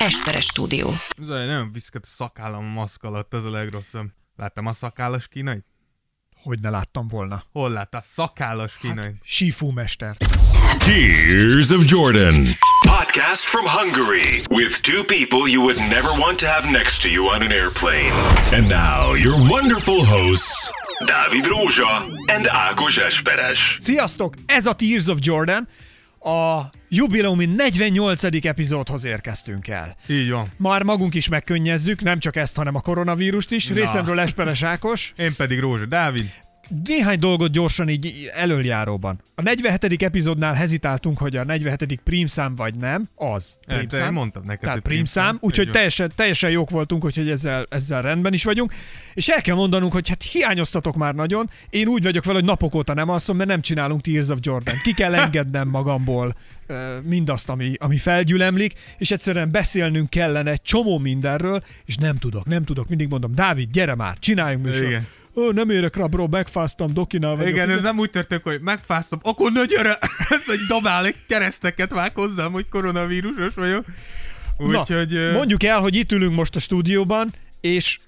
Esperes stúdió. Zaj, nem viszket a szakállam a maszk alatt, ez a legrosszabb. Láttam a szakállas kínait? Hogy ne láttam volna. Hol láttál szakállas kínait? Sífú mester. Tears of Jordan. Podcast from Hungary with two people you would never want to have next to you on an airplane. And now, your wonderful hosts, Dávid Rózsa and Ákos Esperes. Sziasztok! Ez a Tears of Jordan. A jubileumi 48. epizódhoz érkeztünk el. Így van. Már magunk is megkönnyezzük, nem csak ezt, hanem a koronavírust is. Na. Részemről Esperes Ákos. Én pedig Rózsa Dávid. Néhány dolgot gyorsan így előjáróban. A 47. epizódnál hezitáltunk, hogy a 47. prímszám vagy nem. Az. Te- Prímszám. mondtam neked, Tehát prímszám. prímszám. Úgyhogy teljesen, teljesen jók voltunk, hogy ezzel, ezzel rendben is vagyunk. És el kell mondanunk, hogy hát hiányoztatok már nagyon. Én úgy vagyok vele, hogy napok óta nem alszom, mert nem csinálunk Tears of Jordan. Ki kell engednem magamból mindazt, ami, ami felgyülemlik, és egyszerűen beszélnünk kellene egy csomó mindenről, és nem tudok, nem tudok. Mindig mondom, Dávid, gyere már, csináljunk műsor. Igen. Ó, nem érek rá, bro, megfáztam, dokinál vagyok. Igen, ez nem úgy történik, hogy megfáztam, akkor ne gyere! Ez egy dobál egy kereszteket vág hozzám, hogy koronavírusos vagyok. Úgyhogy... Na, mondjuk el, hogy itt ülünk most a stúdióban, és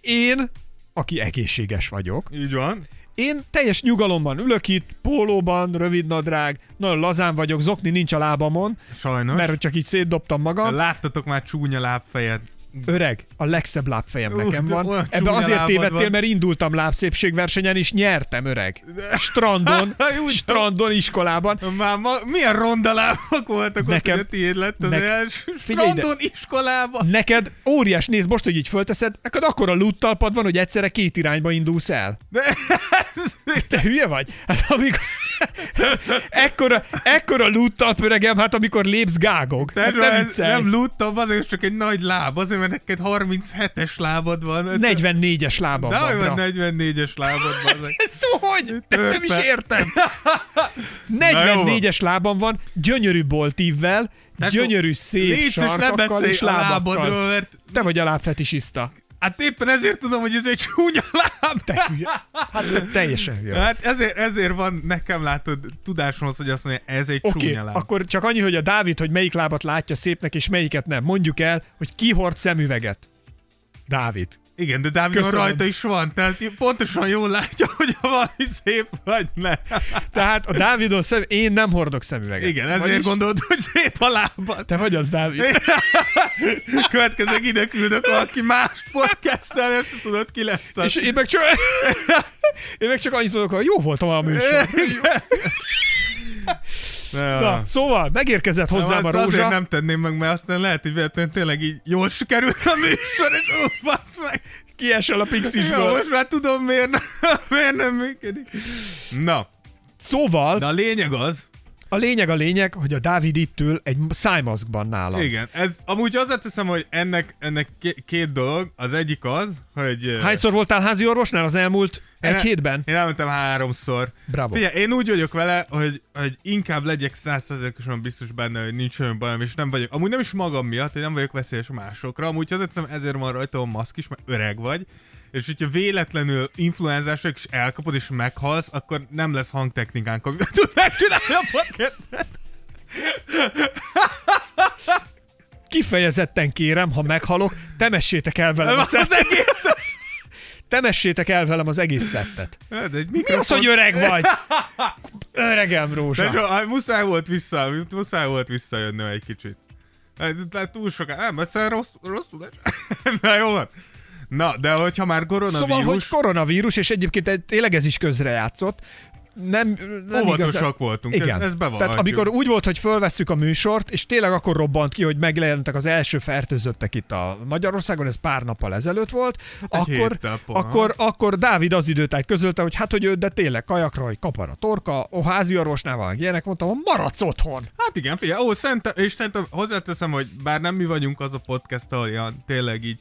én, aki egészséges vagyok, Így van. én teljes nyugalomban ülök itt, pólóban, rövid nadrág, nagyon lazán vagyok, zokni nincs a lábamon, Sajnos. mert csak így szétdobtam magam. Láttatok már csúnya lábfejet. Öreg, a legszebb lábfejem Ú, nekem van. Ebbe azért tévedtél, van. mert indultam lábszépségversenyen, és nyertem, öreg. Strandon, strandon, iskolában. Már ma, milyen ronda lábak voltak Nekem- ott, hogy a lett az nek- első Figyelj ide. strandon iskolában. Neked óriás, nézd most, hogy így fölteszed, neked akkora luttalpad van, hogy egyszerre két irányba indulsz el. De Te hülye vagy? Hát amikor... ekkora, ekkora lúttalp öregem, hát amikor lépsz gágog. Hát nem viccelj. nem lúttam, azért csak egy nagy láb, azért mert neked 37-es lábad van. 44-es lábam De van, van 44-es lábad van. Ezt hogy? Ezt nem is értem. Na jó van. 44-es lábam van, gyönyörű boltívvel, gyönyörű szép Légy sarkakkal és lábakkal. lábadról, mert Te vagy a lábfetisista. Hát éppen ezért tudom, hogy ez egy csúnya láb. Te hülye. Hát te teljesen hülye. Hát ezért, ezért van nekem látod tudásomhoz, hogy azt mondja, ez egy Oké, csúnya láb. akkor csak annyi, hogy a Dávid, hogy melyik lábat látja szépnek, és melyiket nem. Mondjuk el, hogy ki hord szemüveget. Dávid. Igen, de Dávidon rajta is van, tehát pontosan jól látja, hogy valami szép vagy ne. Tehát a Dávidon szem... én nem hordok szemüveget. Igen, ezért Vagyis gondolod, hogy szép a lábad. Te vagy az, Dávid. Következők ide küldök valaki más podcastel, és tudod ki lesz az. És én meg csak... én meg csak annyit mondok, hogy jó voltam a műsor. Na, szóval megérkezett hozzám a Azt azért rózsa. nem tenném meg, mert aztán lehet, hogy véletlenül tényleg így jól sikerül a műsor, és ó, bassz meg. Kiesel a Jó, pixisből. most már tudom, miért nem, miért nem működik. Na, Szóval de a lényeg az, a lényeg a lényeg, hogy a Dávid itt ül egy szájmaszkban nálam. igen, ez amúgy hozzáteszem, hogy ennek, ennek ké- két dolog, az egyik az, hogy... Hányszor voltál házi orvosnál az elmúlt Én egy hétben? Én elmentem háromszor. Bravo. Figyelj, én úgy vagyok vele, hogy, hogy inkább legyek százszerzékosan biztos benne, hogy nincs olyan bajom, és nem vagyok, amúgy nem is magam miatt, hogy nem vagyok veszélyes másokra, amúgy azért hiszem ezért van rajta a maszk is, mert öreg vagy, és hogyha véletlenül influenzások is elkapod és meghalsz, akkor nem lesz hangtechnikánk, amivel tudnánk csinálni a podcastet. Kifejezetten kérem, ha meghalok, temessétek el velem a Az szettet. egész. Temessétek el velem az egész szettet. De egy Mi az, hogy öreg vagy? Öregem, De Rózsa. so, hát muszáj volt vissza, muszáj volt visszajönni egy kicsit. Hát, Tehát túl soká, nem, egyszerűen rossz, rosszul. Na jó van. Na, de hogyha már koronavírus, Szóval, hogy koronavírus, és egyébként egy- tényleg ez is közrejátszott. Nem, nem Óvatosak igazán- voltunk, Igen. ez- ez bevallhatjuk. Tehát amikor úgy volt, hogy fölvesszük a műsort, és tényleg akkor robbant ki, hogy megjelentek az első fertőzöttek itt a Magyarországon, ez pár nappal ezelőtt volt, Hát akkor, akkor, akkor Dávid az időtájt közölte, hogy hát, hogy ő, de tényleg kajakra, hogy kapar a torka, a házi orvosnál van ilyenek, mondtam, hogy maradsz otthon. Hát igen, figyelj, ó, szerintem, és szerintem hozzáteszem, hogy bár nem mi vagyunk az a podcast, ahol ilyen, tényleg így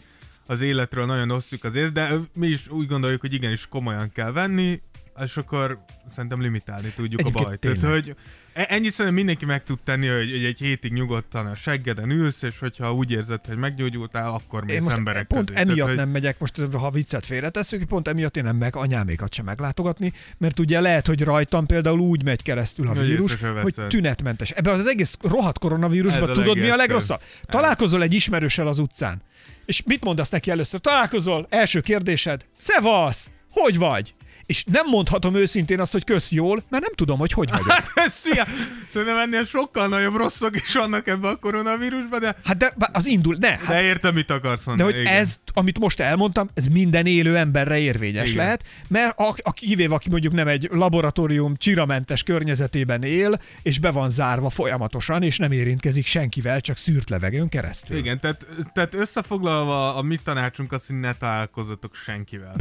az életről nagyon osztjuk az ész, de mi is úgy gondoljuk, hogy igenis komolyan kell venni, és akkor szerintem limitálni tudjuk Egyébként a bajt. Tehát, tényleg. hogy E- Ennyit szerintem mindenki meg tud tenni, hogy, hogy egy hétig nyugodtan a seggeden ülsz, és hogyha úgy érzed, hogy meggyógyultál, akkor mész Én most emberek pont közé. emiatt Tehát, hogy- nem megyek, most ha viccet félretesszük, pont emiatt én nem meg anyámékat sem meglátogatni, mert ugye lehet, hogy rajtam például úgy megy keresztül a Hogy vírus, hogy tünetmentes. Ebben az egész rohadt koronavírusban tudod mi a legrosszabb? Találkozol egy ismerőssel az utcán, és mit mondasz neki először? Találkozol, első kérdésed, szevasz, hogy vagy? És nem mondhatom őszintén azt, hogy kösz jól, mert nem tudom, hogy hogy vagyok. Hát ez szia! Szerintem ennél sokkal nagyobb rosszok is vannak ebbe a koronavírusba, de, Hát de az indul, ne, hát de értem, mit akarsz De mondani. hogy igen. ez, amit most elmondtam, ez minden élő emberre érvényes Igen. lehet, mert a, a, kivéve, aki mondjuk nem egy laboratórium csiramentes környezetében él, és be van zárva folyamatosan, és nem érintkezik senkivel, csak szűrt levegőn keresztül. Igen, tehát, tehát összefoglalva a mi tanácsunk az, hogy ne találkozzatok senkivel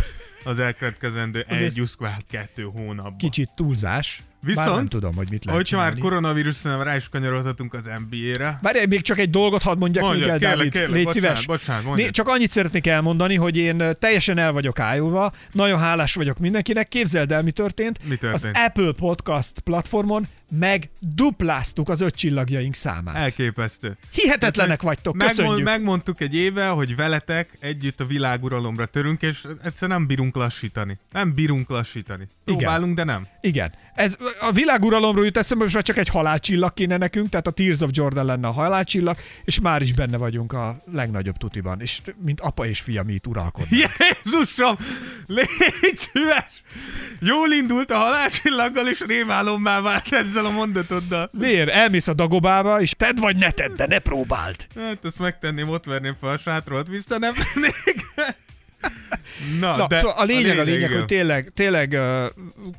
az elkövetkezendő Azért egy, uszkvált kettő hónapban. Kicsit túlzás, Viszont, bár nem tudom, hogy mit lehet Hogyha már koronavírus, rá is kanyarodhatunk az NBA-re. Várj, még csak egy dolgot hadd mondjak Mondjad, még el, kérlek, Dávid. kérlek, Légy bocsánat, szíves. bocsánat. Né- csak annyit szeretnék elmondani, hogy én teljesen el vagyok ájulva, nagyon hálás vagyok mindenkinek. Képzeld el, mi történt. Mi történt? Az Apple Podcast platformon megdupláztuk az öt csillagjaink számát. Elképesztő. Hihetetlenek vagytok, Megmond, köszönjük. megmondtuk egy éve, hogy veletek együtt a világuralomra törünk, és egyszerűen nem bírunk lassítani. Nem bírunk lassítani. Igen. Próbálunk, de nem. Igen. Ez a világuralomról jut eszembe, most már csak egy halálcsillag kéne nekünk, tehát a Tears of Jordan lenne a halálcsillag, és már is benne vagyunk a legnagyobb tutiban, és mint apa és fia mi itt uralkodunk. Jézusom! Légy szíves! Jól indult a halálcsillaggal, és rémálommá vált ezzel a mondatoddal. Miért? Elmész a Dagobába, és tedd vagy ne tedd, de ne próbáld. Hát ezt megtenném, ott verném fel a sátrolt, vissza nem. Na, Na, de szóval a lényeg, a lényeg, igen. hogy tényleg, tényleg uh,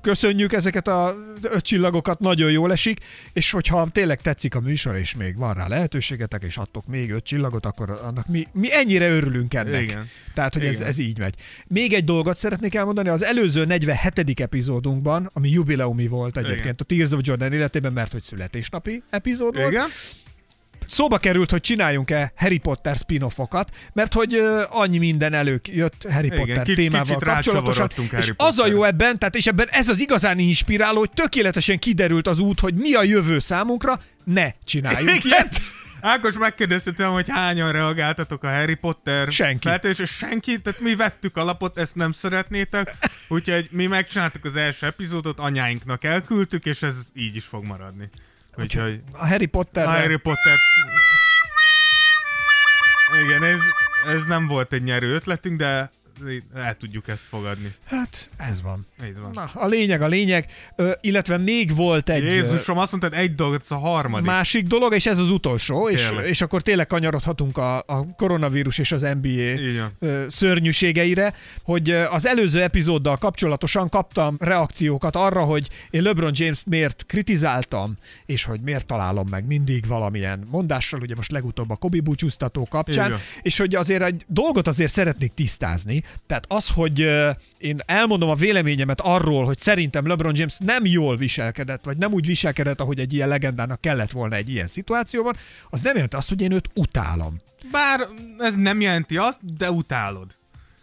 köszönjük ezeket a öt csillagokat, nagyon jól esik, és hogyha tényleg tetszik a műsor, és még van rá lehetőségetek, és adtok még öt csillagot, akkor annak mi, mi ennyire örülünk ennek. Igen. Tehát, hogy ez, Igen. ez így megy. Még egy dolgot szeretnék elmondani, az előző 47. epizódunkban, ami jubileumi volt egyébként Igen. a Tears of Jordan életében, mert hogy születésnapi epizód volt, Igen? Szóba került, hogy csináljunk-e Harry Potter spin-offokat, mert hogy ö, annyi minden előjött Harry Igen, Potter ki- témával kapcsolatosan, és Harry az a jó ebben, tehát és ebben ez az igazán inspiráló, hogy tökéletesen kiderült az út, hogy mi a jövő számunkra, ne csináljunk Igen. ilyet. Ákos megkérdezte tőlem, hogy hányan reagáltatok a Harry Potter Senki. feltérésre, és senki, tehát mi vettük alapot, ezt nem szeretnétek, úgyhogy mi megcsináltuk az első epizódot, anyáinknak elküldtük, és ez így is fog maradni. Úgyhogy A Harry Potter. a Harry Potter... Igen, ez, ez nem volt egy nyerő ötletünk, de el tudjuk ezt fogadni. Hát, ez van. Így van. Na, a lényeg, a lényeg, ö, illetve még volt egy... Jézusom, azt mondtad egy dolgot, ez a harmadik. Másik dolog, és ez az utolsó, és, Tényleg. és akkor tényleg kanyarodhatunk a, a koronavírus és az NBA ö, szörnyűségeire, hogy az előző epizóddal kapcsolatosan kaptam reakciókat arra, hogy én LeBron James-t miért kritizáltam, és hogy miért találom meg mindig valamilyen mondással, ugye most legutóbb a Kobe búcsúztató kapcsán, és hogy azért egy dolgot azért szeretnék tisztázni, tehát az, hogy én elmondom a véleményemet arról, hogy szerintem LeBron James nem jól viselkedett, vagy nem úgy viselkedett, ahogy egy ilyen legendának kellett volna egy ilyen szituációban, az nem jelenti azt, hogy én őt utálom. Bár ez nem jelenti azt, de utálod.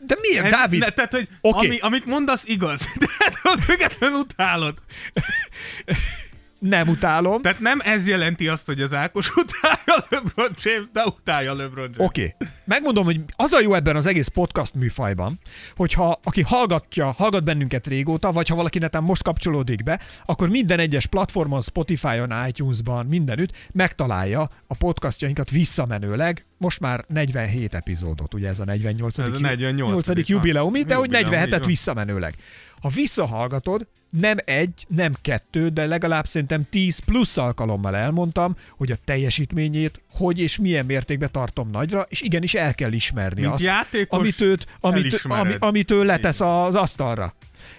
De miért, Dávid? Ne, tehát, hogy Oké. ami, amit mondasz, igaz. De attól függetlenül utálod. Nem utálom. Tehát nem ez jelenti azt, hogy az Ákos utálja LeBron James, de utálja LeBron James. Oké. Okay. Megmondom, hogy az a jó ebben az egész podcast műfajban, hogyha aki hallgatja, hallgat bennünket régóta, vagy ha valaki netán most kapcsolódik be, akkor minden egyes platformon, Spotify-on, iTunes-ban, mindenütt megtalálja a podcastjainkat visszamenőleg. Most már 47 epizódot, ugye ez a 48. Ez a 48. 8. jubileumi, de hogy Jubileum, így 47-et van. visszamenőleg. Ha visszahallgatod, nem egy, nem kettő, de legalább szerintem 10 plusz alkalommal elmondtam, hogy a teljesítményét hogy és milyen mértékben tartom nagyra, és igenis el kell ismerni Mint azt, amit, őt, amit, ami, amit ő letesz az asztalra.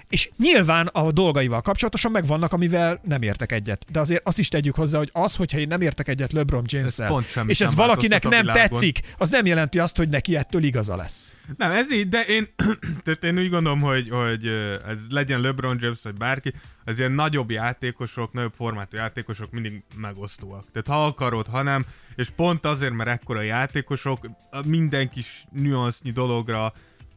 És nyilván a dolgaival kapcsolatosan megvannak, amivel nem értek egyet. De azért azt is tegyük hozzá, hogy az, hogyha én nem értek egyet LeBron james semmit és ez nem valakinek nem tetszik, az nem jelenti azt, hogy neki ettől igaza lesz. Nem, ez így, de én, tehát én úgy gondolom, hogy, hogy ez legyen LeBron James, vagy bárki, az ilyen nagyobb játékosok, nagyobb formátú játékosok mindig megosztóak. Tehát ha akarod, ha nem, és pont azért, mert ekkora játékosok, minden kis nüansznyi dologra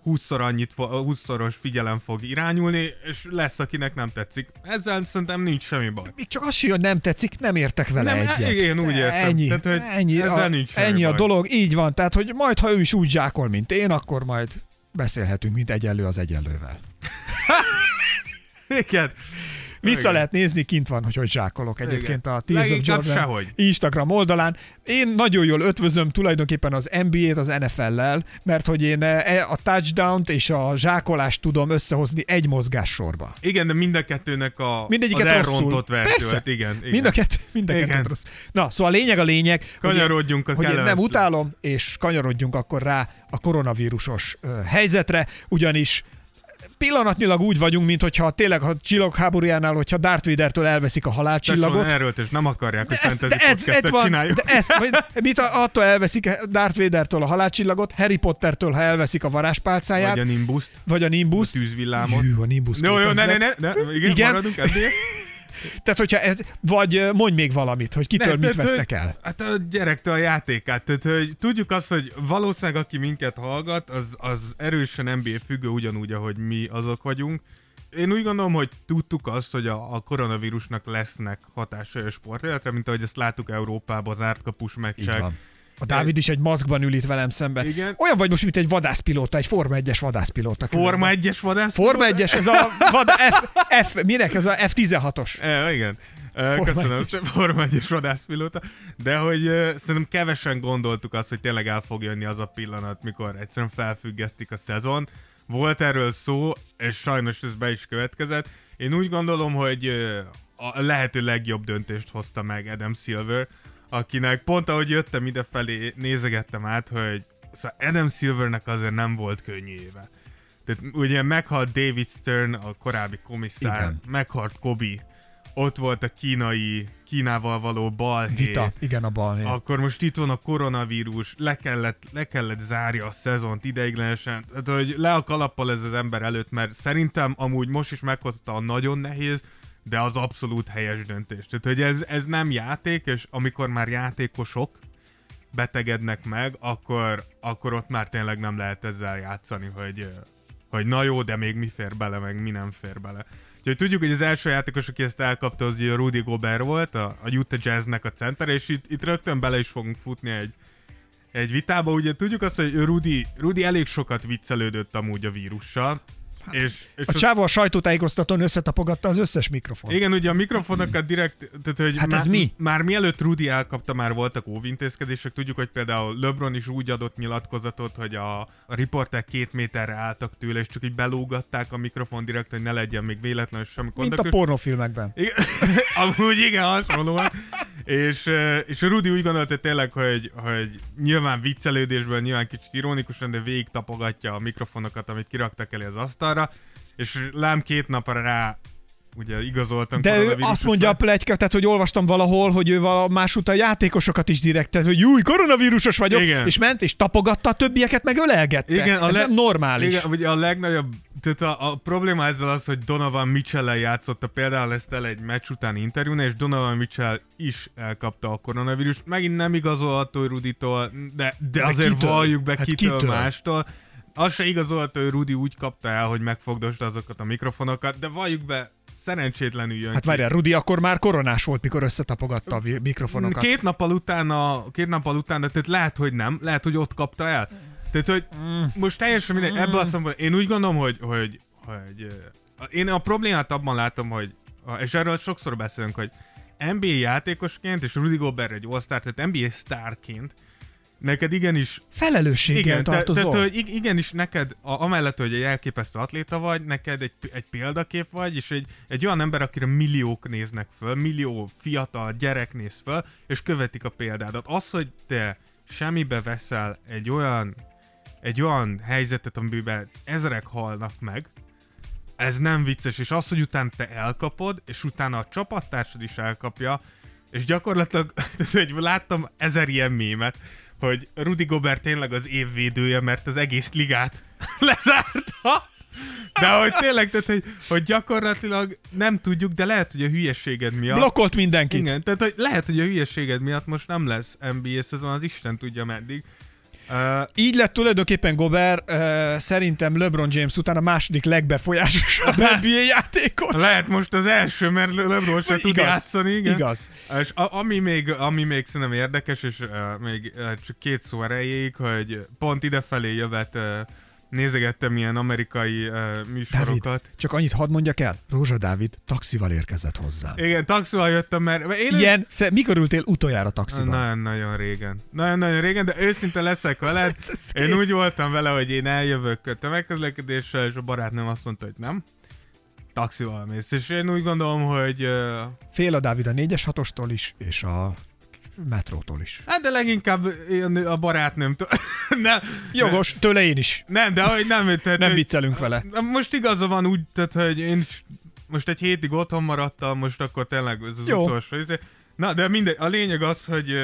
20-szor annyit, fo- 20-szoros figyelem fog irányulni, és lesz, akinek nem tetszik. Ezzel szerintem nincs semmi baj. Még csak az sem, hogy nem tetszik, nem értek vele Nem, egyet. én úgy értem. Ennyi, Tehát, hogy ennyi, ezzel a, nincs ennyi a baj. dolog, így van. Tehát, hogy majd, ha ő is úgy zsákol, mint én, akkor majd beszélhetünk, mint egyenlő az egyenlővel. Igen. Vissza Igen. lehet nézni, kint van, hogy hogy zsákolok egyébként a Tears of Jordan sehogy. Instagram oldalán. Én nagyon jól ötvözöm tulajdonképpen az NBA-t az NFL-lel, mert hogy én eh, a touchdown-t és a zsákolást tudom összehozni egy mozgássorba. Igen, de mind a kettőnek a, Mindegyiket az elrontott verziót. Igen, igen. Mind a kettő, mind a Igen. kettő rossz. Na, szóval a lényeg a lényeg, hogy én- Kanyarodjunk a hogy én nem utálom, és kanyarodjunk akkor rá a koronavírusos helyzetre, ugyanis pillanatnyilag úgy vagyunk, mint hogyha tényleg a csillagháborújánál, hogyha Darth Vader-től elveszik a halálcsillagot. erről és nem akarják, hogy De ez, fantasy de ez, ez van, csináljuk. de ez, vagy, mit a- attól elveszik Darth Vader-től a halálcsillagot, Harry Pottertől, ha elveszik a varázspálcáját, Vagy a Nimbust, vagy a a Nimbus. tűzvillámot. Hű, a Nimbus Jó, jó, ne, ne, 2000. ne, ne, igen, Igen. maradunk eddig. Tehát, hogyha ez, vagy mondj még valamit, hogy kitől Ne, mit tehát, vesznek hogy- el. Hát a gyerektől a játékát. Tehát, hogy tudjuk azt, hogy valószínűleg aki minket hallgat, az, az erősen NBA függő ugyanúgy, ahogy mi azok vagyunk. Én úgy gondolom, hogy tudtuk azt, hogy a, a koronavírusnak lesznek hatásai a sportéletre, mint ahogy ezt láttuk Európában az ártkapus meccsek. A Dávid is egy maszkban ül itt velem szemben. Igen. Olyan vagy most, mint egy vadászpilóta, egy Forma 1-es vadászpilóta. Forma különben. 1-es vadász? Forma 1-es, ez a vad, F, F, minek ez a F16-os? E, igen. E, Forma köszönöm Forma 1 vadászpilóta. De hogy e, szerintem kevesen gondoltuk azt, hogy tényleg el fog jönni az a pillanat, mikor egyszerűen felfüggesztik a szezon. Volt erről szó, és sajnos ez be is következett. Én úgy gondolom, hogy e, a lehető legjobb döntést hozta meg Adam Silver, akinek pont ahogy jöttem idefelé, nézegettem át, hogy szóval Adam Silvernek azért nem volt könnyű éve. Tehát ugye meghalt David Stern, a korábbi komisszár, Igen. meghalt Kobi, ott volt a kínai, Kínával való balhé. Vita, igen, a bal. Akkor most itt van a koronavírus, le kellett, le kellett zárja a szezont ideiglenesen. Tehát, hogy le a kalappal ez az ember előtt, mert szerintem amúgy most is meghozta a nagyon nehéz, de az abszolút helyes döntés. Tehát, hogy ez, ez nem játék, és amikor már játékosok betegednek meg, akkor, akkor ott már tényleg nem lehet ezzel játszani, hogy, hogy na jó, de még mi fér bele, meg mi nem fér bele. Úgyhogy tudjuk, hogy az első játékos, aki ezt elkapta, az ugye Rudy Gobert volt, a, a Utah Jazznek a center, és itt, itt rögtön bele is fogunk futni egy, egy vitába. Ugye tudjuk azt, hogy Rudy, Rudy elég sokat viccelődött amúgy a vírussal, és, és A csávó a sajtótájékoztatón összetapogatta az összes mikrofon. igen, ugye a mikrofonokat direkt, tehát hogy Hát ez már, mi? már mielőtt Rudy elkapta, már voltak óvintézkedések. Tudjuk, hogy például LeBron is úgy adott nyilatkozatot, hogy a, a riportek két méterre álltak tőle, és csak így belógatták a mikrofon direkt, hogy ne legyen még véletlenül semmi Mint a kontaktus. pornófilmekben. Igen, amúgy igen, hasonlóan. És, és Rudi úgy gondolta tényleg, hogy, hogy nyilván viccelődésből, nyilván kicsit ironikusan, de végig tapogatja a mikrofonokat, amit kiraktak elé az asztalra, és lám két napra rá ugye igazoltam De ő azt mondja a pletyka, tehát hogy olvastam valahol, hogy ő vala a játékosokat is direkt, tehát, hogy júj, koronavírusos vagyok, Igen. és ment és tapogatta a többieket, meg ölelgette. Igen, a Ez le- nem normális. Igen, ugye a legnagyobb, tehát a, a probléma ezzel az, hogy Donovan mitchell játszotta például ezt el egy meccs utáni interjún, és Donovan Mitchell is elkapta a koronavírust. Megint nem igazolható Ruditól, de, de, De azért kitől? valljuk be Hát kitől, kitől? mástól. Az se igazolható, hogy Rudi úgy kapta el, hogy megfogdosta azokat a mikrofonokat, de valljuk be, szerencsétlenül jön Hát ki. várjál, Rudi akkor már koronás volt, mikor összetapogatta a mikrofonokat. Két nappal utána, két nappal utána, tehát lehet, hogy nem, lehet, hogy ott kapta el. Tehát, hogy Mm. most teljesen mindegy, ebből a szempontból, én úgy gondolom, hogy, hogy, hogy ö, én a problémát abban látom, hogy, és erről sokszor beszélünk, hogy NBA játékosként, és Rudy Gobert egy all tehát NBA sztárként, neked igenis Felelősséggel igen, te, tartozol. te, te, ig- igenis neked, a, amellett, hogy egy elképesztő atléta vagy, neked egy, egy példakép vagy, és egy, egy olyan ember, akire milliók néznek föl, millió fiatal gyerek néz föl, és követik a példádat. Az, hogy te semmibe veszel egy olyan, egy olyan helyzetet, amiben ezerek halnak meg, ez nem vicces, és az, hogy utána te elkapod, és utána a csapattársad is elkapja, és gyakorlatilag, hogy láttam ezer ilyen mémet, hogy Rudy Gobert tényleg az évvédője, mert az egész ligát lezárta. De hogy tényleg, tehát, hogy, hogy gyakorlatilag nem tudjuk, de lehet, hogy a hülyeséged miatt... Blokkolt mindenkit. Igen, tehát hogy lehet, hogy a hülyeséged miatt most nem lesz NBA szezon, az Isten tudja meddig. Uh, Így lett tulajdonképpen Gobert uh, szerintem LeBron James után a második legbefolyásosabb NBA játékos. lehet most az első, mert LeBron se tud játszani, igen. Igaz. És a, ami, még, ami még szerintem érdekes, és uh, még uh, csak két szó erejéig, hogy pont idefelé jövet uh, nézegettem ilyen amerikai uh, műsorokat. Dávid, csak annyit hadd mondjak el. Rózsa Dávid taxival érkezett hozzám. Igen, taxival jöttem, mert mert én Ilyen, sze- mikor ültél utoljára taxival? Nagyon-nagyon régen. Nagyon-nagyon régen, de őszinte leszek veled. Én úgy voltam vele, hogy én eljövök tömegközlekedéssel, és a barátnőm azt mondta, hogy nem. Taxival mész. És én úgy gondolom, hogy... Uh, Fél a Dávid a 4-es 6-ostól is, és a metrótól is. hát de leginkább én a barátnőmtől. nem, Jogos, tőle én is. Nem, de hogy nem. Tehát, Nem viccelünk vele. Most igaza van úgy, tehát, hogy én most egy hétig otthon maradtam, most akkor tényleg ez az Jó. utolsó. izé. Na, de mindegy, a lényeg az, hogy...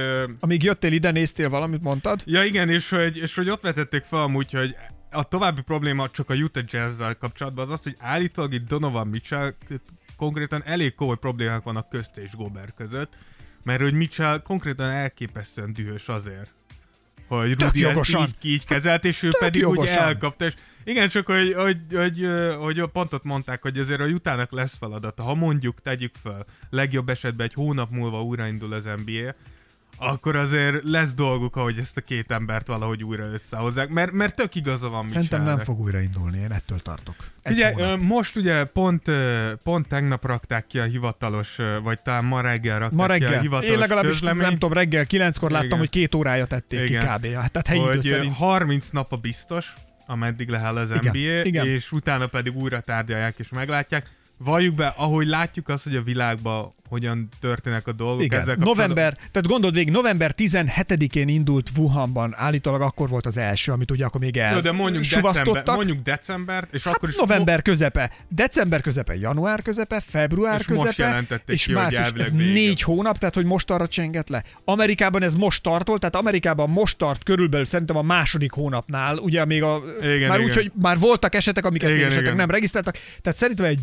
Amíg jöttél ide, néztél valamit, mondtad? Ja igen, és hogy, és hogy ott vetették fel amúgy, hogy a további probléma csak a Utah jazz kapcsolatban az az, hogy állítólag itt Donovan Mitchell konkrétan elég komoly problémák vannak közt és Gobert között, mert hogy Mitchell konkrétan elképesztően dühös azért, hogy Rudy ezt jogosan. így, így kezelt, és ő Tök pedig úgy jogosan. elkapta, és igen, csak hogy, hogy, hogy, hogy pont ott mondták, hogy azért a Utahnak lesz feladata. Ha mondjuk, tegyük fel, legjobb esetben egy hónap múlva újraindul az NBA, akkor azért lesz dolguk, ahogy ezt a két embert valahogy újra összehozzák, mert, mert tök igaza van Szerintem nem fog újraindulni, én ettől tartok. Egy Ugye, hónap. most ugye pont, pont tegnap rakták ki a hivatalos, vagy talán ma reggel rakták Ma ki a reggel. hivatalos Én legalábbis közleményt, nem tudom, reggel kilenckor láttam, Igen. hogy két órája tették Igen. ki kb. Hát, Tehát helyi idő hogy ö, szerint. 30 nap a biztos, ameddig lehel az Igen, NBA, igen. és utána pedig újra tárgyalják és meglátják. Valljuk be, ahogy látjuk azt, hogy a világban hogyan történnek a dolgok Igen, ezzel november, tehát gondold végig, november 17-én indult Wuhanban, állítólag akkor volt az első, amit ugye akkor még Jó, de mondjuk, december, mondjuk decembert, és Hát akkor is november közepe, december közepe, január közepe, február És most közepe, jelentették és ki, március, ez vége. négy hónap, tehát hogy most arra csengett le. Amerikában ez most tartol, tehát Amerikában most tart körülbelül szerintem a második hónapnál, ugye még a, Igen, már igen. úgy, hogy már voltak esetek, amiket Igen, még esetek igen. nem regisztráltak, tehát szerintem egy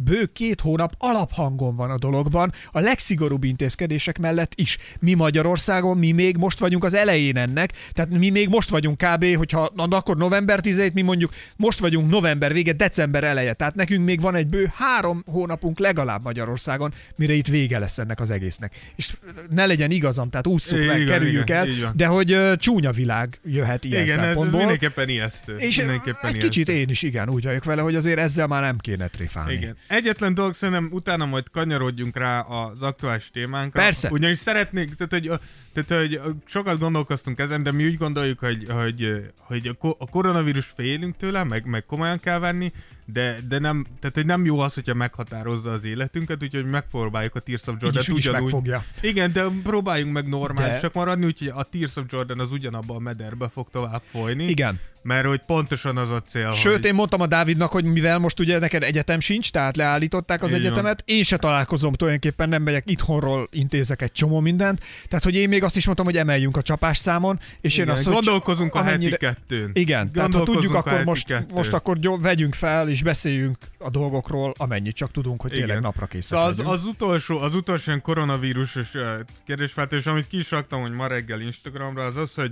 bő két hónap alaphangon van a dologban, a legszigorúbb intézkedések mellett is. Mi Magyarországon, mi még most vagyunk az elején ennek, tehát mi még most vagyunk kb., hogyha na, akkor november 17, mi mondjuk most vagyunk november vége, december eleje, tehát nekünk még van egy bő három hónapunk legalább Magyarországon, mire itt vége lesz ennek az egésznek. És ne legyen igazam, tehát ússzuk Igen, meg, kerüljük igen, el, de hogy ö, csúnya világ jöhet ilyen Igen, ez, ez szempontból. mindenképpen ijesztő. és mindenképpen egy ijesztő. kicsit én is, igen, úgy vagyok vele, hogy azért ezzel már nem kéne tréfálni. Igen. Egyetlen dolog szerintem utána majd kanyarodjunk rá az aktuális témánkra. Persze. Ugyanis szeretnék, tehát hogy, tehát, hogy sokat gondolkoztunk ezen, de mi úgy gondoljuk, hogy, hogy, hogy a ko- a koronavírus félünk tőle, meg, meg komolyan kell venni, de, de nem, tehát hogy nem jó az, hogyha meghatározza az életünket, úgyhogy megpróbáljuk a Tears of Így Jordan is, úgy is megfogja. Igen, de próbáljunk meg normálisak De- maradni, úgyhogy a Tears of Jordan az ugyanabban a mederbe fog tovább folyni. Igen. Mert hogy pontosan az a cél, Sőt, hogy... én mondtam a Dávidnak, hogy mivel most ugye neked egyetem sincs, tehát leállították az Így van. egyetemet, én se találkozom tulajdonképpen, nem megyek itthonról, intézek egy csomó mindent. Tehát, hogy én még azt is mondtam, hogy emeljünk a csapásszámon, és én Igen, azt, hogy gondolkozunk a amennyire- heti kettőn. Igen, tehát ha tudjuk, a akkor most, kettőn. most akkor gyó, vegyünk fel, és beszéljünk a dolgokról, amennyit csak tudunk, hogy tényleg Igen. napra készek az, az, utolsó, az utolsó ilyen koronavírusos ö, kérdésfeltés, amit ki is raktam, hogy ma reggel Instagramra, az az, hogy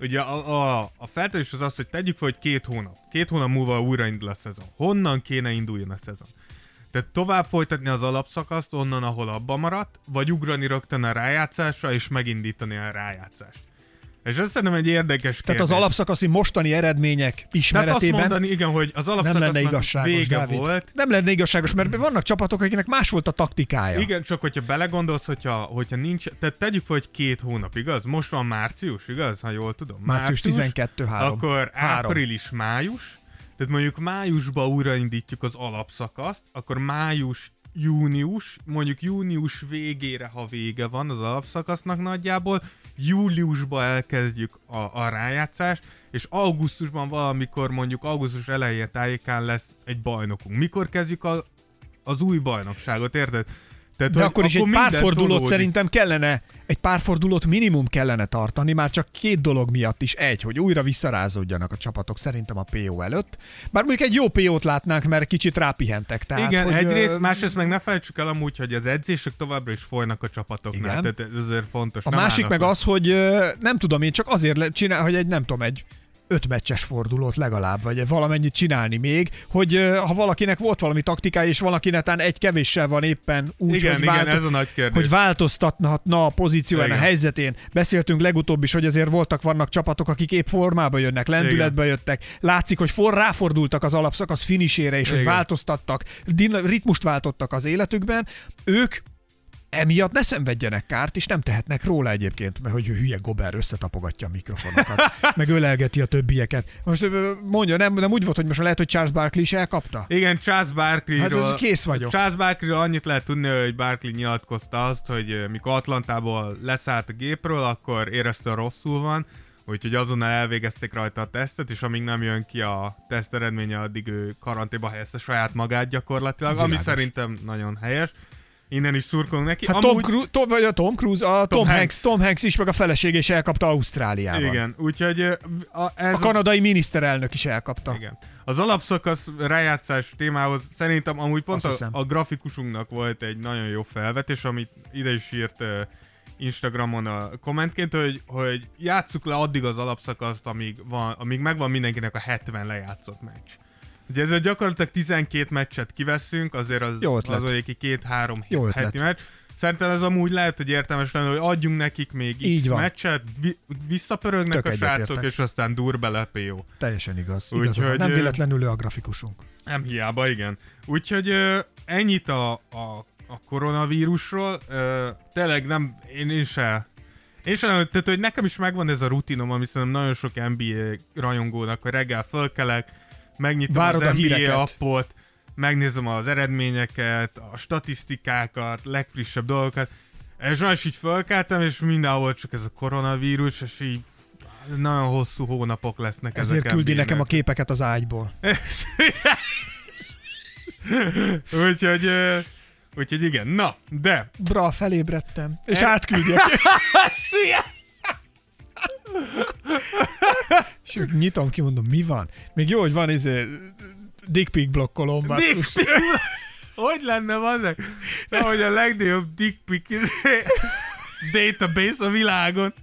ugye a, a, a feltevés az az, hogy tegyük fel, hogy két hónap. Két hónap múlva újraindul a szezon. Honnan kéne induljon a szezon? Tehát tovább folytatni az alapszakaszt onnan, ahol abba maradt, vagy ugrani rögtön a rájátszásra, és megindítani a rájátszást. És ez szerintem egy érdekes Tehát az kérdés. alapszakaszi mostani eredmények Tehát azt ismeretében mondani, igen, hogy az nem lenne igazságos, vége Dávid. volt, Nem lenne igazságos, mert vannak csapatok, akiknek más volt a taktikája. Igen, csak hogyha belegondolsz, hogyha, hogyha nincs, tehát tegyük fel, hogy két hónap, igaz? Most van március, igaz? Ha jól tudom. Március 12 3. Akkor április, május. Tehát mondjuk májusba újraindítjuk az alapszakaszt, akkor május, június, mondjuk június végére, ha vége van az alapszakasznak nagyjából, júliusba elkezdjük a, a rájátszást, és augusztusban valamikor mondjuk augusztus elején tájékán lesz egy bajnokunk. Mikor kezdjük a, az új bajnokságot, érted? Tehát, De akkor is egy minden pár fordulót tolódik. szerintem kellene, egy pár fordulót minimum kellene tartani, már csak két dolog miatt is. Egy, hogy újra visszarázódjanak a csapatok szerintem a PO előtt. Bár mondjuk egy jó PO-t látnánk, mert kicsit rápihentek. Tehát, Igen, hogy, egyrészt, ö, másrészt meg ne felejtsük el amúgy, hogy az edzések továbbra is folynak a csapatoknál. Igen. Tehát ez azért fontos. A másik meg az, hogy nem tudom, én csak azért csinál, hogy egy nem tudom, egy öt meccses fordulót legalább, vagy valamennyit csinálni még, hogy ha valakinek volt valami taktikája, és valakinek talán egy kevéssel van éppen úgy, Igen, hogy, igen, válto- ez a nagy kérdés. hogy változtathatna a pozícióján, a Igen. helyzetén. Beszéltünk legutóbb is, hogy azért voltak, vannak csapatok, akik épp formába jönnek, lendületbe jöttek. Látszik, hogy for, ráfordultak az alapszakasz finisére, és hogy Igen. változtattak, din- ritmust váltottak az életükben. Ők emiatt ne szenvedjenek kárt, és nem tehetnek róla egyébként, mert hogy hülye Gober összetapogatja a mikrofonokat, meg ölelgeti a többieket. Most mondja, nem, nem úgy volt, hogy most lehet, hogy Charles Barkley is elkapta? Igen, Charles Barkley-ról... Hát ez kész vagyok. Charles Barkley-ról annyit lehet tudni, hogy Barkley nyilatkozta azt, hogy mikor Atlantából leszállt a gépről, akkor érezte, rosszul van, úgyhogy azonnal elvégezték rajta a tesztet, és amíg nem jön ki a teszt eredménye, addig ő karanténba helyezte saját magát gyakorlatilag, ami Világos. szerintem nagyon helyes. Innen is szurkolunk neki. Hát Tom, Cruise, Tom, vagy a Tom Cruise, a Tom, Tom Hanks. Hanks. Tom Hanks is, meg a felesége is elkapta Ausztráliában. Igen, úgyhogy a, ez A kanadai miniszterelnök is elkapta. Igen. Az alapszakasz rájátszás témához szerintem amúgy pont Azt a, hiszem. a grafikusunknak volt egy nagyon jó felvetés, amit ide is írt uh, Instagramon a kommentként, hogy, hogy játsszuk le addig az alapszakaszt, amíg, van, amíg megvan mindenkinek a 70 lejátszott meccs. Ugye ezzel gyakorlatilag 12 meccset kiveszünk, azért az, az olyan két-három heti meccs. Szerintem ez amúgy lehet, hogy értelmes lenne, hogy adjunk nekik még Így X van. meccset, vi- visszapörögnek Tök a srácok, egyetértek. és aztán dur bele PO. Teljesen igaz. Úgyhogy, nem véletlenül ő a grafikusunk. Nem hiába, igen. Úgyhogy ennyit a, a, a koronavírusról. Tényleg nem, én, én se én sem, tehát hogy nekem is megvan ez a rutinom, ami szerintem nagyon sok NBA rajongónak, hogy reggel fölkelek, megnyitom Várod az a NBA híreket. appot, megnézem az eredményeket, a statisztikákat, legfrissebb dolgokat, és nagyon is így fölkeltem, és mindenhol csak ez a koronavírus, és így nagyon hosszú hónapok lesznek Ezért ezek küldi nekem a képeket az ágyból. úgyhogy, ö, úgyhogy igen, na, de Bra, felébredtem. És E- átküldi a Úgy nyitom ki, mondom, mi van? Még jó, hogy van izé, dick pic blokkolom. Dick pic. Hogy lenne azek? Na, hogy a legnagyobb dick pic izé, database a világon.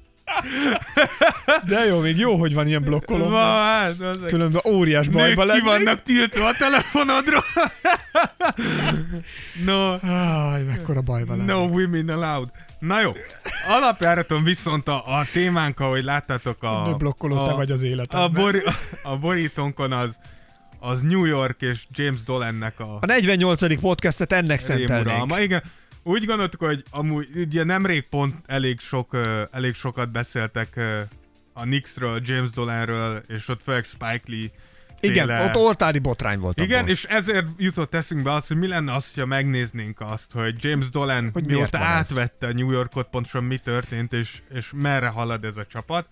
De jó, még jó, hogy van ilyen blokkolom. Ma, hát. Különben óriás bajba ki lennék. vannak tiltva a telefonodról. no, Áj, mekkora bajba lennék. no women allowed. Na jó, alapjáraton viszont a, a témánk, ahogy láttátok a... Blokkoló, a, te vagy az a, életemben. bori, a borítónkon az, az New York és James Dolannek a A 48. podcastet ennek szentelnénk. Igen, úgy gondoltuk, hogy amúgy ugye nemrég pont elég, sok, elég sokat beszéltek a Knicksről, James Dolanről, és ott főleg Spike Lee Igen, ott oltári botrány volt igen, abból. és ezért jutott eszünkbe az, hogy mi lenne az, hogyha megnéznénk azt, hogy James Dolan Hogy mióta ez? átvette a New Yorkot, pontosan mi történt, és, és merre halad ez a csapat.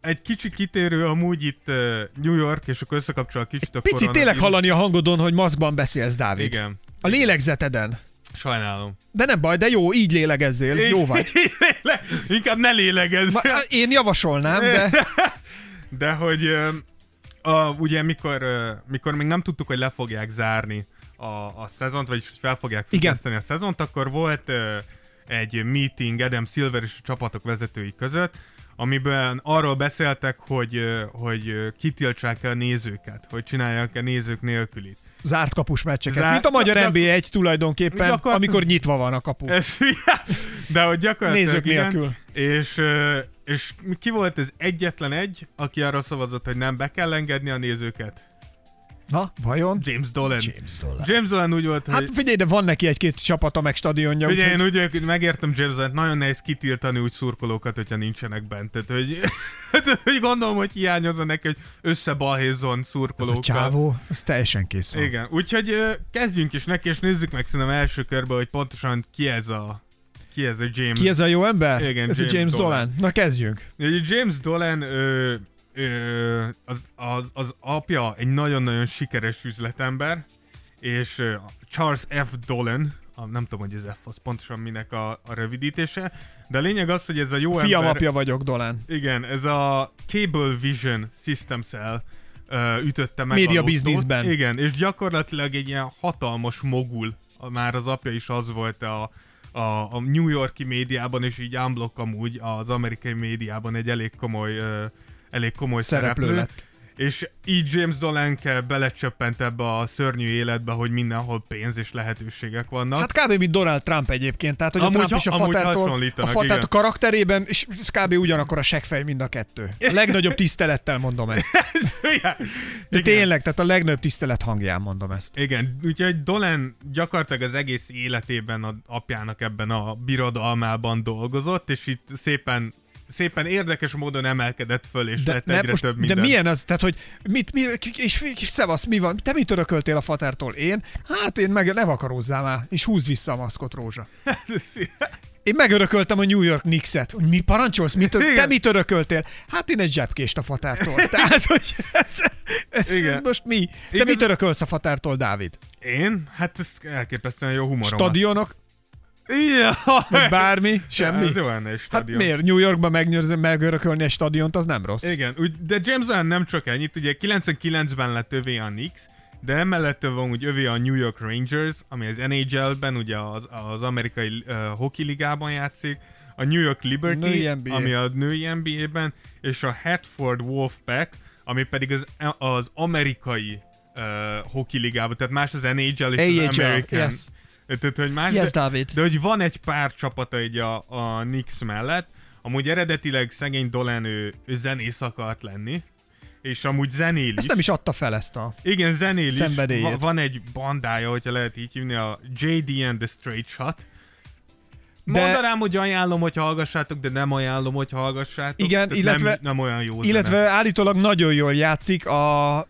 Egy kicsi kitérő amúgy itt uh, New York, és akkor összekapcsol a kicsit a Picit tényleg koronavírus. hallani a hangodon, hogy maszkban beszélsz, Dávid. Igen, A lélegzeteden. sajnálom. De nem baj, de jó, így lélegezzél. Jó vagy. Inkább ne lélegezz. Ma, én javasolnám, de De hogy ö, a, ugye mikor, mikor még nem tudtuk, hogy le fogják zárni a, a szezont, vagyis hogy fel fogják függeszteni a szezont, akkor volt egy meeting Adam Silver és a csapatok vezetői között, amiben arról beszéltek, hogy, hogy kitiltsák-e a nézőket, hogy csinálják-e nézők nélkülit. zárt kapus meccseket. Zárt- Mint a magyar gyak- NB1 tulajdonképpen, Gyakorlatilag- amikor nyitva van a kapu. Ez, de hogy gyakorlatilag Nézők igen, nélkül. És, és ki volt ez egyetlen egy, aki arra szavazott, hogy nem be kell engedni a nézőket? Na, vajon? James Dolan. James Dolan. James Dolan úgy volt, hogy... Hát figyelj, de van neki egy-két csapata meg stadionja. Figyelj, én úgyhogy- úgy hogy megértem James Dolan, nagyon nehéz kitiltani úgy szurkolókat, hogyha nincsenek bent. Tehát, hogy, hogy gondolom, hogy hiányozza neki, hogy összebalhézzon Ez a szurkolókkal. csávó, ez teljesen kész van. Igen, úgyhogy kezdjünk is neki, és nézzük meg szerintem első körben, hogy pontosan ki ez a ki ez a James. Ki ez a jó ember? Igen, ez James a James Dolan. Dolan. Na kezdjünk. James Dolan ö, ö, az, az, az apja egy nagyon-nagyon sikeres üzletember, és ö, Charles F. Dolan, a, nem tudom, hogy ez F az pontosan minek a, a rövidítése, de a lényeg az, hogy ez a jó Fiam ember... apja vagyok, Dolán. Igen, ez a Cable Vision System Cell ö, ütötte meg Média a bizniszben. Igen, és gyakorlatilag egy ilyen hatalmas mogul, már az apja is az volt a, a, a New Yorki médiában, és így unblock amúgy az amerikai médiában egy elég komoly, ö, elég komoly Szereplő szereplő. lett. És így James Dolanke belecsöppent ebbe a szörnyű életbe, hogy mindenhol pénz és lehetőségek vannak. Hát kb. mint Donald Trump egyébként, tehát hogy Amúgy a Trump ha- is a amúgy fatártól, a, fatát a karakterében, és ez kb. ugyanakkor a seggfej mind a kettő. A legnagyobb tisztelettel mondom ezt. Igen. De Igen. tényleg, tehát a legnagyobb tisztelet hangján mondom ezt. Igen, úgyhogy Dolan gyakorlatilag az egész életében a apjának ebben a birodalmában dolgozott, és itt szépen szépen érdekes módon emelkedett föl, és De, lett egyre most, több de minden. milyen az, tehát hogy mit, mi, és, és szevasz, mi van? Te mit örököltél a fatártól? Én? Hát én meg ne vakarózzál már, és húzd vissza a maszkot, Rózsa. Én megörököltem a New York Knicks-et. Hogy mi parancsolsz? Mit, te Igen. mit örököltél? Hát én egy zsebkést a fatártól. Tehát, hogy ez, ez Igen. most mi? Te Igaz- mit örökölsz a fatártól, Dávid? Én? Hát ez elképesztően jó humorom. Stadionok? Vagy bármi? Semmi? Ez jó lenne egy Hát stadion. miért? New Yorkban megnyőrzöm, megörökölni egy stadiont, az nem rossz. Igen, úgy, de James Dolan nem csak ennyit, ugye 99-ben lett övé a Knicks, de emellett van úgy övé a New York Rangers, ami az NHL-ben, ugye az, az amerikai uh, hockey ligában játszik, a New York Liberty, ami a női NBA-ben, és a Hartford Wolfpack, ami pedig az, az amerikai uh, hockey ligában, tehát más az NHL és AHL, az American. yes. Tehát, hogy más, Yes, de, Dávid. de hogy van egy pár csapata egy a, a Knicks mellett, amúgy eredetileg szegény Dolan ő, ő zenész akart lenni, és amúgy zenél. Ezt nem is adta fel ezt a... Igen, zenél is. Va- van egy bandája, hogyha lehet így hívni, a JD and the Straight Shot. De-. Mondanám, hogy ajánlom, hogy hallgassátok, de nem ajánlom, hogy hallgassátok. Igen, Tehát illetve- Nem, nem olyan jó Illetve zene. állítólag nagyon jól játszik a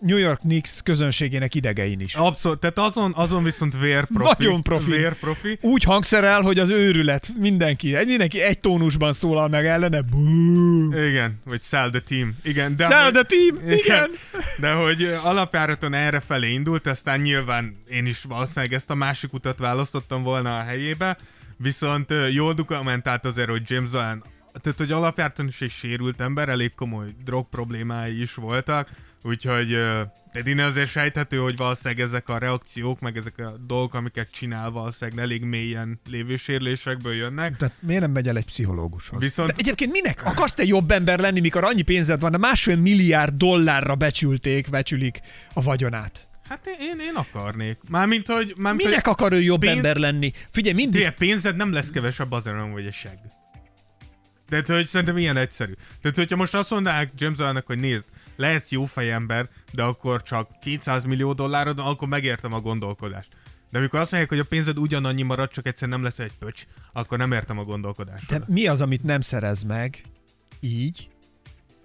New York Knicks közönségének idegein is. Abszolút, tehát azon, azon viszont vérprofi. Nagyon profi. Vérprofi. Úgy hangszerel, hogy az őrület mindenki, mindenki egy tónusban szólal meg ellene. Bú. Igen, vagy Sell the Team. Igen, de Sell hogy- the team! Igen! De hogy alapjáraton erre felé indult, aztán nyilván én is valószínűleg ezt a másik utat választottam volna a helyébe, viszont jól dokumentált azért, hogy James Dolan, tehát hogy alapjáraton is egy sérült ember, elég komoly drog problémái is voltak, úgyhogy tehát innen azért sejthető, hogy valószínűleg ezek a reakciók, meg ezek a dolgok, amiket csinál, valószínűleg elég mélyen lévő sérülésekből jönnek. Tehát miért nem megy el egy pszichológushoz? Viszont- De egyébként minek? Akarsz te jobb ember lenni, mikor annyi pénzed van, de másfél milliárd dollárra becsülték, becsülik a vagyonát. Hát én, én, akarnék. Mármint, hogy... Mármint, Minek akar ő jobb pénz- ember lenni? Figyelj, mindig Ugye, pénzed nem lesz kevesebb azért, nem vagy egy seg. De hogy szerintem ilyen egyszerű. Tehát, hogyha most azt mondanák James Dolannak, hogy nézd, lehetsz jó fejember, de akkor csak 200 millió dollárod, akkor megértem a gondolkodást. De amikor azt mondják, hogy a pénzed ugyanannyi marad, csak egyszer nem lesz egy pöcs, akkor nem értem a gondolkodást. De mi az, amit nem szerez meg így,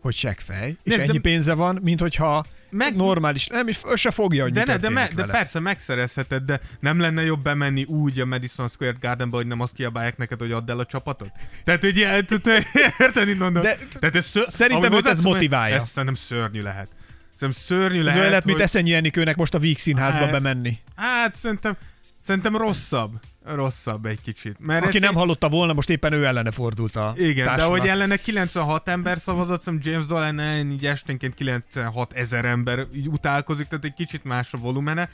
hogy seggfej, és de- ennyi pénze van, mint hogyha meg... Normális, nem is se fogja, hogy De, mi ne, de, me, de persze megszerezheted, de nem lenne jobb bemenni úgy a Madison Square Gardenbe, hogy nem azt kiabálják neked, hogy add el a csapatot? Tehát tehát, érted, mit mondom? De- Tehát ez ször... Szerintem őt ez motiválja. Ez szerintem szörnyű lehet. Szerintem szörnyű Ez lehet, olyan lett, mint hogy... Eszenyi Enikőnek most a Víg színházba Hát, bemenni. Hát szerintem, szerintem rosszabb. Rosszabb egy kicsit. Mert Aki nem hallotta volna, most éppen ő ellene fordult a Igen, de társulat. hogy ellene 96 ember szavazott, szerintem James Dolan így esténként 96 ezer ember így utálkozik, tehát egy kicsit más a volumene.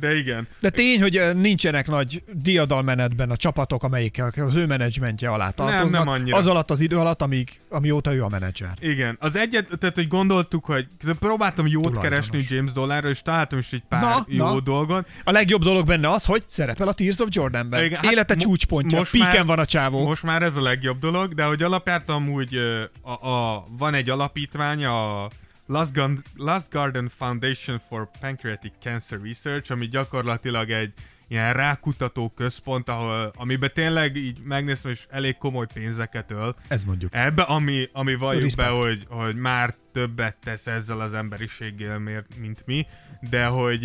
De igen. De tény, hogy ö, nincsenek nagy diadalmenetben a csapatok, amelyik az ő menedzsmentje alá tartoznak. nem annyira. az alatt az idő alatt, amíg, amióta ő a menedzser. Igen, az egyet, tehát hogy gondoltuk, hogy próbáltam jót Tulajdonos. keresni James Dolanra, és találtam is egy pár Na, jó na. dolgot. A legjobb dolog benne az, hogy szerepel a Tears of Jordanben. Igen, hát Élete mo- csúcspontja, most píken már- van a csávó. Most már ez a legjobb dolog, de hogy alapjártan amúgy ö, a, a, van egy alapítvány, a Last, Gun, Last Garden Foundation for Pancreatic Cancer Research, ami gyakorlatilag egy ilyen rákutató központ, ahol, amiben tényleg így megnéztem, és elég komoly pénzeket öl. Ez mondjuk. Ebbe, ami, ami valljuk Respect. be, hogy, hogy már többet tesz ezzel az emberiséggel, miért, mint mi, de hogy,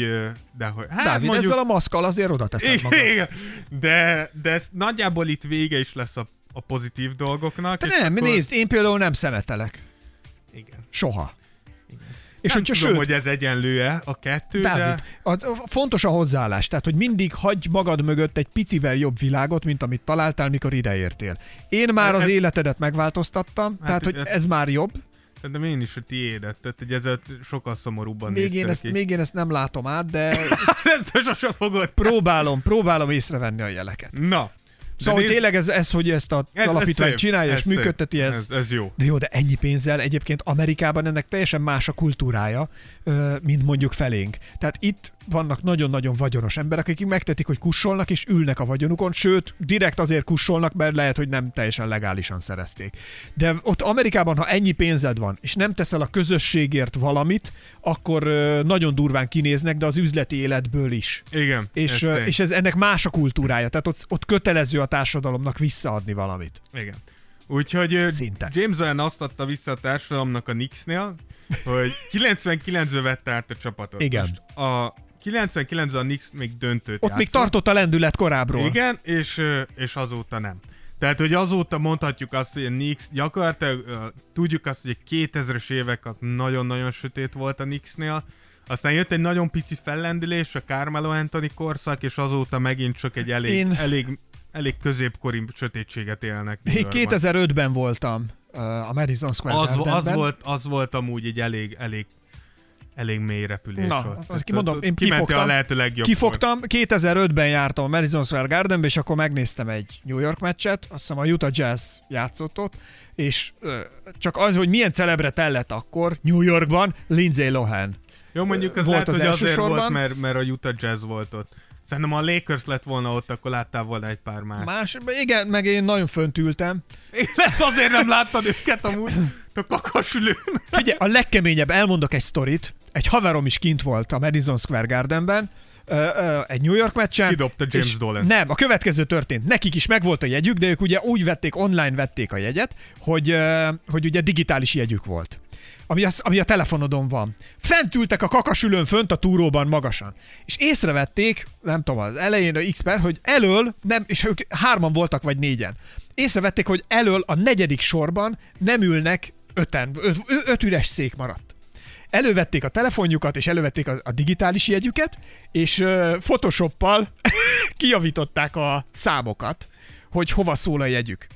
de hogy hát Dávid, mondjuk, ezzel a maszkal azért oda teszed magad. igen, de, de ez nagyjából itt vége is lesz a, a pozitív dolgoknak. És nem, akkor- nézd, én például nem szemetelek. Igen. Soha. És nem hogyha tudom, sőt, hogy ez egyenlő-e a kettő, Dávid, de... Az, fontos a hozzáállás, tehát hogy mindig hagyj magad mögött egy picivel jobb világot, mint amit találtál, mikor ideértél. Én már az életedet megváltoztattam, hát, tehát hogy ez már jobb, Szerintem én is a tiédet, tehát hogy ezzel sokkal szomorúbban még én, ezt, még én ezt nem látom át, de... ezt sosem fogod. Próbálom, próbálom észrevenni a jeleket. Na, Szóval nézd... tényleg ez, ez, hogy ezt a ez, alapítvány ez csinálja ez és szép. működteti, ez, ez, ez jó. De jó, de ennyi pénzzel egyébként Amerikában ennek teljesen más a kultúrája, mint mondjuk felénk. Tehát itt vannak nagyon-nagyon vagyonos emberek, akik megtetik, hogy kussolnak és ülnek a vagyonukon, sőt, direkt azért kussolnak, mert lehet, hogy nem teljesen legálisan szerezték. De ott Amerikában, ha ennyi pénzed van, és nem teszel a közösségért valamit, akkor nagyon durván kinéznek, de az üzleti életből is. Igen. És, ez, és ez ennek más a kultúrája, tehát ott, ott kötelező a társadalomnak visszaadni valamit. Igen. Úgyhogy Szinte. James Owen azt adta vissza a társadalomnak a Knicksnél, hogy 99-ben vette át a csapatot. Igen. Most a 99 a Knicks még döntőt Ott játszott. még tartott a lendület korábbról. Igen, és, és azóta nem. Tehát, hogy azóta mondhatjuk azt, hogy a Knicks gyakorlatilag uh, tudjuk azt, hogy a 2000-es évek az nagyon-nagyon sötét volt a Knicksnél, aztán jött egy nagyon pici fellendülés, a Carmelo Anthony korszak, és azóta megint csak egy elég, Én... elég, elég középkori sötétséget élnek. Én 2005-ben voltam a Madison Square az, az volt, az volt amúgy egy elég, elég elég mély repülés Na, volt. azt kimondom, én kifogtam, a lehető legjobb kifogtam, 2005-ben jártam a Madison Square Gardenbe, és akkor megnéztem egy New York meccset, azt hiszem a Utah Jazz játszott ott, és ö, csak az, hogy milyen celebre tellett akkor New Yorkban, Lindsay Lohan. Jó, mondjuk az volt lehet, az hogy azért sorban. volt, mert, mert a Utah Jazz volt ott. Szerintem a Lakers lett volna ott, akkor láttál volna egy pár más. Más, igen, meg én nagyon fönt ültem. Lehet azért nem láttad őket amúgy, a kakasülőn. Figyelj, a legkeményebb, elmondok egy sztorit. Egy haverom is kint volt a Madison Square Gardenben, egy New York meccsen. Kidobta James Dolan. Nem, a következő történt. Nekik is megvolt a jegyük, de ők ugye úgy vették, online vették a jegyet, hogy, hogy ugye digitális jegyük volt ami, az, ami a telefonodon van. Fent ültek a kakasülőn fönt a túróban magasan. És észrevették, nem tudom, az elején a x hogy elől, nem, és ők hárman voltak, vagy négyen. Észrevették, hogy elől a negyedik sorban nem ülnek öten, öt, öt üres szék maradt. Elővették a telefonjukat, és elővették a, a digitális jegyüket, és uh, Photoshoppal kijavították a számokat, hogy hova szól a jegyük.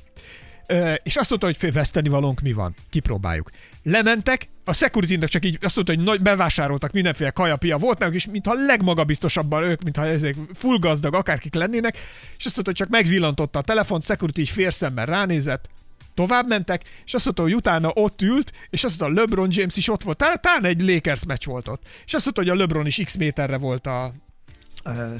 És azt mondta, hogy veszteni valónk mi van. Kipróbáljuk. Lementek, a security csak így azt mondta, hogy nagy, bevásároltak mindenféle kajapia volt náluk, és mintha legmagabiztosabban ők, mintha ezek full gazdag akárkik lennének, és azt mondta, hogy csak megvillantotta a telefont, security így félszemmel ránézett, tovább mentek, és azt mondta, hogy utána ott ült, és azt mondta, a LeBron James is ott volt, talán egy Lakers meccs volt ott, és azt mondta, hogy a LeBron is x méterre volt a,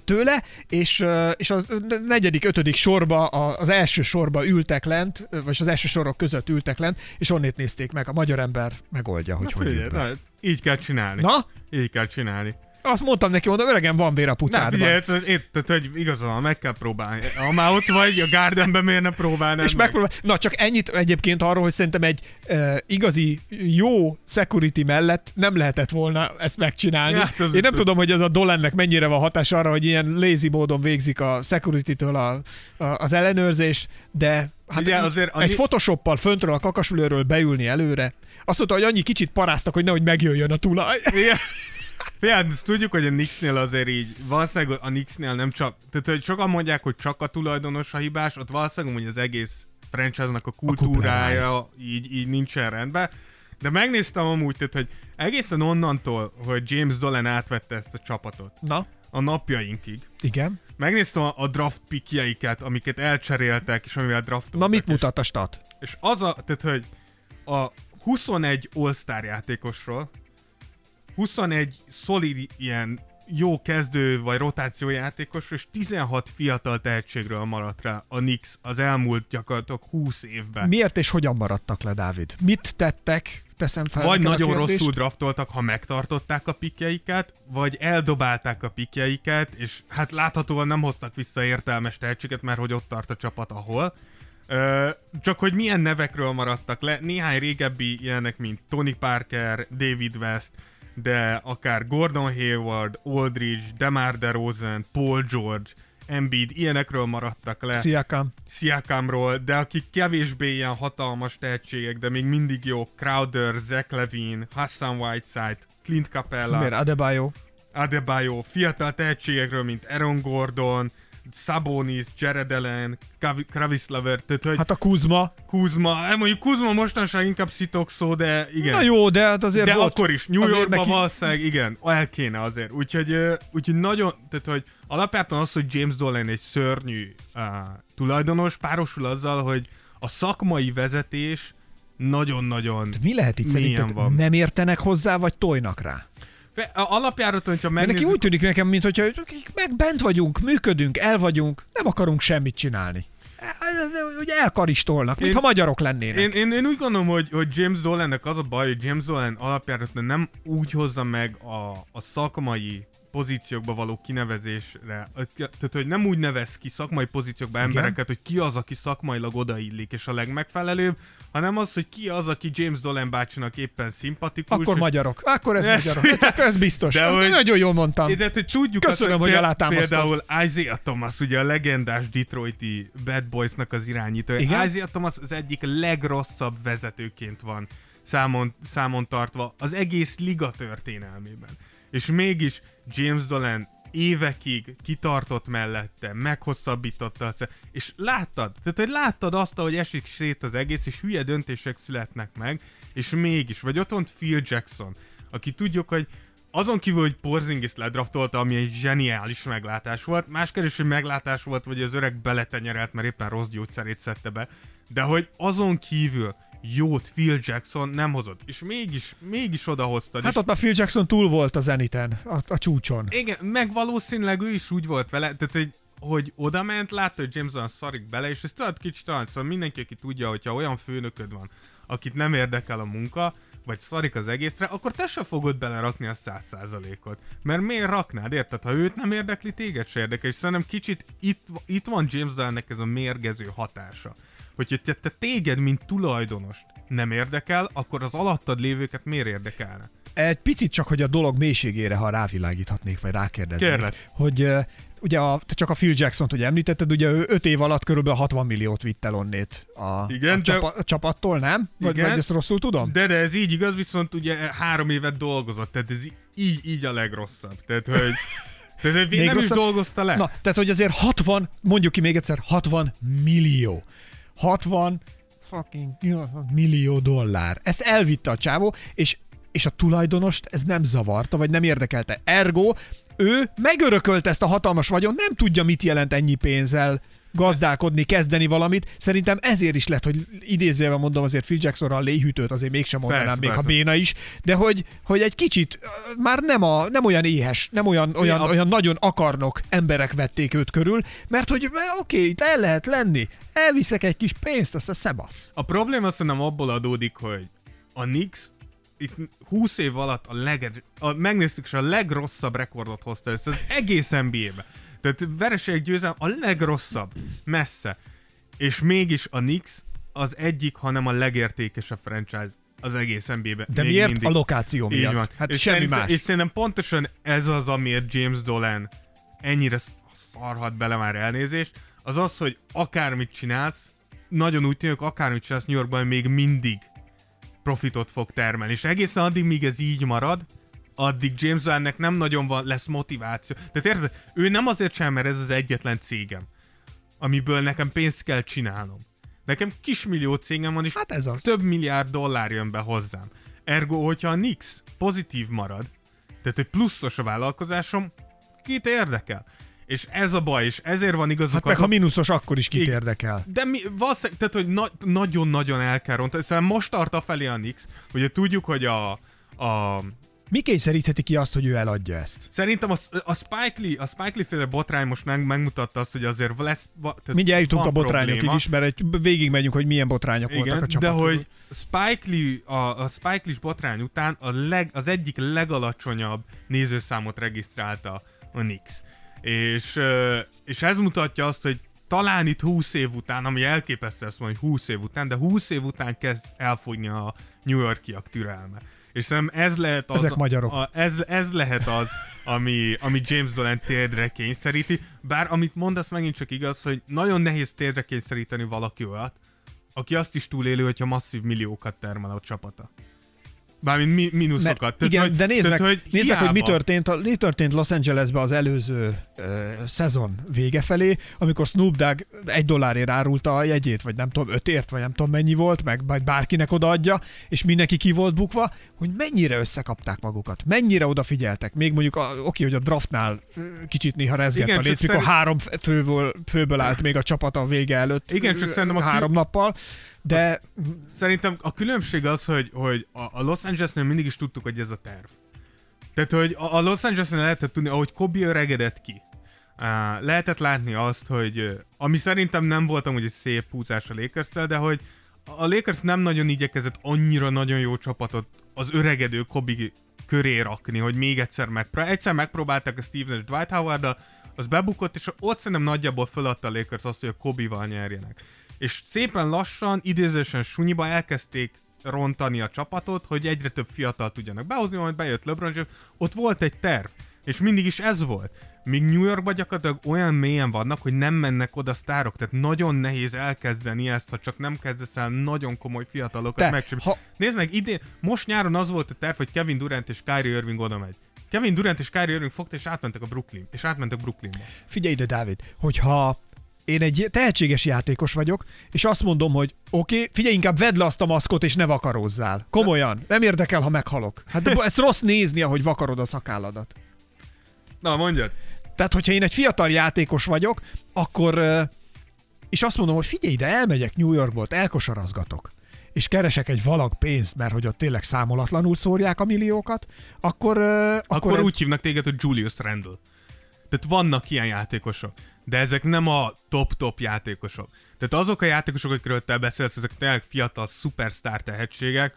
tőle, és, és az negyedik, ötödik sorba, az első sorba ültek lent, vagy az első sorok között ültek lent, és onnét nézték meg, a magyar ember megoldja, hogy na, hogy figyelj, na, Így kell csinálni. Na? Így kell csinálni. Azt mondtam neki, mondom, öregem, van vér a pucádban. Ne, figyelj, tehát, hogy igazán meg kell próbálni. Ha már ott vagy, a Gardenben miért ne próbálnád És meg? Na, csak ennyit egyébként arról, hogy szerintem egy uh, igazi jó security mellett nem lehetett volna ezt megcsinálni. Ja, Én nem tudom, hogy ez a Dolennek mennyire van hatás arra, hogy ilyen lazy módon végzik a security-től a, a, az ellenőrzést, de Hát Ugye, azért annyi... egy photoshoppal föntről a kakasülőről beülni előre. Azt mondta, hogy annyi kicsit paráztak, hogy nehogy megjöjjön a tulaj. Igen. Figyelj, ezt tudjuk, hogy a Knicksnél azért így, valószínűleg a Knicksnél nem csak, tehát hogy sokan mondják, hogy csak a tulajdonos a hibás, ott valószínűleg hogy az egész franchise-nak a kultúrája a így, így nincsen rendben. De megnéztem amúgy, tehát, hogy egészen onnantól, hogy James Dolan átvette ezt a csapatot. Na? A napjainkig. Igen. Megnéztem a, a draft pickjeiket, amiket elcseréltek, és amivel draftoltak. Na mit mutat a stat? És az a, tehát, hogy a 21 All-Star játékosról 21 szolid ilyen jó kezdő vagy rotációjátékos, és 16 fiatal tehetségről maradt rá a Nix az elmúlt gyakorlatilag 20 évben. Miért és hogyan maradtak le, Dávid? Mit tettek? Teszem fel vagy nagyon rosszul draftoltak, ha megtartották a pikjeiket, vagy eldobálták a pikjeiket, és hát láthatóan nem hoztak vissza értelmes tehetséget, mert hogy ott tart a csapat, ahol. Ö, csak hogy milyen nevekről maradtak le, néhány régebbi ilyenek, mint Tony Parker, David West, de akár Gordon Hayward, Aldridge, DeMar DeRozan, Paul George, Embiid, ilyenekről maradtak le. Sziakam. Sziakamról, de akik kevésbé ilyen hatalmas tehetségek, de még mindig jó, Crowder, Zach Levine, Hassan Whiteside, Clint Capella, Miért? Adebayo. Adebayo, fiatal tehetségekről, mint Aaron Gordon, Sabonis, Jared Allen, Kravis Lever, tehát hogy hát, a Kuzma. Kuzma, hát mondjuk Kuzma mostanság inkább szitokszó, de igen. Na jó, de hát azért de volt. akkor is, New Yorkban neki- valószínűleg igen, el kéne azért. Úgyhogy, úgyhogy nagyon, tehát hogy alapjában az, hogy James Dolan egy szörnyű uh, tulajdonos, párosul azzal, hogy a szakmai vezetés nagyon-nagyon Mi lehet itt szerinted? van. Nem értenek hozzá, vagy tojnak rá? Alapjáraton, hogyha Mert neki úgy tűnik nekem, mint hogyha meg bent vagyunk, működünk, el vagyunk, nem akarunk semmit csinálni. Hogy elkaristolnak, mintha magyarok lennének. Én, én, én úgy gondolom, hogy, hogy James Dolannek az a baj, hogy James Dolan alapjáraton nem úgy hozza meg a, a szakmai pozíciókba való kinevezésre, tehát hogy nem úgy nevez ki szakmai pozíciókba Igen. embereket, hogy ki az, aki szakmailag odaillik és a legmegfelelőbb, hanem az, hogy ki az, aki James Dolan bácsinak éppen szimpatikus. Akkor és- magyarok. Akkor ez, Ez- magyarok. Ez biztos. De hogy- Nagyon jól mondtam. de hogy tudjuk Köszönöm, azt, hogy alátámasztod. Például Isaiah Thomas, ugye a legendás Detroiti Bad Boysnak az irányítója. Igen? Isaiah Thomas az egyik legrosszabb vezetőként van számon, számon tartva az egész liga történelmében. És mégis James Dolan évekig kitartott mellette, meghosszabbította és láttad, tehát hogy láttad azt, hogy esik szét az egész, és hülye döntések születnek meg, és mégis, vagy ott van Phil Jackson, aki tudjuk, hogy azon kívül, hogy Porzingis ledraftolta, ami egy zseniális meglátás volt, más kérdés, hogy meglátás volt, vagy az öreg beletenyerelt, mert éppen rossz gyógyszerét szedte be, de hogy azon kívül jót Phil Jackson nem hozott, és mégis, mégis odahoztad. Hát és ott már Phil Jackson túl volt a zeniten, a, a csúcson. igen, meg valószínűleg ő is úgy volt vele, tehát hogy, hogy oda ment, látta, hogy James Gunn szarik bele, és ez tudod kicsit talán, szóval mindenki, aki tudja, hogyha olyan főnököd van, akit nem érdekel a munka, vagy szarik az egészre, akkor te se fogod belerakni a száz százalékot. Mert miért raknád, érted? Ha őt nem érdekli, téged se érdekel, és szerintem kicsit itt, itt van James Dunnnek ez a mérgező hatása. Hogyha te, te téged, mint tulajdonost nem érdekel, akkor az alattad lévőket miért érdekelne? Egy picit csak, hogy a dolog mélységére, ha rávilágíthatnék, vagy rákérdeznék. Kérlek. Hogy ugye a, te csak a Phil Jackson-t ugye említetted, ugye ő 5 év alatt körülbelül 60 milliót vitt el onnét a, Igen, a, de- csapa, a csapattól, nem? Vagy, Igen. vagy ezt rosszul tudom? De, de ez így igaz, viszont ugye három évet dolgozott, tehát ez így, így a legrosszabb. Tehát, hogy, tehát, hogy Még nem is rosszabb? dolgozta le. Na, tehát, hogy azért 60, mondjuk ki még egyszer, 60 millió. 60 fucking millió dollár. Ezt elvitte a csávó, és, és a tulajdonost ez nem zavarta, vagy nem érdekelte. Ergo, ő megörökölte ezt a hatalmas vagyon, nem tudja, mit jelent ennyi pénzzel gazdálkodni, kezdeni valamit. Szerintem ezért is lett, hogy idézőjelben mondom, azért Phil Jacksonra a léhűtőt azért mégsem mondanám, Persze, még ha persze. béna is, de hogy, hogy egy kicsit már nem, a, nem olyan éhes, nem olyan, olyan, a- olyan nagyon akarnok emberek vették őt körül, mert hogy oké, itt el lehet lenni, elviszek egy kis pénzt, azt a szebasz. A probléma szerintem abból adódik, hogy a Knicks itt 20 év alatt a, leg, a megnéztük, és a legrosszabb rekordot hozta össze az egész NBA-be. Tehát vereség győzelem a legrosszabb, messze. És mégis a Knicks az egyik, hanem a legértékesebb franchise az egész NBA-be. De miért? mindig. A lokáció Így miatt. van. Hát és semmi más. És szerintem pontosan ez az, amiért James Dolan ennyire sz- szarhat bele már elnézést, az az, hogy akármit csinálsz, nagyon úgy tűnik, akármit csinálsz New Yorkban, még mindig profitot fog termelni. És egészen addig, míg ez így marad, addig James Dolannek nem nagyon van, lesz motiváció. Tehát érted, ő nem azért sem, mert ez az egyetlen cégem, amiből nekem pénzt kell csinálnom. Nekem kismillió cégem van, és Hát ez az. több milliárd dollár jön be hozzám. Ergo, hogyha a Nix pozitív marad, tehát hogy pluszos a vállalkozásom, kit érdekel? És ez a baj, és ezért van igazuk Hát meg ha mínuszos, akkor is kit érdekel. de mi, valószínűleg, tehát, hogy na, nagyon-nagyon el kell rontani. Szerintem most tart a felé a Nix, ugye tudjuk, hogy a, a Mi kényszerítheti ki azt, hogy ő eladja ezt? Szerintem a, a Spike Lee, a Spike Lee féle botrány most meg, megmutatta azt, hogy azért lesz... Tehát Mindjárt eljutunk a botrányokig probléma. is, mert egy, végigmegyünk, hogy milyen botrányok voltak a Igen, de hogy Spike Lee, a, a Spike Lee botrány után a leg, az egyik legalacsonyabb nézőszámot regisztrálta a Knicks. És, és ez mutatja azt, hogy talán itt 20 év után, ami elképesztő ezt mondani, hogy 20 év után, de 20 év után kezd elfogyni a New Yorkiak türelme. És szerintem ez lehet az... Ezek magyarok. A, ez, ez lehet az, ami, ami James Dolan térdre kényszeríti, bár amit mondasz megint csak igaz, hogy nagyon nehéz térdre kényszeríteni valaki olyat, aki azt is túlélő, hogyha masszív milliókat termel a csapata. Bármint mi, mínuszokat. Mert, Tehát, igen, hogy, de nézd tehát, meg, hogy nézd meg, hogy mi történt, mi történt Los Angelesben az előző uh, szezon vége felé, amikor Snoop Dogg egy dollárért árulta a jegyét, vagy nem tudom, ötért, vagy nem tudom mennyi volt, meg majd bárkinek odaadja, és mindenki ki volt bukva, hogy mennyire összekapták magukat, mennyire odafigyeltek. Még mondjuk, a, oké, hogy a draftnál kicsit néha rezgett Igen, a mikor szerint- három főből, főből állt még a csapat a vége előtt. Igen, csak szerintem a három nappal, de Szerintem a különbség az, hogy, hogy a, a Los Angelesnél mindig is tudtuk, hogy ez a terv. Tehát, hogy a, a Los Angelesnél lehetett tudni, ahogy Kobe öregedett ki. Lehetett látni azt, hogy ami szerintem nem volt amúgy egy szép húzás a lakers de hogy a Lakers nem nagyon igyekezett annyira nagyon jó csapatot az öregedő Kobe köré rakni, hogy még egyszer megpróbálták. Egyszer megpróbálták a Steve Nash Dwight howard az bebukott, és ott szerintem nagyjából föladta a Lakers azt, hogy a Kobe-val nyerjenek. És szépen lassan, idézősen sunyiba elkezdték rontani a csapatot, hogy egyre több fiatal tudjanak behozni, majd bejött LeBron James, ott volt egy terv, és mindig is ez volt. Míg New Yorkban gyakorlatilag olyan mélyen vannak, hogy nem mennek oda sztárok, tehát nagyon nehéz elkezdeni ezt, ha csak nem kezdesz el nagyon komoly fiatalokat megcsinálni. ha- Nézd meg, idén, most nyáron az volt a terv, hogy Kevin Durant és Kyrie Irving oda megy. Kevin Durant és Kyrie Irving fogta, és átmentek a Brooklyn, és átmentek Brooklynba. Figyelj ide, Dávid, hogyha én egy tehetséges játékos vagyok, és azt mondom, hogy oké, okay, figyelj, inkább vedd le azt a maszkot, és ne vakarozzál. Komolyan, nem érdekel, ha meghalok. Hát de ez rossz nézni, ahogy vakarod a szakálladat. Na, mondjad. Tehát, hogyha én egy fiatal játékos vagyok, akkor, és azt mondom, hogy figyelj ide, elmegyek New Yorkból, elkosarazgatok, és keresek egy valag pénzt, mert hogy ott tényleg számolatlanul szórják a milliókat, Akkor, akkor akkor ez, úgy hívnak téged, hogy Julius Randle. Tehát vannak ilyen játékosok, de ezek nem a top-top játékosok. Tehát azok a játékosok, akikről te beszélsz, ezek tényleg fiatal, szupersztár tehetségek,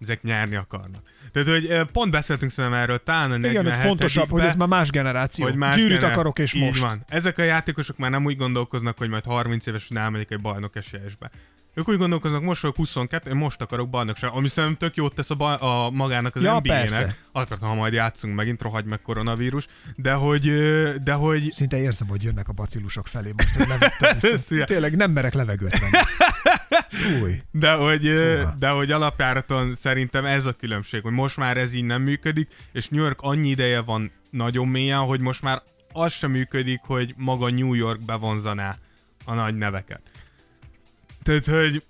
ezek nyerni akarnak. Tehát, hogy pont beszéltünk szerintem erről, talán a igen, hogy 47 fontosabb, hogy ez már más generáció. hogy más Gyűrűt gener- akarok, és Így most. van. Ezek a játékosok már nem úgy gondolkoznak, hogy majd 30 évesen elmegyek egy bajnok esélyesbe. Ők úgy gondolkoznak, most vagyok 22, én most akarok bajnokság, ami szerintem tök jót tesz a, baj, a magának az Ja, NBA-nek. Akkor, ha majd játszunk megint, rohagy meg koronavírus, de hogy, de hogy Szinte érzem, hogy jönnek a bacillusok felé most, hogy levettem. Tényleg nem merek levegőt venni. Új. De hogy, ö, Húha. de hogy alapjáraton szerintem ez a különbség, hogy most már ez így nem működik, és New York annyi ideje van nagyon mélyen, hogy most már az sem működik, hogy maga New York bevonzaná a nagy neveket. Tehát, hogy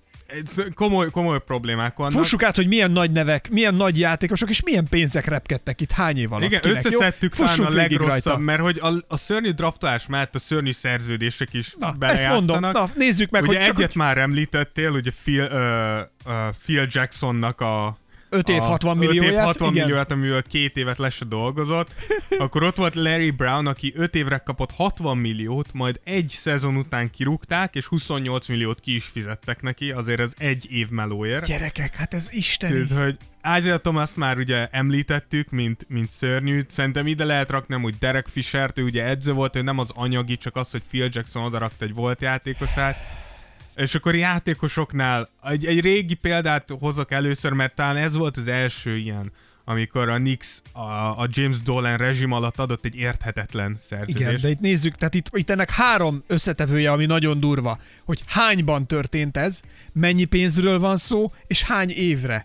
komoly, komoly problémák vannak. Fussuk át, hogy milyen nagy nevek, milyen nagy játékosok, és milyen pénzek repkedtek itt hány év alatt. Igen, kinek, jó? összeszedtük talán Fussunk a legrosszabb, rajta. mert hogy a, a szörnyű draftolás mellett a szörnyű szerződések is Na, ezt mondom, na, nézzük meg, Ugye hogy egyet már említettél, ugye Phil, uh, uh, Phil Jacksonnak a 5 év a 60 öt év millióját. 60 igen. millióját, amivel két évet le se dolgozott. Akkor ott volt Larry Brown, aki 5 évre kapott 60 milliót, majd egy szezon után kirúgták, és 28 milliót ki is fizettek neki, azért ez egy év melóért. Gyerekek, hát ez isteni. Tehát, hogy Isaiah Thomas már ugye említettük, mint, mint szörnyűt, szerintem ide lehet rakni úgy Derek Fishert, ő ugye edző volt, ő nem az anyagi, csak az, hogy Phil Jackson odarakta egy volt játékosát. És akkor játékosoknál egy, egy régi példát hozok először, mert talán ez volt az első ilyen, amikor a Knicks a, a James Dolan rezsim alatt adott egy érthetetlen szerződést. Igen, de itt nézzük, tehát itt, itt ennek három összetevője, ami nagyon durva, hogy hányban történt ez, mennyi pénzről van szó, és hány évre.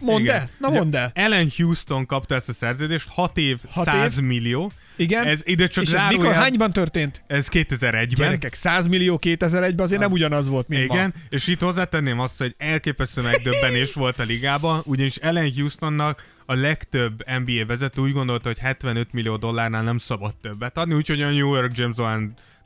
Mondd Igen. el, na mondd el. Ellen Houston kapta ezt a szerződést, 6 év, Hat 100 év? millió. Igen, Ez ide csak és ez mikor, hányban történt? Ez 2001-ben. Gyerekek, 100 millió 2001-ben azért nem ugyanaz volt, mint Igen, ma. és itt hozzátenném azt, hogy elképesztő megdöbbenés volt a ligában, ugyanis Ellen Houstonnak a legtöbb NBA vezető úgy gondolta, hogy 75 millió dollárnál nem szabad többet adni, úgyhogy a New York James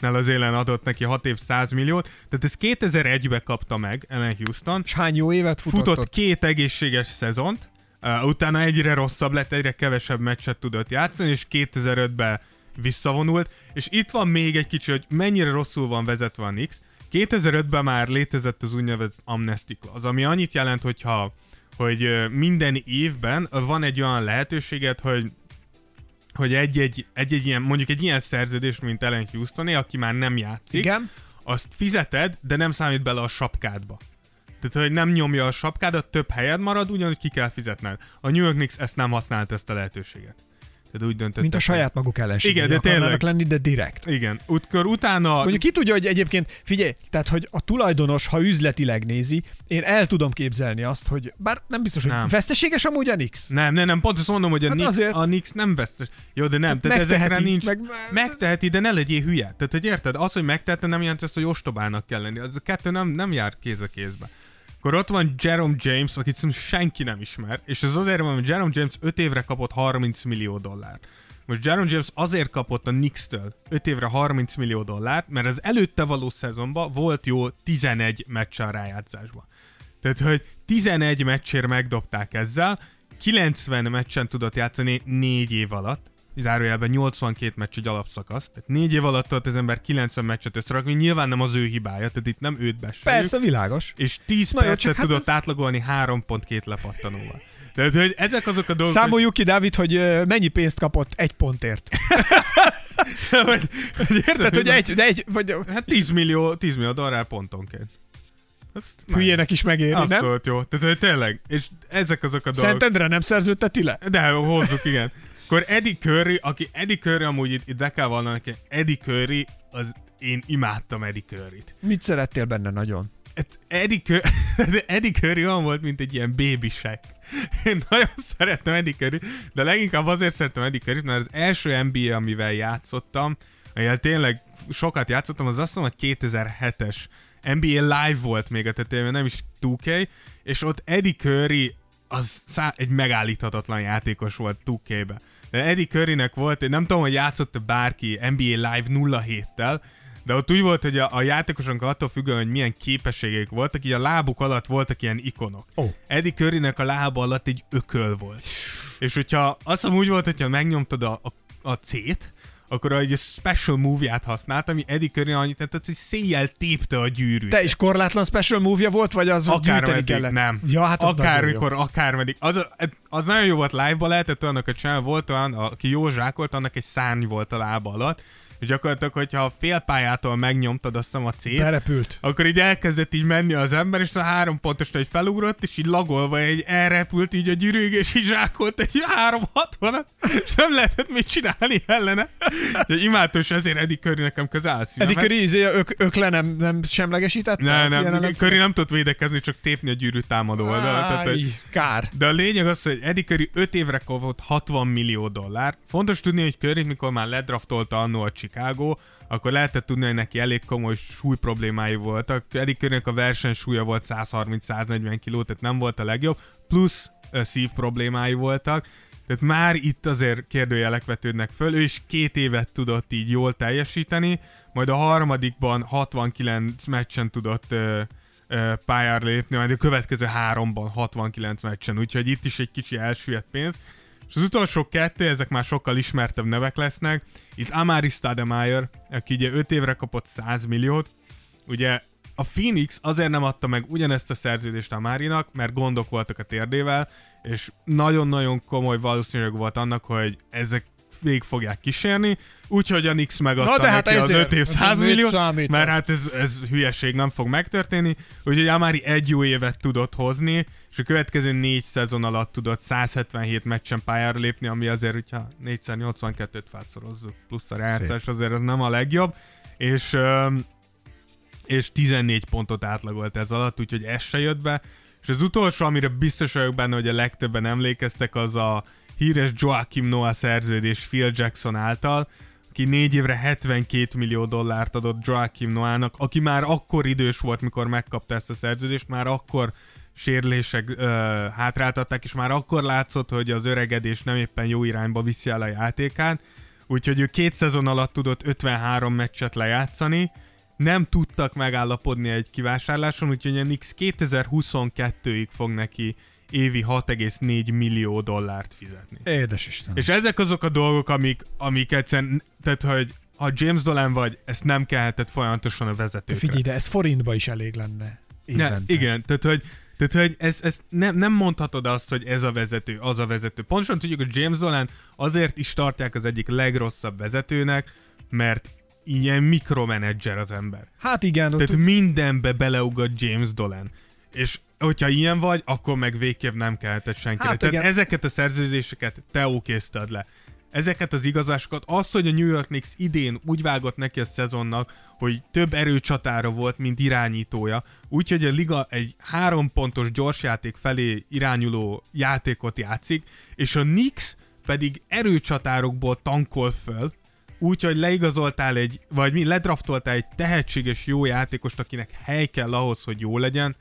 Dolan-nál az élen adott neki 6 év 100 milliót, tehát ez 2001-ben kapta meg Ellen Houston, És hány jó évet futott, futott ott? két egészséges szezont, uh, utána egyre rosszabb lett, egyre kevesebb meccset tudott játszani, és 2005-ben visszavonult, és itt van még egy kicsi, hogy mennyire rosszul van vezetve a Knicks. 2005-ben már létezett az úgynevezett amnesty clause, ami annyit jelent, hogyha hogy minden évben van egy olyan lehetőséget, hogy hogy egy-egy, egy-egy ilyen, mondjuk egy ilyen szerződés, mint Ellen Houstoné, aki már nem játszik, Igen, azt fizeted, de nem számít bele a sapkádba. Tehát, hogy nem nyomja a sapkádat, több helyed marad, ugyanúgy ki kell fizetned. A New York Knicks ezt nem használta ezt a lehetőséget. Tehát úgy döntöttek. Mint a saját maguk ellenségei Igen, de tényleg. lenni, de direkt. Igen, útkor utána... Mondjuk ki tudja, hogy egyébként, figyelj, tehát, hogy a tulajdonos, ha üzletileg nézi, én el tudom képzelni azt, hogy bár nem biztos, hogy Nem. veszteséges amúgy a Nix. Nem, nem, nem, pont azt mondom, hogy a, Hát Nix, azért. a Nix nem vesztes. Jó, de nem, tehát megteheti, ezekre nincs... meg- Megteheti, de ne legyél hülye. Tehát, hogy érted, az, hogy megtehette, nem jelenti azt, hogy ostobának kell lenni. Az a kettő nem, nem jár kéz a kézbe. Akkor ott van Jerome James, akit szerintem senki nem ismer, és ez azért van, mert Jerome James 5 évre kapott 30 millió dollárt. Most Jerome James azért kapott a Knicks-től 5 évre 30 millió dollárt, mert az előtte való szezonban volt jó 11 meccs a rájátszásban. Tehát, hogy 11 meccsért megdobták ezzel, 90 meccsen tudott játszani 4 év alatt, zárójelben 82 meccs egy alapszakasz, tehát 4 év alatt tudott az ember 90 meccset összerakni, nyilván nem az ő hibája, tehát itt nem őt besejük. Persze, világos. És 10 Na percet hát tudott ez- átlagolni 3.2 lepattanóval. Tehát, hogy ezek azok a dolgok, Számoljuk ki, Dávid, hogy mennyi pénzt kapott egy pontért. hogy, hogy érted, Tehát, hogy egy, de egy, vagy Hát 10 millió, 10 millió dollár pontonként. Ez hülyének is megéri, nem? Abszolút jó. Tehát, tényleg, és ezek azok a dolgok. Szentendre nem szerződteti le? De hozzuk, igen. Akkor Eddie Curry, aki Eddie Curry amúgy itt, itt be kell vallanom neki, Eddie Curry, az én imádtam Eddie Curry-t. Mit szerettél benne nagyon? Hát Eddie, Curry, Eddie Curry olyan volt, mint egy ilyen Shaq. Én nagyon szerettem Eddie Curry, de leginkább azért szerettem Eddie Curry, mert az első NBA, amivel játszottam, amivel tényleg sokat játszottam, az azt mondom, hogy 2007-es NBA Live volt még a tetejében, nem is 2K, és ott Eddie Curry az szá- egy megállíthatatlan játékos volt 2K-be. Eddie Currynek volt, nem tudom, hogy játszott bárki NBA Live 07-tel, de ott úgy volt, hogy a, a játékosok attól függően, hogy milyen képességeik voltak, így a lábuk alatt voltak ilyen ikonok. Ó. Eddie Currynek a lába alatt egy ököl volt. És hogyha azt hiszem úgy volt, hogyha megnyomtad a, a, a C-t, akkor egy special move-ját használt, ami Eddie Curry annyit tett, hogy széjjel tépte a gyűrűt. Te is korlátlan special move volt, vagy az, hogy Akármeddig, kellett? nem. Ja, hát az Akármikor, akármeddig. Az, az nagyon jó volt live-ba, lehetett olyanokat csinálni, volt olyan, aki jó zsákolt, annak egy szárny volt a lába alatt, és gyakorlatilag, hogyha a félpályától megnyomtad azt hiszem a C-t, Berepült. akkor így elkezdett így menni az ember, és a három pontos, hogy felugrott, és így lagolva egy elrepült így a gyűrűg, és így zsákolt egy 360 és nem lehetett mit csinálni ellene. Imádtam, és ezért Eddie Curry nekem közel. Eddie Curry izé, ök, ökle nem, nem semlegesítette? Ne, nem, ellen- Curry nem tudott védekezni, csak tépni a gyűrű támadó. Tehát, hogy- Áj, kár. de a lényeg az, hogy Eddie Curry 5 évre kapott 60 millió dollár. Fontos tudni, hogy Curry, mikor már ledraftolta annó a Chicago, akkor lehetett tudni, hogy neki elég komoly súly problémái voltak. Eddie Currynek a versenysúlya volt 130-140 kg, tehát nem volt a legjobb, plusz szív problémái voltak. Tehát már itt azért kérdőjelek vetődnek föl, ő is két évet tudott így jól teljesíteni, majd a harmadikban 69 meccsen tudott ö, ö, pályára lépni, majd a következő háromban 69 meccsen, úgyhogy itt is egy kicsi elsüllyedt pénz. És az utolsó kettő, ezek már sokkal ismertebb nevek lesznek. Itt Amari Stoudemire, aki ugye 5 évre kapott 100 milliót. Ugye a Phoenix azért nem adta meg ugyanezt a szerződést Amarinak, mert gondok voltak a térdével, és nagyon-nagyon komoly valószínűség volt annak, hogy ezek végig fogják kísérni, úgyhogy a Nix megadta Na de hát neki az ezért. 5 év Ez 100 mit millió, mert hát ez, ez hülyeség nem fog megtörténni, úgyhogy Amari egy jó évet tudott hozni, és a következő négy szezon alatt tudott 177 meccsen pályára lépni, ami azért, hogyha 482-t felszorozzuk, plusz a rájátszás, azért az nem a legjobb, és, és 14 pontot átlagolt ez alatt, úgyhogy ez se jött be, és az utolsó, amire biztos vagyok benne, hogy a legtöbben emlékeztek, az a híres Joachim Noah szerződés Phil Jackson által, aki négy évre 72 millió dollárt adott Joachim Noahnak, aki már akkor idős volt, mikor megkapta ezt a szerződést, már akkor sérülések ö, hátráltatták, és már akkor látszott, hogy az öregedés nem éppen jó irányba viszi el a játékát, úgyhogy ő két szezon alatt tudott 53 meccset lejátszani, nem tudtak megállapodni egy kivásárláson, úgyhogy a Nix 2022-ig fog neki évi 6,4 millió dollárt fizetni. Édes Isten. És ezek azok a dolgok, amik, amik egyszerűen, tehát hogy ha James Dolan vagy, ezt nem kellhetett folyamatosan a vezetőkre. figyelj, de ez forintba is elég lenne. ne, igen, tehát hogy, tehát, hogy ez, ez nem, nem mondhatod azt, hogy ez a vezető, az a vezető. Pontosan tudjuk, hogy James Dolan azért is tartják az egyik legrosszabb vezetőnek, mert ilyen mikromenedzser az ember. Hát igen, ott, Tehát mindenbe beleugat James Dolan. És hogyha ilyen vagy, akkor meg végképp nem kellhetett senkire. Hát Tehát igen. ezeket a szerződéseket te okéztad le. ezeket az igazásokat, az, hogy a New York Knicks idén úgy vágott neki a szezonnak, hogy több erőcsatára volt, mint irányítója, úgyhogy a liga egy három pontos gyorsjáték felé irányuló játékot játszik, és a Knicks pedig erőcsatárokból tankol föl, úgyhogy leigazoltál egy, vagy mi, ledraftoltál egy tehetséges jó játékost, akinek hely kell ahhoz, hogy jó legyen.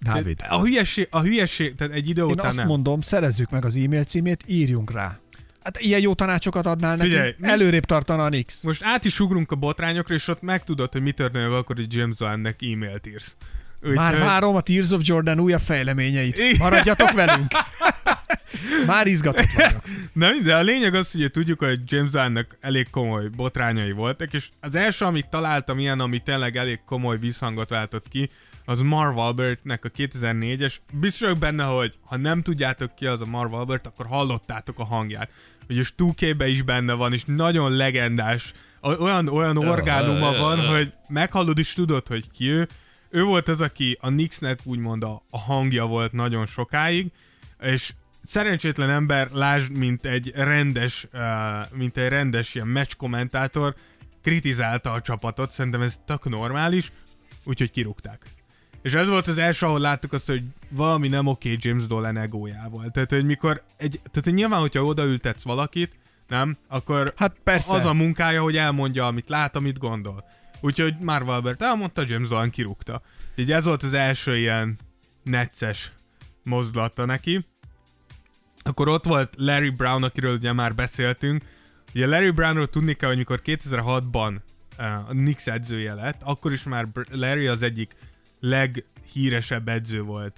Dávid. A hülyeség, a hülyeség, tehát egy idő Én után azt nem. mondom, szerezzük meg az e-mail címét, írjunk rá. Hát ilyen jó tanácsokat adnál neki, Figyelj, előrébb tartana a Nix. Most át is ugrunk a botrányokra, és ott megtudod, hogy mi történik akkor, hogy James Dolannek e-mailt írsz. Már Úgyhogy- várom a Tears of Jordan újabb fejleményeit. Maradjatok velünk! Már izgatott vagyok. Nem, de a lényeg az, hogy tudjuk, hogy James Dolannak elég komoly botrányai voltak, és az első, amit találtam ilyen, ami tényleg elég komoly visszhangot váltott ki, az Marv Albertnek a 2004-es. Biztos vagyok benne, hogy ha nem tudjátok ki az a Marv Albert, akkor hallottátok a hangját. Ugye Stukébe is benne van, és nagyon legendás, olyan, olyan orgánuma van, hogy meghallod és tudod, hogy ki ő. Ő volt az, aki a Knicksnek úgymond a, a hangja volt nagyon sokáig, és szerencsétlen ember, lásd, mint egy rendes, uh, mint egy rendes ilyen meccs kommentátor, kritizálta a csapatot, szerintem ez tök normális, úgyhogy kirúgták. És ez volt az első, ahol láttuk azt, hogy valami nem oké James Dolan egójával. Tehát, hogy mikor egy, tehát hogy nyilván, hogyha odaültetsz valakit, nem, akkor Hát persze. az a munkája, hogy elmondja, amit lát, amit gondol. Úgyhogy Marv Albert elmondta, James Dolan kirúgta. Így ez volt az első ilyen necces mozdulata neki. Akkor ott volt Larry Brown, akiről ugye már beszéltünk. Ugye Larry Brownról tudni kell, hogy mikor 2006-ban uh, a Knicks edzője lett, akkor is már Larry az egyik leghíresebb edző volt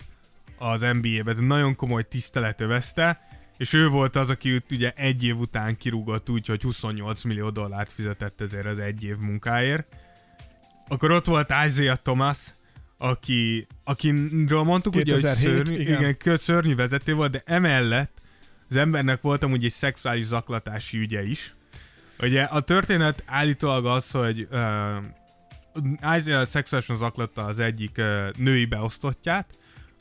az NBA-ben. Nagyon komoly tisztelet övezte, és ő volt az, aki őt ugye egy év után kirúgott úgy, hogy 28 millió dollárt fizetett ezért az egy év munkáért. Akkor ott volt Isaiah Thomas, aki, akiről mondtuk, ugye, hogy 2007, szörnyű, igen, igen, szörnyű vezető volt, de emellett az embernek volt amúgy egy szexuális zaklatási ügye is. Ugye a történet állítólag az, hogy uh, Isaiah szexuálisan zaklatta az egyik uh, női beosztottját,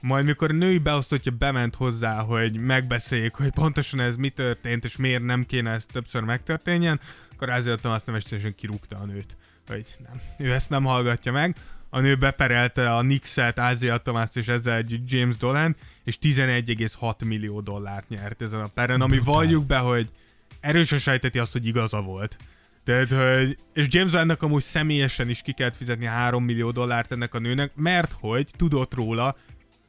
majd mikor a női beosztottja bement hozzá, hogy megbeszéljék, hogy pontosan ez mi történt, és miért nem kéne ez többször megtörténjen, akkor ezért azt nem esetesen kirúgta a nőt, hogy nem, ő ezt nem hallgatja meg. A nő beperelte a Nixet, Ázia Tomászt és ezzel együtt James Dolan, és 11,6 millió dollárt nyert ezen a peren, ami valljuk be, hogy erősen sejteti azt, hogy igaza volt. Tehát, hogy, és James Dolannak amúgy személyesen is ki kellett fizetni 3 millió dollárt ennek a nőnek, mert hogy tudott róla,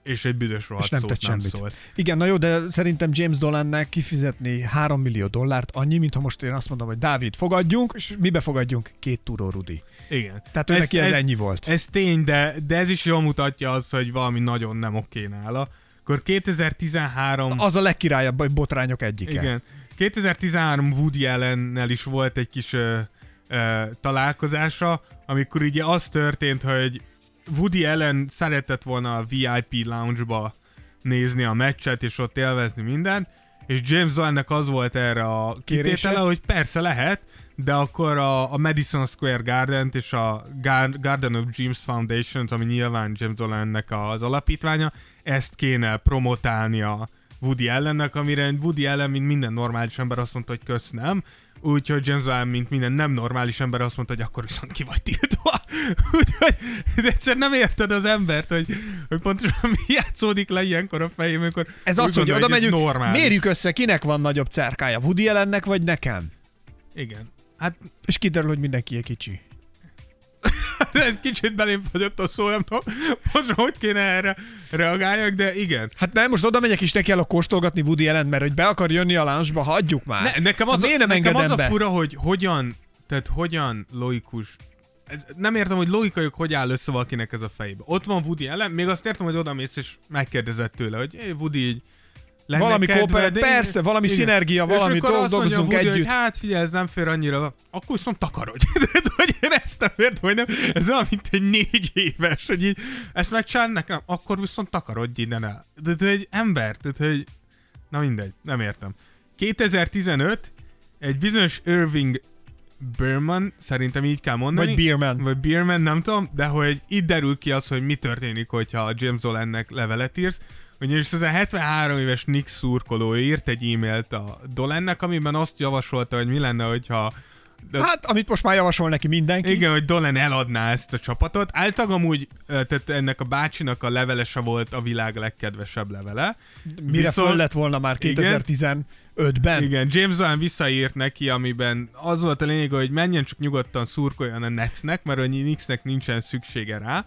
és egy büdös rohadt És nem szót tett nem semmit. szólt. Igen, na jó, de szerintem James Dolannek kifizetni 3 millió dollárt annyi, mint ha most én azt mondom, hogy Dávid, fogadjunk, és mibe fogadjunk? Két turó Rudi. Igen. Tehát ő neki ez ennyi volt. Ez tény, de, de ez is jól mutatja az, hogy valami nagyon nem oké nála. Akkor 2013... Az a legkirályabb botrányok egyike. Igen. 2013 Woody Allennel is volt egy kis ö, ö, találkozása, amikor ugye az történt, hogy Woody Allen szeretett volna a VIP lounge-ba nézni a meccset, és ott élvezni mindent, és James Dolannek az volt erre a kitétele, Kérése? hogy persze lehet, de akkor a, a Madison Square Garden és a Gar- Garden of Dreams Foundation, ami nyilván James Dolannek az alapítványa, ezt kéne promotálnia Woody Allennek, amire Woody Allen, mint minden normális ember azt mondta, hogy kösz nem, úgyhogy James Dolan, mint minden nem normális ember azt mondta, hogy akkor viszont ki vagy tiltva. Úgyhogy de egyszer nem érted az embert, hogy, hogy pontosan mi játszódik le ilyenkor a fejém, amikor Ez az, hogy oda megyünk, normális. mérjük össze, kinek van nagyobb cerkája, Woody Allennek vagy nekem? Igen. Hát És kiderül, hogy mindenki egy kicsi. ez kicsit belém fagyott a szó, nem tudom, pontosan hogy kéne erre reagáljak, de igen. Hát nem, most oda megyek is neki el kóstolgatni Woody Allen, mert hogy be akar jönni a lounge hagyjuk már. Ne, nekem Hát az, a, miért nem nekem az a be? fura, hogy hogyan, tehát hogyan logikus ez, nem értem, hogy logikailag hogy áll össze valakinek ez a fejébe. Ott van Woody ellen, még azt értem, hogy oda mész és megkérdezett tőle, hogy hey, Woody, így lenne Valami de- persze, valami szinergia, És valami akkor dolg- azt mondja együtt. Hogy hát figyelj, ez nem fér annyira, akkor viszont takarodj. Hogy én ezt nem értem, hogy nem, ez olyan, mint egy négy éves, hogy így ezt megcsinál nekem, akkor viszont takarodj innen el. Tehát, hogy ember, tehát, hogy na mindegy, nem értem. 2015 egy bizonyos Irving Berman, szerintem így kell mondani. Vagy Beerman. Vagy Beerman, nem tudom, de hogy itt derül ki az, hogy mi történik, hogyha a James Dolannek levelet írsz. Ugyanis ez a 73 éves Nick szurkoló írt egy e-mailt a Dolennek, amiben azt javasolta, hogy mi lenne, hogyha de, hát, amit most már javasol neki mindenki. Igen, hogy Dolan eladná ezt a csapatot. Általában amúgy, tehát ennek a bácsinak a levelese volt a világ legkedvesebb levele. Mire Viszont, föl lett volna már 2015-ben. Igen, James Dolan visszaírt neki, amiben az volt a lényeg, hogy menjen csak nyugodtan szurkoljon a Netsnek, mert a Knicksnek nincsen szüksége rá.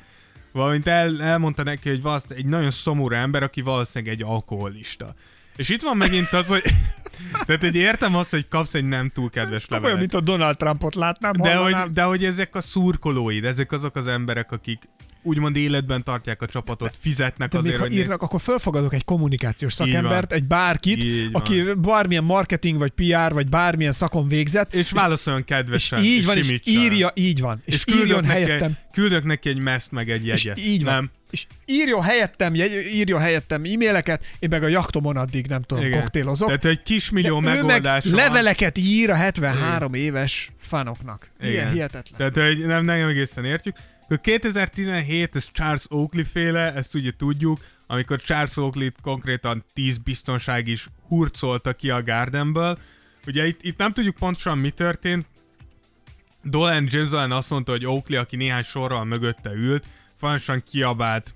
Valamint el, elmondta neki, hogy egy nagyon szomorú ember, aki valószínűleg egy alkoholista. És itt van megint az, hogy... Tehát egy értem azt, hogy kapsz egy nem túl kedves levelet. Olyan, mint a Donald Trumpot látnám, de hogy, de hogy ezek a szurkolóid, ezek azok az emberek, akik úgymond életben tartják a csapatot, fizetnek de azért, még, hogy... Ha írnak, néz... akkor felfogadok egy kommunikációs szakembert, egy bárkit, így aki van. bármilyen marketing, vagy PR, vagy bármilyen szakon végzett. És, és válaszoljon kedvesen, és így és van, és írja, így van. És, és írjon neki, helyettem. Küldök neki egy meszt, meg egy jegyet. És így van. Nem? és írjon helyettem, írjon helyettem e-maileket, én meg a jaktomon addig nem tudom, Igen. koktélozok. Tehát egy kismillió megoldás. leveleket ír a 73 Igen. éves fanoknak. Igen. Ilyen hihetetlen. Tehát hogy nem, nem egészen értjük. 2017, ez Charles Oakley féle, ezt ugye tudjuk, amikor Charles Oakley konkrétan 10 biztonság is hurcolta ki a Gardenből. Ugye itt, itt nem tudjuk pontosan mi történt, Dolan James Dolan azt mondta, hogy Oakley, aki néhány sorral mögötte ült, folyamatosan kiabált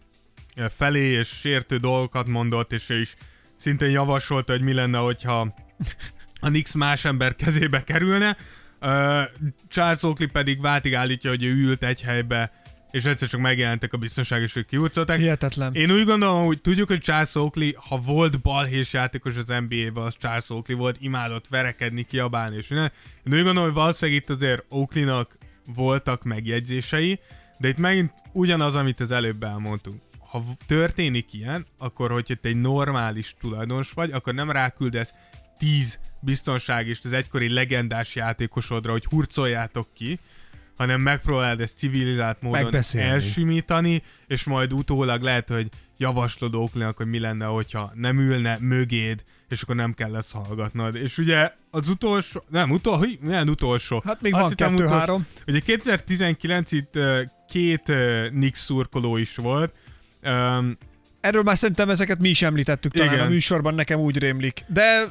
felé, és sértő dolgokat mondott, és ő is szintén javasolta, hogy mi lenne, hogyha a Nix más ember kezébe kerülne. Charles Oakley pedig váltig állítja, hogy ő ült egy helybe, és egyszer csak megjelentek a biztonságos, hogy kiúcolták. Hihetetlen. Én úgy gondolom, hogy tudjuk, hogy Charles Oakley, ha volt balhés játékos az NBA-ben, az Charles Oakley volt, imádott verekedni, kiabálni, és minden. Én úgy gondolom, hogy valószínűleg itt azért Oakley-nak voltak megjegyzései, de itt megint ugyanaz, amit az előbb elmondtunk. Ha történik ilyen, akkor hogyha te egy normális tulajdonos vagy, akkor nem ráküldesz 10 biztonságist az egykori legendás játékosodra, hogy hurcoljátok ki, hanem megpróbálod ezt civilizált módon elsimítani, és majd utólag lehet, hogy javaslod Oaklandnak, hogy mi lenne, hogyha nem ülne mögéd, és akkor nem kell lesz hallgatnod. És ugye az utolsó, nem, utol, milyen utolsó? Hát még Azt van kettő-három. Ugye 2019 itt két Nix szurkoló is volt. Um, Erről már szerintem ezeket mi is említettük talán Igen. a műsorban, nekem úgy rémlik. De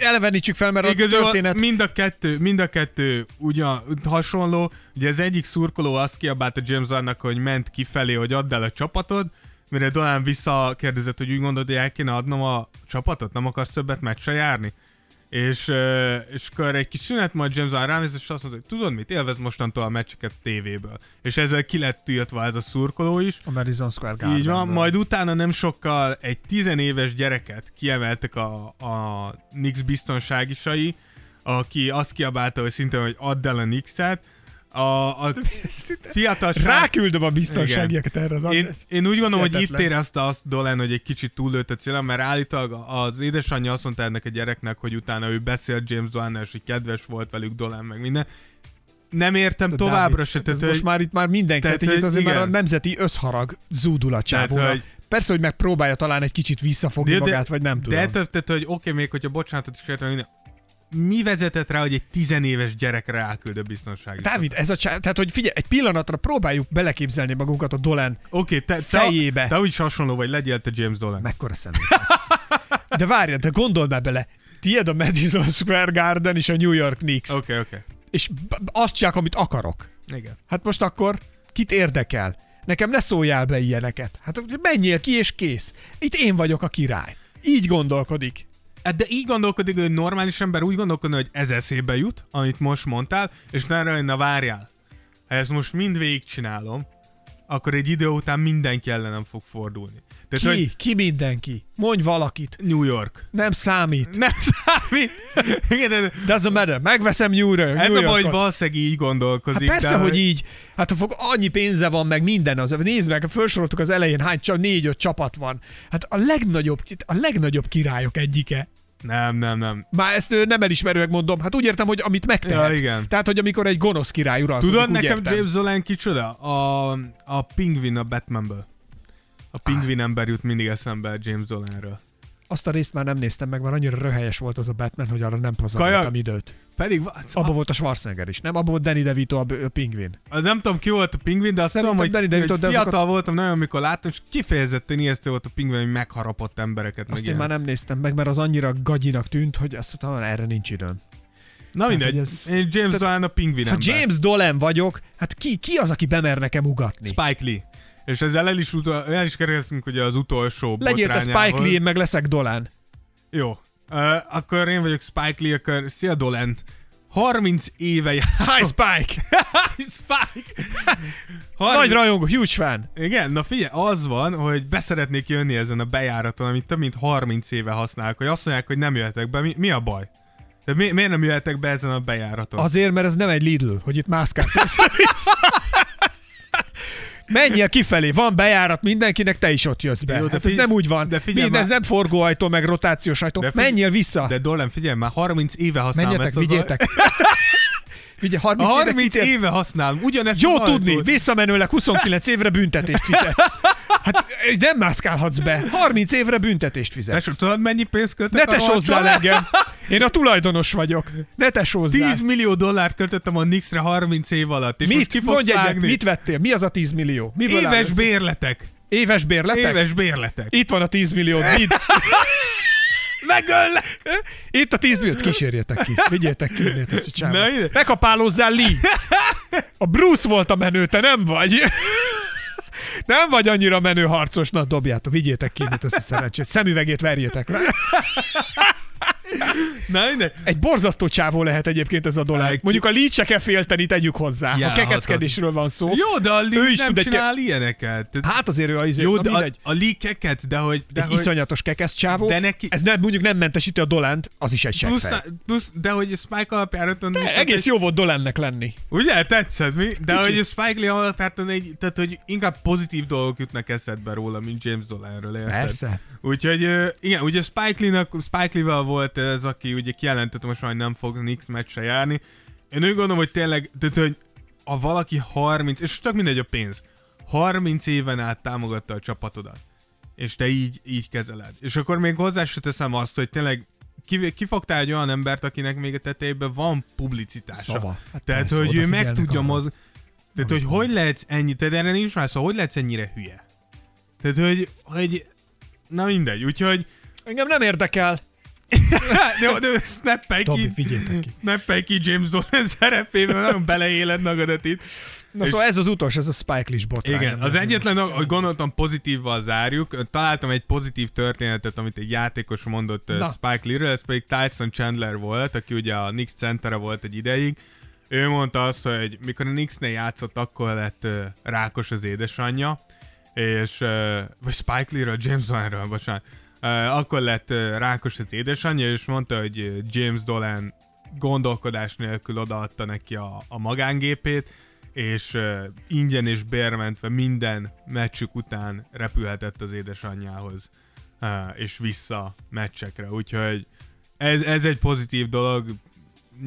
elevenítsük fel, mert Igazol, a történet... Mind a kettő, mind a kettő ugyan hasonló. Ugye az egyik szurkoló azt kiabálta James annak, hogy ment kifelé, hogy add el a csapatod, mire Dolan visszakérdezett, hogy úgy gondolod, hogy el kéne adnom a csapatot, nem akarsz többet meccse járni? És, és akkor egy kis szünet, majd James Gunn ránéz, és azt mondta, hogy tudod mit, élvez mostantól a meccseket tévéből. És ezzel ki lett tiltva ez a szurkoló is. A Madison Square Garden. Így van, majd utána nem sokkal egy tizenéves gyereket kiemeltek a, a Nix biztonságisai, aki azt kiabálta, hogy szinte, hogy add el a Nixet, a, a fiatal Ráküldöm a biztonságiakat erre az én, én úgy gondolom, hogy itt érezte azt Dolan, hogy egy kicsit túllőtt a célom, mert állítólag az édesanyja azt mondta ennek a gyereknek, hogy utána ő beszélt James Dolan, és hogy kedves volt velük Dolan, meg minden. Nem értem de továbbra Dávid, se. Tehát, most már itt már mindenki, tehát, tehát itt azért igen. már a nemzeti összharag zúdul a csávóra. Persze, hogy megpróbálja talán egy kicsit visszafogni de, magát, vagy nem tudom. De tehát, hogy oké, okay, még hogyha bocsánatot is kértem, mi vezetett rá, hogy egy tizenéves gyerek ráküld a biztonsági? Dávid, ez a csá... Tehát, hogy figyelj, egy pillanatra próbáljuk beleképzelni magunkat a Dolan okay, te, fejébe. Te, te úgy hasonló vagy, legyél te James Dolan. Mekkora szemét. De várj, de gondold már bele. Tied a Madison Square Garden és a New York Knicks. Oké, okay, oké. Okay. És azt csak, amit akarok. Igen. Hát most akkor kit érdekel? Nekem ne szóljál be ilyeneket. Hát menjél ki és kész. Itt én vagyok a király. Így gondolkodik. Hát de így gondolkodik, hogy normális ember úgy gondolkodna, hogy ez eszébe jut, amit most mondtál, és ne na várjál. Ha ezt most mind végigcsinálom, akkor egy idő után mindenki ellenem fog fordulni. Tehát, ki? Hogy... Ki mindenki? Mondj valakit. New York. Nem számít. Nem számít. Igen, Doesn't matter. Megveszem New York. Ez New a baj, hogy valószínűleg így gondolkozik. Hát persze, de, hogy így. Hát ha fog, annyi pénze van, meg minden az. Nézd meg, felsoroltuk az elején, hány csak négy-öt csapat van. Hát a legnagyobb, a legnagyobb királyok egyike. Nem, nem, nem. Már ezt nem elismerőek mondom. Hát úgy értem, hogy amit megtehet. Ja, igen. Tehát, hogy amikor egy gonosz király uralkodik, Tudod nekem értem. James Zolan kicsoda? A, a pingvin a Batmanből. A pingvin ember jut mindig eszembe James Zolanről. Azt a részt már nem néztem meg, mert annyira röhelyes volt az a Batman, hogy arra nem pazaroltam időt. Pedig Abba volt a Schwarzenegger is, nem? Abba volt Danny DeVito a, a pingvin. nem tudom ki volt a pingvin, de azt Szerintem tudom, hogy, Danny DeVito, hogy de fiatal azokat- voltam nagyon, amikor láttam, és kifejezetten ijesztő volt a pingvin, hogy megharapott embereket. Azt én ilyen. már nem néztem meg, mert az annyira gagyinak tűnt, hogy azt mondtam, erre nincs időm. Na mindegy, hogy ez- én James Dolan a pingvin Ha ember. James Dolan vagyok, hát ki, ki az, aki bemer nekem ugatni? Spike Lee. És ezzel el is, utol, el is keresztünk ugye az utolsó Legyél te Spike. Lee, én meg leszek Dolan. Jó. Uh, akkor én vagyok Spike Lee, akkor szia Dolan. 30 éve jár. Hi Spike! Spike! Nagy rajongó, huge fan. Igen, na figyelj, az van, hogy beszeretnék jönni ezen a bejáraton, amit több mint 30 éve használok, hogy azt mondják, hogy nem jöhetek be. Mi, mi a baj? De mi, miért nem jöhetek be ezen a bejáraton? Azért, mert ez nem egy Lidl, hogy itt mászkálsz. Menjél kifelé, van bejárat mindenkinek, te is ott jössz be. Jó, de hát ez figy- nem úgy van. de figyelj Mind, ez nem forgóajtó, meg rotációs ajtó. De figy- Menjél vissza. De Dolan, figyelj, már 30 éve használom Menjetek, ezt az vigyétek. Vigye, 30, A éve 30 kitér- éve használom, ugyanezt Jó az ajtót. tudni, visszamenőleg 29 évre büntetést fizetsz. Hát nem mászkálhatsz be. 30 évre büntetést fizetsz. Tesó, tudod mennyi pénzt Ne költek a tesózzál engem. Én a tulajdonos vagyok. Ne tesózzál. 10 millió dollárt költöttem a Nixre 30 év alatt, és Mit? ki Mondj egyet, mit vettél? Mi az a 10 millió? Miből Éves ez? bérletek. Éves bérletek? Éves bérletek. Itt van a 10 millió. Vidd. Megöllek! Itt a 10 milliót. Kísérjetek ki. Vigyétek ki. innét ezt a csávot. Na ide. Ne kapálozzál, Lee. A Bruce volt a menő, te nem vagy. Nem vagy annyira menő harcos, na dobjátok, vigyétek ki ezt a szerencsét. Szemüvegét verjétek le. Na. Egy borzasztó csávó lehet egyébként ez a dollár. Mondjuk a Lee se kell félteni, tegyük hozzá. Ja, a kekeckedésről van szó. Jó, de a Lee Ő is nem csinál ilyeneket. Tehát- Hát azért ő a izé, Jó, de a, a Lee keket, de hogy... De egy hogy iszonyatos kekesz csávó. De neki- Ez nem, mondjuk nem mentesíti a Dolánt, az is egy plusz, plusz, de hogy Spike alapjáraton... viszont Egész egy- jó volt Dolannek lenni. Ugye, tetszett mi? De Kicsit. hogy Spike Lee alapjáraton egy... Tehát, hogy inkább pozitív dolgok jutnak eszedbe róla, mint James érted? Persze. Úgyhogy igen, ugye Spike Lee-nak, Spike Lee-vel volt ez, aki ugye kijelentette most már, hogy nem fog Knicks meccse járni. Én úgy gondolom, hogy tényleg, tehát, hogy ha valaki 30, és csak mindegy a pénz, 30 éven át támogatta a csapatodat, és te így, így kezeled. És akkor még hozzá se teszem azt, hogy tényleg ki, kifogtál egy olyan embert, akinek még a tetejében van publicitása. Szava. Hát Tehát, persze, hogy ő meg tudja mozgni. Tehát, hogy hogy lehetsz ennyi, tehát erre nincs már szó, hogy lehetsz ennyire hülye. Tehát, hogy, hogy na mindegy, úgyhogy Engem nem érdekel. de, de snappelj ki, ki. snappelj ki James Dolan szerepében, nagyon beleéled magadat itt. Na És- szóval ez az utolsó, ez a Spike Lee botrány. Igen, az egyetlen, hogy gondoltam pozitívval zárjuk, találtam egy pozitív történetet, amit egy játékos mondott Na. Spike Lee-ről, ez pedig Tyson Chandler volt, aki ugye a Knicks centere volt egy ideig. Ő mondta azt, hogy mikor a Knicksnél játszott, akkor lett rákos az édesanyja, és, vagy Spike Lee-ről, James Dolanről, bocsánat, akkor lett rákos az édesanyja, és mondta, hogy James Dolan gondolkodás nélkül odaadta neki a, a magángépét, és uh, ingyen és bérmentve minden meccsük után repülhetett az édesanyjához, uh, és vissza meccsekre. Úgyhogy ez, ez egy pozitív dolog.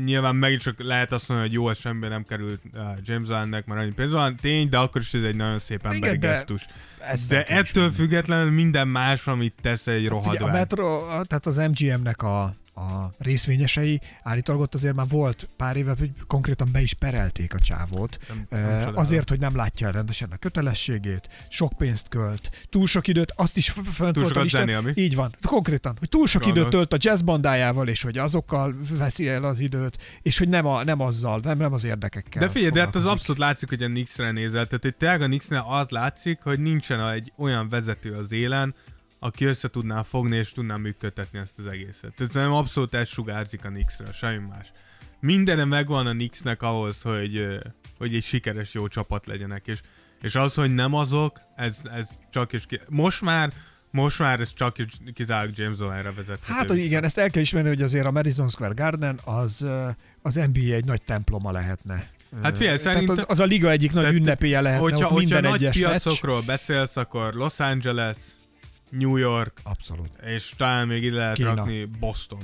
Nyilván megint csak lehet azt mondani, hogy jó, semmi nem került uh, James Allennek, mert annyi pénz van, tény, de akkor is ez egy nagyon szép emberi Igen, de gesztus. Ezt De ettől függetlenül minden más, amit tesz egy rohadt Ugye, a Metro, tehát az MGM-nek a, a részvényesei állítólag ott azért már volt pár éve, hogy konkrétan be is perelték a csávót. Nem- Nem, azért, hogy nem látja rendesen a kötelességét, sok pénzt költ, túl sok időt, azt is fönt Túl volt a listán. zenél, mi? Így van, konkrétan, hogy túl sok időt tölt a jazz bandájával, és hogy azokkal veszi el az időt, és hogy nem, a, nem azzal, nem, nem az érdekekkel. De figyelj, de hát az abszolút látszik, hogy a Knicksre nézel. Tehát tényleg a Knicksnél az látszik, hogy nincsen egy olyan vezető az élen, aki össze tudná fogni és tudná működtetni ezt az egészet. Tehát szerintem abszolút ez sugárzik a Knicksről, semmi más. Mindene megvan a Knicksnek ahhoz, hogy, hogy egy sikeres jó csapat legyenek, és, és az, hogy nem azok, ez, ez csak és ki... Most már, most már ez csak kizárólag James Dolanra vezethető. Hát, hogy igen, ezt el kell ismerni, hogy azért a Madison Square Garden az, az NBA egy nagy temploma lehetne. Hát figyelj, szerintem- az, a liga egyik nagy Tehát, ünnepélye lehetne, hogyha, ott hogyha minden nagy egyes meccs. piacokról beszélsz, akkor Los Angeles, New York, Abszolút. és talán még ide lehet Kína. rakni Boston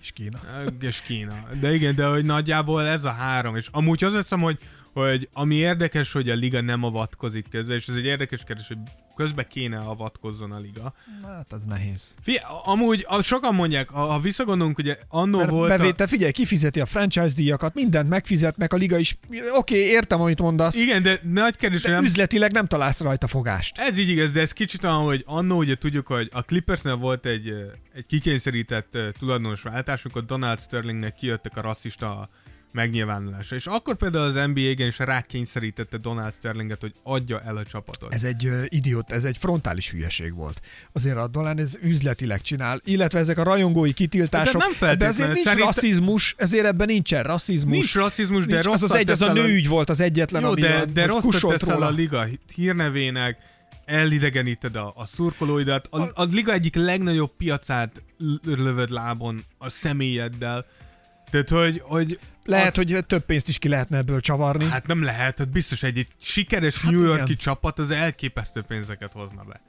És Kína. és Kína. De igen, de hogy nagyjából ez a három, és amúgy az hiszem, hogy, hogy ami érdekes, hogy a liga nem avatkozik közben, és ez egy érdekes kérdés, hogy közbe kéne avatkozzon a liga. Hát az nehéz. Figyelj, amúgy a, sokan mondják, ha, ha visszagondolunk, ugye annó Mert volt bevétel, a... figyelj, kifizeti a franchise díjakat, mindent megfizetnek, a liga is. Oké, okay, értem, amit mondasz. Igen, de nagy kérdés, de nem... üzletileg nem találsz rajta fogást. Ez így igaz, de ez kicsit olyan, hogy annó ugye tudjuk, hogy a Clippersnél volt egy, egy kikényszerített tulajdonos váltás, amikor Donald Sterlingnek kijöttek a rasszista megnyilvánulása. És akkor például az NBA-gen is rákényszerítette Donald Sterlinget, hogy adja el a csapatot. Ez egy uh, idiót, ez egy frontális hülyeség volt. Azért a Dolan ez üzletileg csinál, illetve ezek a rajongói kitiltások. De nem feltétlenül. azért nincs Szerint- rasszizmus, ezért ebben nincsen rasszizmus. Nincs rasszizmus, de Nincs, az az egy, az a nőügy volt az egyetlen, Jó, ami de, a, de teszel róla. a liga hírnevének, elidegeníted a, a szurkolóidat, a, a liga egyik legnagyobb piacát lövöd lábon a személyeddel. Tehát, hogy, hogy Lehet, az, hogy több pénzt is ki lehetne ebből csavarni. Hát nem lehet, hát biztos egy, egy sikeres Hát New Yorki igen. csapat az elképesztő pénzeket hozna be.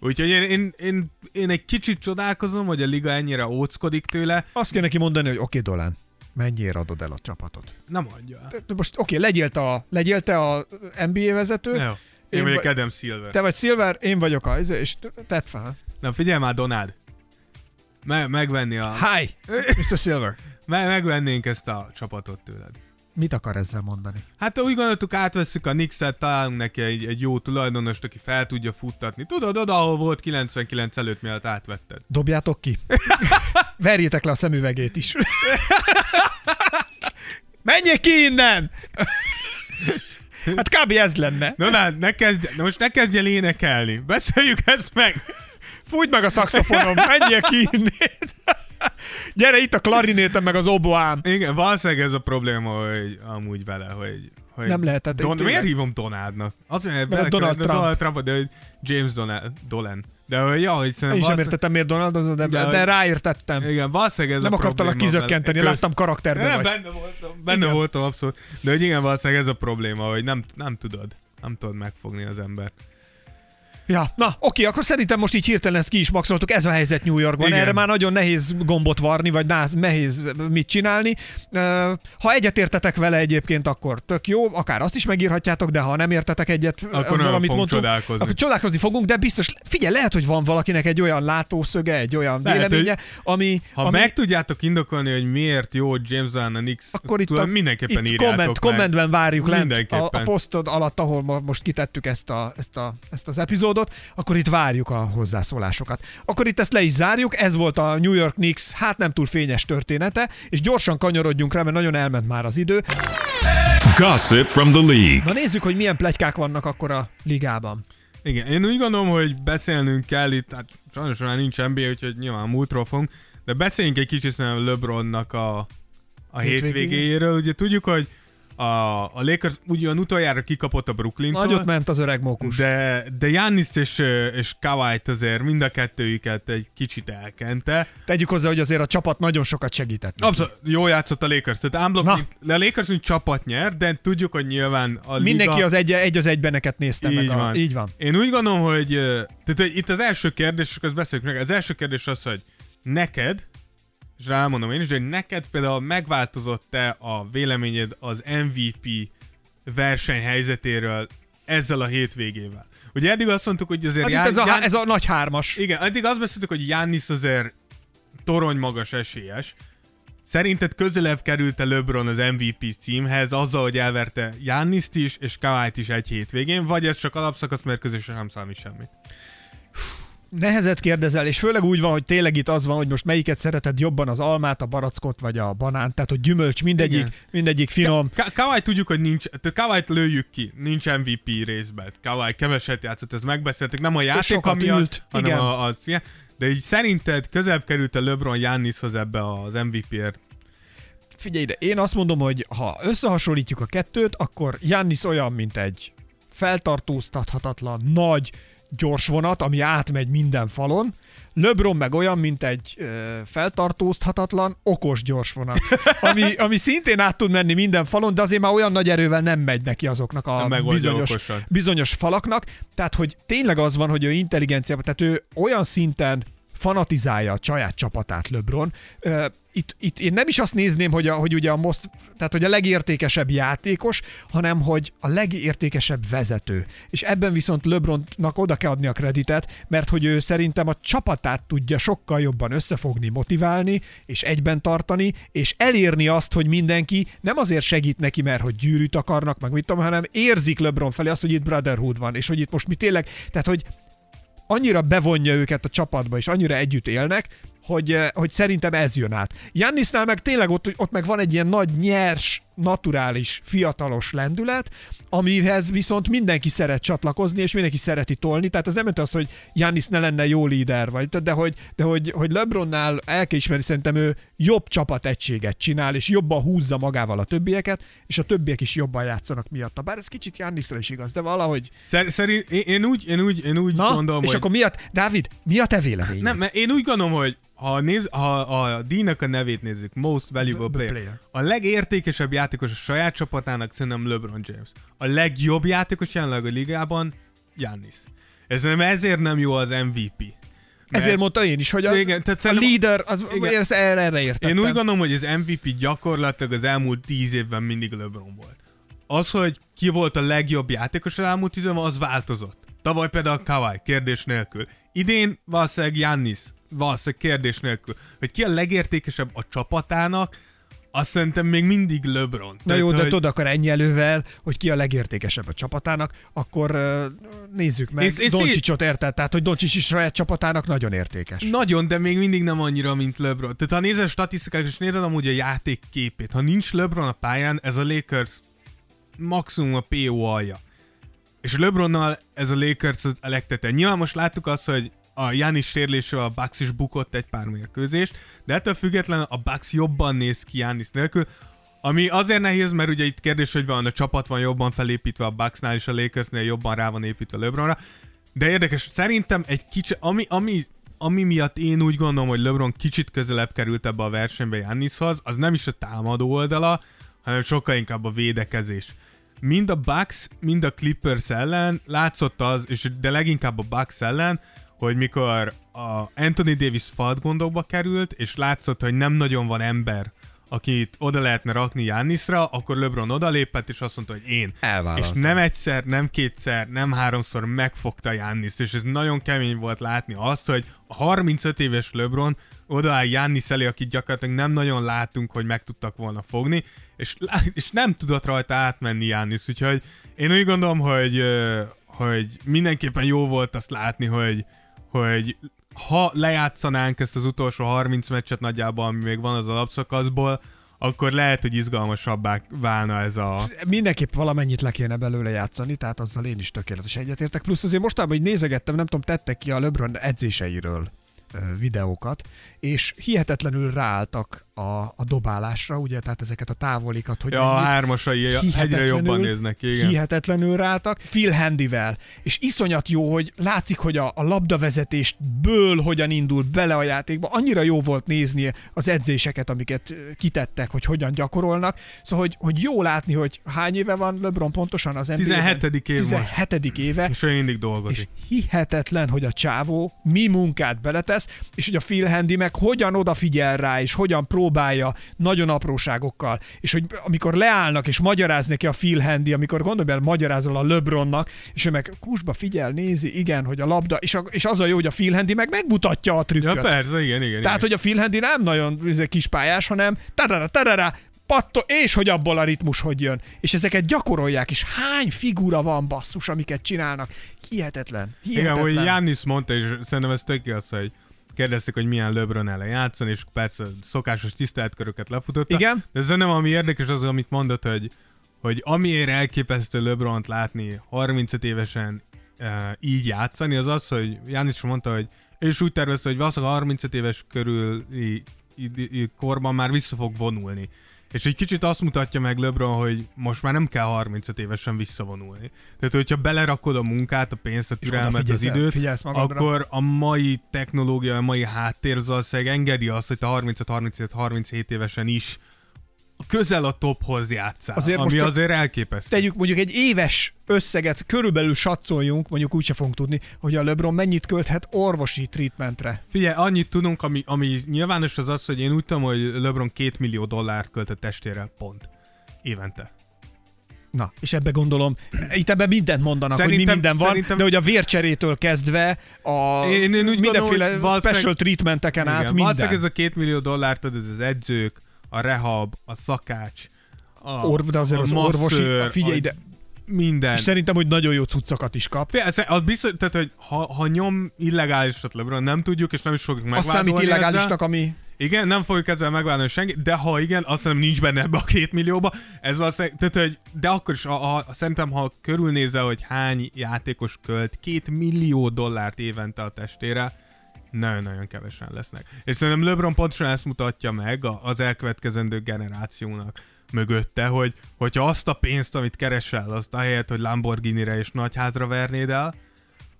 Úgyhogy én, én, én, én egy kicsit csodálkozom, hogy a liga ennyire óckodik tőle. Azt kéne neki mondani, hogy oké, okay, Dolán, mennyiért adod el a csapatot? Nem adja. Te- Most oké, okay, legyél te a, legyél te a NBA vezető, Jó. Én, Én vagyok vagy- Adam Silver. te vagy Silver, én vagyok a, és tedd fel. Na figyelj már, Donald. Me- megvenni a... Hi, Mr. Silver. Me- megvennénk ezt a csapatot tőled. Mit akar ezzel mondani? Hát úgy gondoltuk, átvesszük a Knicks-et, találunk neki egy, egy jó tulajdonost, aki fel tudja futtatni. Tudod, oda, ahol volt 99 előtt, mielőtt átvetted. Dobjátok ki. Verjétek le a szemüvegét is. Menjél ki innen! Hát kb. ez lenne. Donald, ne kezdj, na most ne kezdj el énekelni. Beszéljük ezt meg. Fújt meg a szakszofonom, menjél ki innét. Gyere itt a klarinétem meg az oboám. Igen, valószínűleg ez a probléma, hogy amúgy vele, hogy... hogy Nem lehetett, Don, tényleg. miért hívom Donaldnak? Azért, mert Mert Donald de Trump. Donald Trump, de hogy James Donald, Dolan. De hogy ja, hogy Én szerintem sem valószínűleg- értettem, miért Donaldozod, de, De de hogy- ráértettem. Igen, valószínűleg ez Nem a akartalak kizökkenteni, vele. láttam karakterben Nem, vagy. benne voltam, benne Igen. voltam abszolút. De hogy igen, valószínűleg ez a probléma, hogy nem, nem tudod. Nem tudod megfogni az embert. Ja, na oké, akkor szerintem most így hirtelen ezt ki is maxoltuk, ez a helyzet New Yorkban. Igen. Erre már nagyon nehéz gombot varni, vagy náz, nehéz mit csinálni. Ha egyetértetek vele egyébként, akkor tök jó, akár azt is megírhatjátok, de ha nem értetek egyet Akkor azzal, amit mondtunk, csodálkozni. akkor csodálkozni fogunk, de biztos, figyelj, lehet, hogy van valakinek egy olyan látószöge, egy olyan Lehet, véleménye, ami... Ha ami meg tudjátok indokolni, hogy miért jó James Dolan a Knicks, akkor itt, tudom, a, mindenképpen itt írjátok komment, meg. kommentben várjuk lent a, a posztod alatt, ahol most kitettük ezt, a, ezt, a, ezt az epizódot, akkor itt várjuk a hozzászólásokat. Akkor itt ezt le is zárjuk, ez volt a New York Knicks, hát nem túl fényes története, és gyorsan kanyarodjunk rá, mert nagyon elment már az idő. Gossip from the league. Na nézzük, hogy milyen plegykák vannak akkor a ligában. Igen, én úgy gondolom, hogy beszélnünk kell itt, hát sajnos már nincs NBA, úgyhogy nyilván múltról fogunk, de beszéljünk egy kicsit szerintem LeBronnak a, a hétvégéjéről. Ugye tudjuk, hogy a, a Lakers ugyan utoljára kikapott a Brooklyntól, Nagyot ment az öreg mókus. de, de Giannis és, és Kawait azért mind a kettőjüket egy kicsit elkente. Tegyük hozzá, hogy azért a csapat nagyon sokat segített. neki. Abszolút, jó játszott a Lakers, tehát Na. mint, a Lakers mint csapat nyer, de tudjuk, hogy nyilván a Mindenki liga... az egy, egy az egybeneket nézte Így meg. A, van. így van. Én úgy gondolom, hogy, tehát, hogy itt az első kérdés, és ezt beszéljük meg, az első kérdés az, hogy neked, és rámondom én is, hogy neked például megváltozott-e a véleményed az MVP versenyhelyzetéről ezzel a hétvégével? Ugye eddig azt mondtuk, hogy azért... Hát Ján- ez a, Ján- ez a nagy hármas. Igen, eddig azt beszéltük, hogy Giannis azért torony magas esélyes. Szerinted közelebb került-e LeBron az MVP címhez azzal, hogy elverte Gianniszt is, és Kawait is egy hétvégén, vagy ez csak alapszakasz mérkőzésre nem számít semmit? Nehezet kérdezel, és főleg úgy van, hogy tényleg itt az van, hogy most melyiket szereted jobban, az almát, a barackot vagy a banánt, tehát hogy gyümölcs, mindegyik, Igen. mindegyik finom. Ka- Kawai tudjuk, hogy nincs, tehát Kawait lőjük ki, nincs MVP részben. Kawai keveset játszott, ezt megbeszéltük, nem a sokat miatt, ült, hanem igen. a, a, de így szerinted közelebb került a LeBron Giannishoz ebbe az MVP-ért? Figyelj ide, én azt mondom, hogy ha összehasonlítjuk a kettőt, akkor Jannis olyan, mint egy feltartóztathatatlan, nagy, gyors vonat, ami átmegy minden falon, LeBron meg olyan, mint egy ö, feltartóztathatatlan, okos gyors vonat, ami, ami szintén át tud menni minden falon, de azért már olyan nagy erővel nem megy neki azoknak a bizonyos, okosan. bizonyos falaknak. Tehát, hogy tényleg az van, hogy ő intelligenciában, tehát ő olyan szinten fanatizálja a saját csapatát LeBron. Itt, itt én nem is azt nézném, hogy, a, hogy ugye a most, tehát hogy a legértékesebb játékos, hanem hogy a legértékesebb vezető. És ebben viszont LeBronnak oda kell adni a kreditet, mert hogy ő szerintem a csapatát tudja sokkal jobban összefogni, motiválni, és egyben tartani, és elérni azt, hogy mindenki nem azért segít neki, mert hogy gyűrűt akarnak, meg mit tudom, hanem érzik LeBron felé azt, hogy itt brotherhood van, és hogy itt most mi tényleg, tehát hogy annyira bevonja őket a csapatba, és annyira együtt élnek, hogy, eh, hogy szerintem ez jön át. Jannisnál meg tényleg ott, ott meg van egy ilyen nagy, nyers, naturális, fiatalos lendület, amihez viszont mindenki szeret csatlakozni, és mindenki szereti tolni. Tehát az nem jelenti az, hogy Jannis ne lenne jó líder, vagy, de hogy, de hogy, hogy LeBronnál el kell ismerni, szerintem ő jobb csapategységet csinál, és jobban húzza magával a többieket, és a többiek is jobban játszanak miatta. Bár ez kicsit Jannisra is igaz, de valahogy... Szer- szerint én, én, úgy, én úgy, én úgy Na, gondolom, és hogy... akkor miatt, Dávid, mi a te véleményed? Nem, mert én úgy gondolom, hogy ha, néz, ha a díjnak a nevét nézzük, Most Valuable The- the player, player. a legértékesebb játékos a saját csapatának szerintem LeBron James. A legjobb játékos jelenleg a ligában Giannis. Ez nem, ezért nem jó az MVP. Mert Ezért mondta én is, hogy a, Igen, tehát a leader, az, Igen. ezt erre, erre értettem. Én úgy gondolom, hogy az MVP gyakorlatilag az elmúlt tíz évben mindig LeBron volt. Az, hogy ki volt a legjobb játékos az elmúlt tíz évben, az változott. Tavaly például Kawhi, kérdés nélkül. Idén valószínűleg Giannis, valószínűleg kérdés nélkül. Hogy ki a legértékesebb a csapatának, azt szerintem még mindig LeBron. Na jó, de hogy... tudod, akkor ennyi elővel, hogy ki a legértékesebb a csapatának, akkor nézzük meg. És- és Doncsicsot érted? Tehát, hogy Doncsics is saját csapatának nagyon értékes. Nagyon, de még mindig nem annyira, mint LeBron. Tehát ha nézel statisztikák, és nézed amúgy a játék képét, ha nincs LeBron a pályán, ez a Lakers maximum a PO alja. És LeBronnal ez a Lakers a legtete. Nyilván most láttuk azt, hogy a Janis sérülésével a Bucks is bukott egy pár mérkőzést, de ettől függetlenül a Bucks jobban néz ki Janis nélkül, ami azért nehéz, mert ugye itt kérdés, hogy van a csapat van jobban felépítve a Bucksnál, és a Lakersnél jobban rá van építve LeBronra. De érdekes, szerintem egy kicsi, ami, ami, ami miatt én úgy gondolom, hogy LeBron kicsit közelebb került ebbe a versenybe Jannishoz, az nem is a támadó oldala, hanem sokkal inkább a védekezés. Mind a Bucks, mind a Clippers ellen látszott az, és de leginkább a Bucks ellen, hogy mikor a Anthony Davis falt került, és látszott, hogy nem nagyon van ember, akit oda lehetne rakni Jannisra, akkor LeBron odalépett, és azt mondta, hogy én. Elvállalta. És nem egyszer, nem kétszer, nem háromszor megfogta Jannis, és ez nagyon kemény volt látni azt, hogy a 35 éves LeBron odaáll Jannis elé, akit gyakorlatilag nem nagyon látunk, hogy meg tudtak volna fogni, és, és nem tudott rajta átmenni Jannis, úgyhogy én úgy gondolom, hogy, hogy mindenképpen jó volt azt látni, hogy, hogy ha lejátszanánk ezt az utolsó 30 meccset nagyjából, ami még van az alapszakaszból, akkor lehet, hogy izgalmasabbá válna ez a... Mindenképp valamennyit le kéne belőle játszani, tehát azzal én is tökéletes egyetértek. Plusz azért mostában, hogy nézegettem, nem tudom, tettek ki a LeBron edzéseiről videókat, és hihetetlenül ráálltak a, a dobálásra, ugye, tehát ezeket a távolikat, hogy Ja, a hármasai egyre jobban néznek ki, igen. Hihetetlenül rátak. Phil Handyvel. És iszonyat jó, hogy látszik, hogy a, a labdavezetésből hogyan indul bele a játékba. Annyira jó volt nézni az edzéseket, amiket kitettek, hogy hogyan gyakorolnak. Szóval, hogy, hogy jó látni, hogy hány éve van LeBron pontosan az NBA-ben? 17. év most. 17. éve. És ő mindig És dolgozik. hihetetlen, hogy a csávó mi munkát beletesz, és hogy a Phil Handy meg hogyan odafigyel rá, és hogyan próbálja nagyon apróságokkal, és hogy amikor leállnak, és magyaráz neki a Phil Handy, amikor gondolj bele, magyarázol a LeBronnak, és ő meg kusba figyel, nézi, igen, hogy a labda, és, a, és az a jó, hogy a Phil Handy meg megmutatja a Ja, trükköt. persze, igen, igen. Tehát, igen. hogy a Phil Handy nem nagyon izé, kispályás, hanem tarara, tarara, patto, és hogy abból a ritmus hogy jön. És ezeket gyakorolják, és hány figura van basszus, amiket csinálnak. Hihetetlen. Igen, Hihetetlen. hogy Jannis mondta, és szerintem ez tök az, hogy kérdezték, hogy milyen LeBron ellen játszani, és persze szokásos tiszteletköröket lefutotta. Igen. De szerintem ami érdekes az, amit mondott, hogy, hogy amiért elképesztő LeBront látni 35 évesen uh, így játszani, az az, hogy János is mondta, hogy ő is úgy tervezte, hogy valószínűleg 35 éves körül korban már vissza fog vonulni. És egy kicsit azt mutatja meg LeBron, hogy most már nem kell 35 évesen visszavonulni. Tehát, hogyha belerakod a munkát, a pénzt, a türelmet, az időt, akkor a mai technológia, a mai háttér az valószínűleg engedi azt, hogy te 35-37 évesen is közel a tophoz játszál, Azért ami most azért elképesztő. Tegyük mondjuk egy éves összeget, körülbelül satszóljunk, mondjuk úgyse fogunk tudni, hogy a LeBron mennyit költhet orvosi treatmentre. Figyelj, annyit tudunk, ami, ami nyilvános az az, hogy én úgy tudom, hogy LeBron két millió dollárt költ a testére, pont. Évente. Na, és ebbe gondolom, itt ebben mindent mondanak, Szerintem- hogy mi minden van, szerintem- de hogy a vércserétől kezdve a Én- én úgy mindenféle gondolom, special treatmenteken át Igen, minden. valószínűleg ez a két millió dollárt ez az edzők, a rehab, a szakács, a, Orv, de azért a az orvosi, masször, figyelj a ide, Minden. és szerintem, hogy nagyon jó cuccokat is kap. Ez- az biztos, tehát, hogy ha, ha nyom illegálisat LeBron, nem tudjuk, és nem is fogjuk Azt megvádolni számít ezzel. illegálisnak, ami... Igen, nem fogjuk ezzel megválni senki, de ha igen, azt hiszem nincs benne ebbe a két millióba. Ez valószínűleg, tehát, hogy, de akkor is, a, a, szerintem, ha körülnézel, hogy hány játékos költ két millió dollárt évente a testére, nagyon-nagyon kevesen lesznek. És szerintem LeBron pontosan ezt mutatja meg az elkövetkezendő generációnak mögötte, hogy hogyha azt a pénzt, amit keresel, azt ahelyett, hogy Lamborghini-re és nagyházra vernéd el,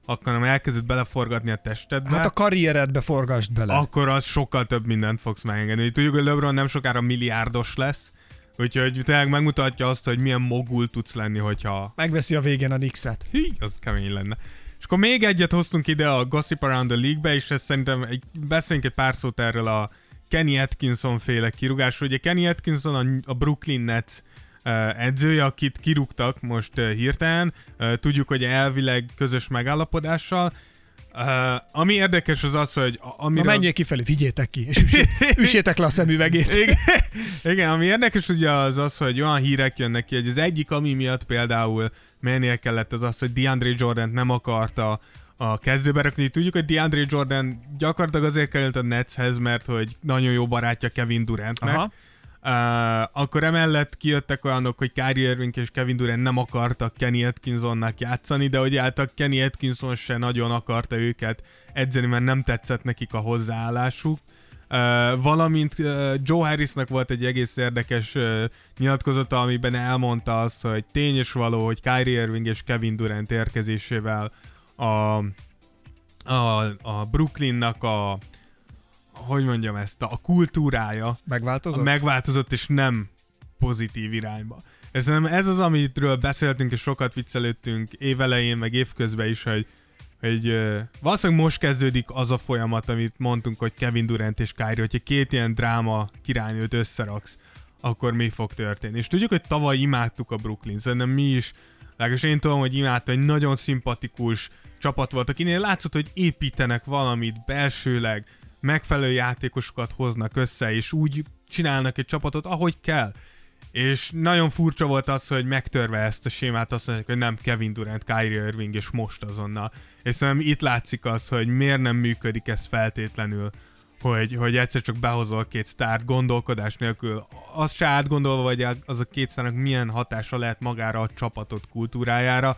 akkor nem elkezded beleforgatni a testedbe, Hát a karrieredbe forgasd bele. akkor az sokkal több mindent fogsz megengedni. Tudjuk, hogy LeBron nem sokára milliárdos lesz, úgyhogy tényleg megmutatja azt, hogy milyen mogul tudsz lenni, hogyha Megveszi a végén a Nixet. Hí, az kemény lenne. És akkor még egyet hoztunk ide a Gossip Around the League-be, és ez szerintem egy, beszéljünk egy pár szót erről a Kenny Atkinson féle kirúgásról. Ugye Kenny Atkinson a, a Brooklyn Nets edzője, akit kirúgtak most hirtelen. Tudjuk, hogy elvileg közös megállapodással. Uh, ami érdekes az az, hogy a- Na menjél kifelé, vigyétek ki, és üssétek, üssétek le a szemüvegét. Igen, igen, ami érdekes ugye az az, hogy olyan hírek jönnek ki, hogy az egyik, ami miatt például mennie kellett, az az, hogy DeAndre Jordan nem akarta a kezdőbe rakni. Tudjuk, hogy DeAndre Jordan gyakorlatilag azért került a Netshez, mert hogy nagyon jó barátja Kevin Durantnek. Aha. Uh, akkor emellett kijöttek olyanok, hogy Kyrie Irving és Kevin Durant nem akartak Kenny Atkinsonnak játszani, de hogy által Kenny Atkinson se nagyon akarta őket edzeni, mert nem tetszett nekik a hozzáállásuk. Uh, valamint uh, Joe Harrisnak volt egy egész érdekes uh, nyilatkozata, amiben elmondta azt, hogy tény és való, hogy Kyrie Irving és Kevin Durant érkezésével a, a, a Brooklynnak a hogy mondjam ezt, a kultúrája Megváltozott? megváltozott, és nem pozitív irányba. És szerintem ez az, amitről beszéltünk, és sokat viccelődtünk évelején, meg évközben is, hogy, hogy ö, valószínűleg most kezdődik az a folyamat, amit mondtunk, hogy Kevin Durant és Kyrie, hogyha két ilyen dráma királynőt összeraksz, akkor mi fog történni. És tudjuk, hogy tavaly imádtuk a Brooklyn, szerintem mi is, legalábbis én tudom, hogy imádta, egy nagyon szimpatikus csapat volt, akinél látszott, hogy építenek valamit belsőleg, megfelelő játékosokat hoznak össze, és úgy csinálnak egy csapatot, ahogy kell. És nagyon furcsa volt az, hogy megtörve ezt a sémát azt mondják, hogy nem Kevin Durant, Kyrie Irving, és most azonnal. És szerintem itt látszik az, hogy miért nem működik ez feltétlenül, hogy, hogy egyszer csak behozol két sztárt gondolkodás nélkül. Az se átgondolva, hogy az a két sztárnak milyen hatása lehet magára a csapatot kultúrájára.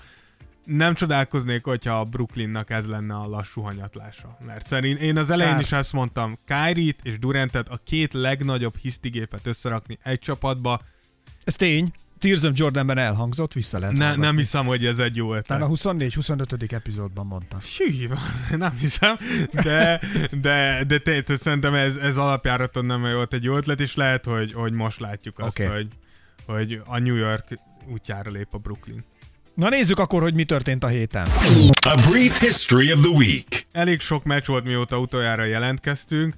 Nem csodálkoznék, hogyha a Brooklynnak ez lenne a lassú hanyatlása. Mert szerint én az elején Kár. is azt mondtam, Kyrie-t és Durantet a két legnagyobb hisztigépet összerakni egy csapatba, Ez tény. Tears of Jordanben elhangzott, vissza lehet ne, hallgatni. nem hiszem, hogy ez egy jó Talán a ötlet. 24-25. epizódban mondta. Sű, nem hiszem, de, de, de te, te, szerintem ez, ez alapjáraton nem volt egy jó ötlet, és lehet, hogy, hogy most látjuk azt, Oké. hogy, hogy a New York útjára lép a Brooklyn. Na nézzük akkor, hogy mi történt a héten. A brief history of the week. elég sok meccs volt, mióta utoljára jelentkeztünk.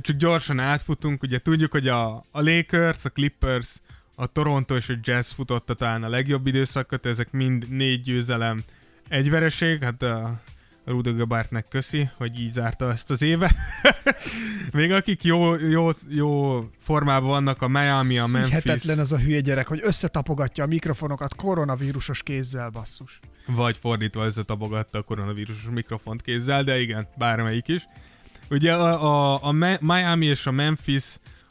Csak gyorsan átfutunk, ugye tudjuk, hogy a, a Lakers, a Clippers, a Toronto és a Jazz futotta talán a legjobb időszakot, ezek mind négy győzelem, egy vereség, hát a Rudy Gobertnek köszi, hogy így zárta ezt az évet. Még akik jó, jó, jó formában vannak, a Miami, a Memphis, Hihetetlen az a hülye gyerek, hogy összetapogatja a mikrofonokat koronavírusos kézzel, basszus. vagy fordítva összetapogatta a koronavírusos mikrofont kézzel, de igen, bármelyik is. Ugye a, a, a Miami és a Memphis,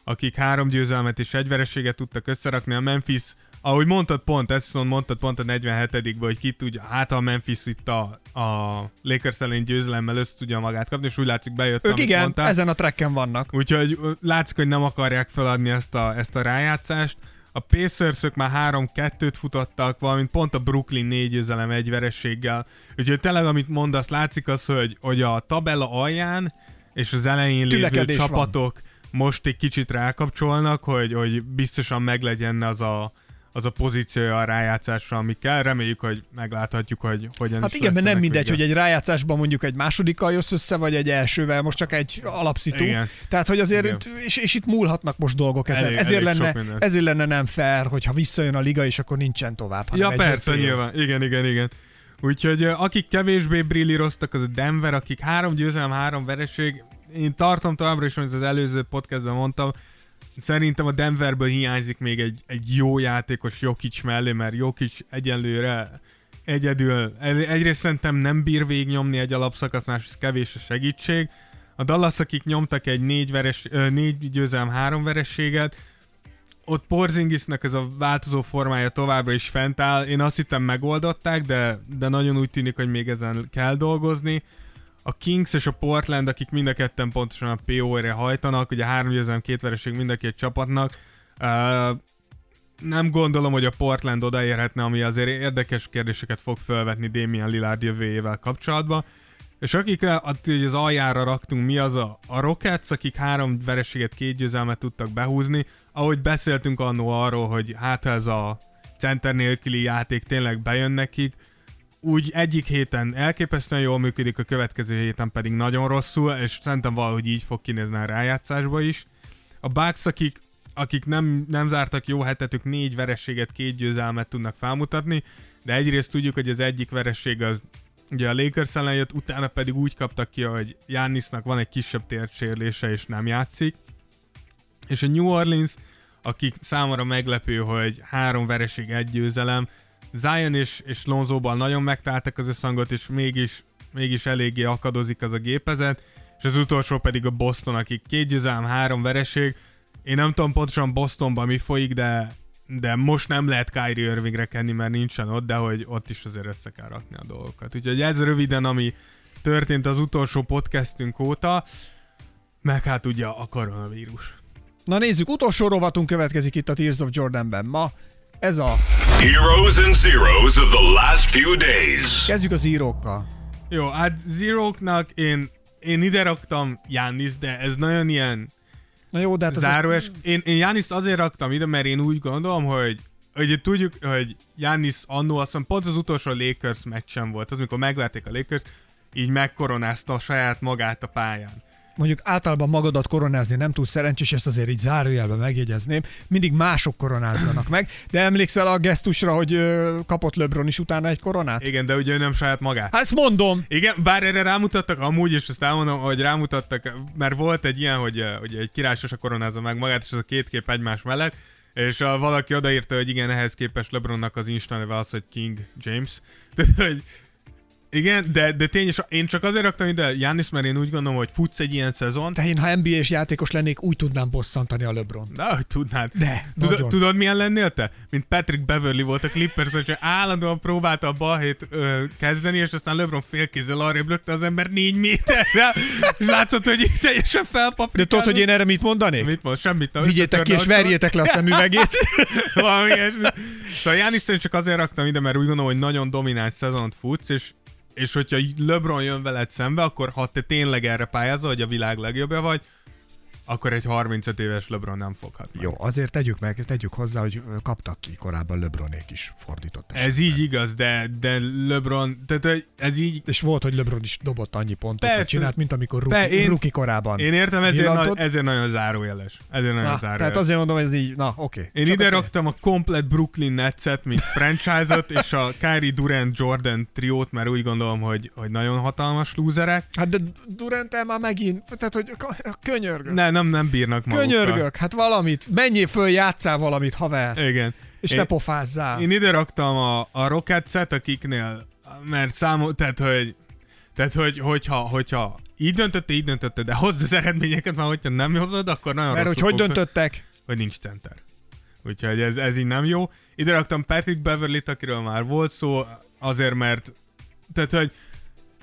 akik három győzelmet és egy vereséget tudtak összerakni, a Memphis, ahogy mondtad pont, ezt viszont mondtad pont a 47 hogy ki tudja, hát a Memphis itt a, a Lakers ellen győzelemmel össze tudja magát kapni, és úgy látszik bejött, Ők amit igen, mondtál. ezen a trekken vannak. Úgyhogy látszik, hogy nem akarják feladni ezt a, ezt a rájátszást. A pacers már 3-2-t futottak, valamint pont a Brooklyn négy győzelem egy verességgel. Úgyhogy tényleg, amit mondasz, látszik az, hogy, hogy a tabella alján és az elején lévő Tülekedés van. csapatok most egy kicsit rákapcsolnak, hogy, hogy biztosan meglegyen az a, az a pozíciója a rájátszásra, ami kell. Reméljük, hogy megláthatjuk, hogy hogyan Hát is igen, mert nem mindegy, vége. hogy egy rájátszásban mondjuk egy másodikkal jössz össze, vagy egy elsővel, most csak egy alapszitu. Igen. Tehát, hogy azért, Igen. és, és itt múlhatnak most dolgok ezen. Elég- ezért, elég lenne, ezért lenne nem fair, hogyha visszajön a liga, és akkor nincsen tovább. Ja, persze, nyilván. Igen, igen, igen. Úgyhogy akik kevésbé brillíroztak, az a Denver, akik három győzelem, három vereség. Én tartom továbbra is, amit az előző podcastben mondtam, szerintem a Denverből hiányzik még egy, egy jó játékos Jokic mellé, mert Jokic egyenlőre egyedül, egy- egyrészt szerintem nem bír végignyomni egy alapszakasz, másrészt kevés a segítség. A Dallas, akik nyomtak egy négy, veres, négy győzelem, három verességet, ott Porzingisnek ez a változó formája továbbra is fent áll. Én azt hittem megoldották, de, de nagyon úgy tűnik, hogy még ezen kell dolgozni. A Kings és a Portland, akik mind a ketten pontosan a PO-re hajtanak, ugye három győzelem, két vereség mind a két csapatnak. Uh, nem gondolom, hogy a Portland odaérhetne, ami azért érdekes kérdéseket fog felvetni Damian Lillard jövőjével kapcsolatban. És akik az aljára raktunk, mi az a, a Rockets, akik három vereséget, két győzelmet tudtak behúzni. Ahogy beszéltünk annó arról, hogy hát ez a center nélküli játék tényleg bejön nekik, úgy egyik héten elképesztően jól működik, a következő héten pedig nagyon rosszul, és szerintem valahogy így fog kinézni a rájátszásba is. A Bucks, akik, akik nem, nem zártak jó hetetük, négy verességet, két győzelmet tudnak felmutatni, de egyrészt tudjuk, hogy az egyik veresség az ugye a Lakers ellen jött, utána pedig úgy kaptak ki, hogy Giannisnak van egy kisebb térsérlése és nem játszik. És a New Orleans, akik számomra meglepő, hogy három vereség, egy győzelem, Zion és, és Lonzóban nagyon megtaláltak az összhangot, és mégis, mégis eléggé akadozik az a gépezet, és az utolsó pedig a Boston, akik két győzelem, három vereség. Én nem tudom pontosan Bostonban mi folyik, de, de most nem lehet Kyrie Irvingre kenni, mert nincsen ott, de hogy ott is azért össze kell rakni a dolgokat. Úgyhogy ez röviden, ami történt az utolsó podcastünk óta, meg hát ugye a koronavírus. Na nézzük, utolsó rovatunk következik itt a Tears of Jordanben ma. Ez a... Heroes and zeros of the last few days. Kezdjük az írókkal. Jó, hát Zero-knak én, én ide raktam Jannis, de ez nagyon ilyen Na jó, de hát az záróes. Én, én Jannis azért raktam ide, mert én úgy gondolom, hogy hogy tudjuk, hogy Jannis annó azt hiszem pont az utolsó Lakers meccsen volt, az mikor megverték a Lakers, így megkoronázta a saját magát a pályán. Mondjuk általában magadat koronázni nem túl szerencsés, ezt azért így zárójelben megjegyezném. Mindig mások koronázzanak meg. De emlékszel a gesztusra, hogy kapott LeBron is utána egy koronát? Igen, de ugye ő nem saját magát. Hát ezt mondom. Igen, bár erre rámutattak amúgy, és azt elmondom, hogy rámutattak, mert volt egy ilyen, hogy, hogy egy király sose koronázza meg magát, és az a két kép egymás mellett, és a, valaki odaírta, hogy igen, ehhez képest LeBronnak az Insta neve az, hogy King James. Tehát, hogy igen, de, de tényleg én csak azért raktam ide Jánis, mert én úgy gondolom, hogy futsz egy ilyen szezon, De én, ha NBA-s játékos lennék, úgy tudnám bosszantani a LeBron. de hogy tudnád. De, Tudod, tudod, milyen lennél te? Mint Patrick Beverly volt a Clippers, hogy állandóan próbálta a balhét ö, kezdeni, és aztán LeBron félkézzel arrébb lökte az ember négy méterre, és látszott, hogy teljesen De felpaprikázott. tudod, hogy én erre mit mondanék? Mit mond? Semmit nem. Vigyétek ki és verjétek le a szemüvegét. Valami ilyesmi. Szóval Jánis csak azért raktam ide, mert úgy gondolom, hogy nagyon domináns szezont futsz, és és hogyha LeBron jön veled szembe, akkor ha te tényleg erre pályázol, hogy a világ legjobbja vagy, akkor egy 35 éves LeBron nem foghat meg. Jó, azért tegyük meg, tegyük hozzá, hogy kaptak ki korábban LeBronék is fordított esetben. Ez így igaz, de, de LeBron, tehát ez így, És volt, hogy LeBron is dobott annyi pontot, Persze. hogy csinált, mint amikor Be, ruki, én- ruki korában. én értem, ezért, Villantott. na, ezért nagyon zárójeles. Ezért nagyon Na, zárójeles. tehát azért mondom, ez így, na oké. Én Csak ide raktam a komplet Brooklyn Netset, mint franchise-ot, és a Kyrie Durant Jordan triót, mert úgy gondolom, hogy, hogy nagyon hatalmas lúzerek. Hát de durant már megint, tehát hogy k- könyörgök. Ne, nem, nem bírnak magukkal. könyörgök, hát valamit, menjél föl, játszál valamit, haver, Igen. és Én- ne pofázzál. Én ide raktam a, a Rockets-et, akiknél, mert számol, tehát hogy, tehát hogy, hogyha, hogyha így döntötte, így döntötte, de hozd az eredményeket, mert hogyha nem hozod, akkor nagyon Mert hogy hogy döntöttek? hogy nincs center. Úgyhogy ez, ez így nem jó. Ide raktam Patrick Beverly-t, akiről már volt szó, azért mert, tehát hogy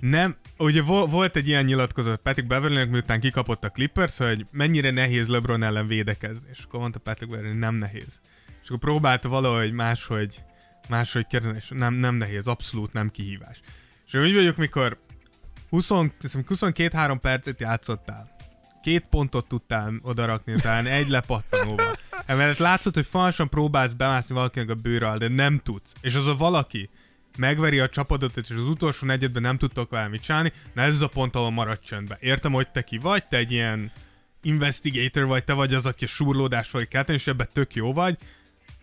nem, ugye vo- volt egy ilyen nyilatkozat Patrick Beverly-nek, miután kikapott a Clippers, hogy mennyire nehéz LeBron ellen védekezni, és akkor mondta Patrick Beverly, nem nehéz. És akkor próbálta valahogy máshogy, máshogy kérdezni, és nem, nem nehéz, abszolút nem kihívás. És úgy vagyok, mikor 20 22-3 percet játszottál, két pontot tudtál odarakni, talán egy lepattanóval. Emellett látszott, hogy falsan próbálsz bemászni valakinek a bőre de nem tudsz. És az a valaki megveri a csapatot, és az utolsó negyedben nem tudtok valamit csinálni, na ez a pont, ahol maradj csöndbe. Értem, hogy te ki vagy, te egy ilyen investigator vagy, te vagy az, aki a súrlódás vagy kelteni, és ebben tök jó vagy.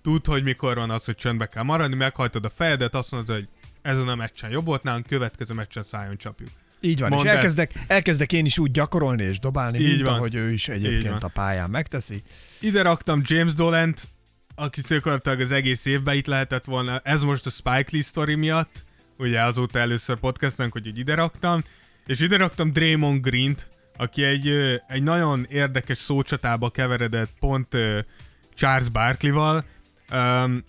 Tud, hogy mikor van az, hogy csöndbe kell maradni, meghajtod a fejedet, azt mondod, hogy ezen a meccsen jobb volt nálunk, következő meccsen szálljon csapjuk. Így van, Mondd és elkezdek, elkezdek én is úgy gyakorolni és dobálni, Így mint van. ahogy ő is egyébként a pályán megteszi. Ide raktam James Dolent, aki gyakorlatilag az egész évben itt lehetett volna. Ez most a Spike Lee story miatt, ugye azóta először podcastunk, hogy így ide raktam. És ide raktam Draymond Green-t, aki egy, egy nagyon érdekes szócsatába keveredett pont Charles Barkley-val. Um,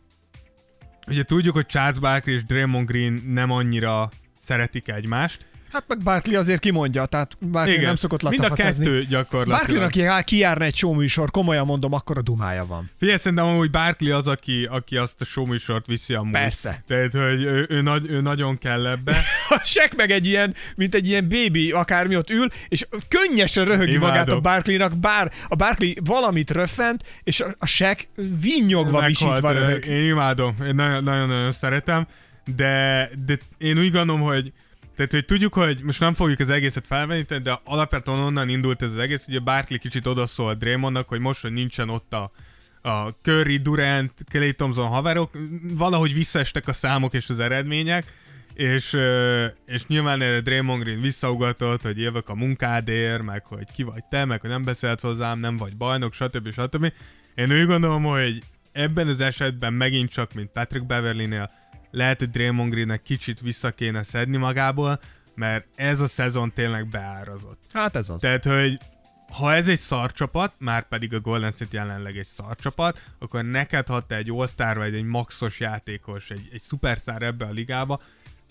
ugye tudjuk, hogy Charles Barkley és Draymond Green nem annyira szeretik egymást. Hát meg Barkley azért kimondja, tehát Barkley Igen, nem szokott mind a lacafacezni. kettő gyakorlatilag. Barkleynak kijárna egy showműsor, komolyan mondom, akkor a dumája van. Figyelj, szerintem amúgy Barkley az, aki, aki azt a showműsort viszi amúgy. Persze. Tehát, hogy ő, ő, nagy, ő nagyon kell ebbe. A sek meg egy ilyen, mint egy ilyen bébi akármi ott ül, és könnyesen röhögi Imádom. magát a Barkleynak, bár a Barkley valamit röffent, és a, a sek vinnyogva visítva röhög. Én imádom, én nagyon- nagyon-nagyon szeretem, de, de én úgy gondolom, hogy tehát, hogy tudjuk, hogy most nem fogjuk az egészet felvenni, de alapvetően onnan indult ez az egész, ugye Barkley kicsit odaszól Draymondnak, hogy most, hogy nincsen ott a, a Curry, Durant, Clay Thompson haverok, valahogy visszaestek a számok és az eredmények, és, és nyilván erre Draymond Green visszaugatott, hogy jövök a munkádért, meg hogy ki vagy te, meg hogy nem beszélsz hozzám, nem vagy bajnok, stb. stb. Én úgy gondolom, hogy ebben az esetben megint csak, mint Patrick Beverly-nél, lehet, hogy Draymond Greennek kicsit vissza kéne szedni magából, mert ez a szezon tényleg beárazott. Hát ez az. Tehát, hogy ha ez egy szarcsapat, már pedig a Golden State jelenleg egy szarcsapat, akkor neked, ha te egy all vagy egy maxos játékos, egy, egy szuperszár ebbe a ligába,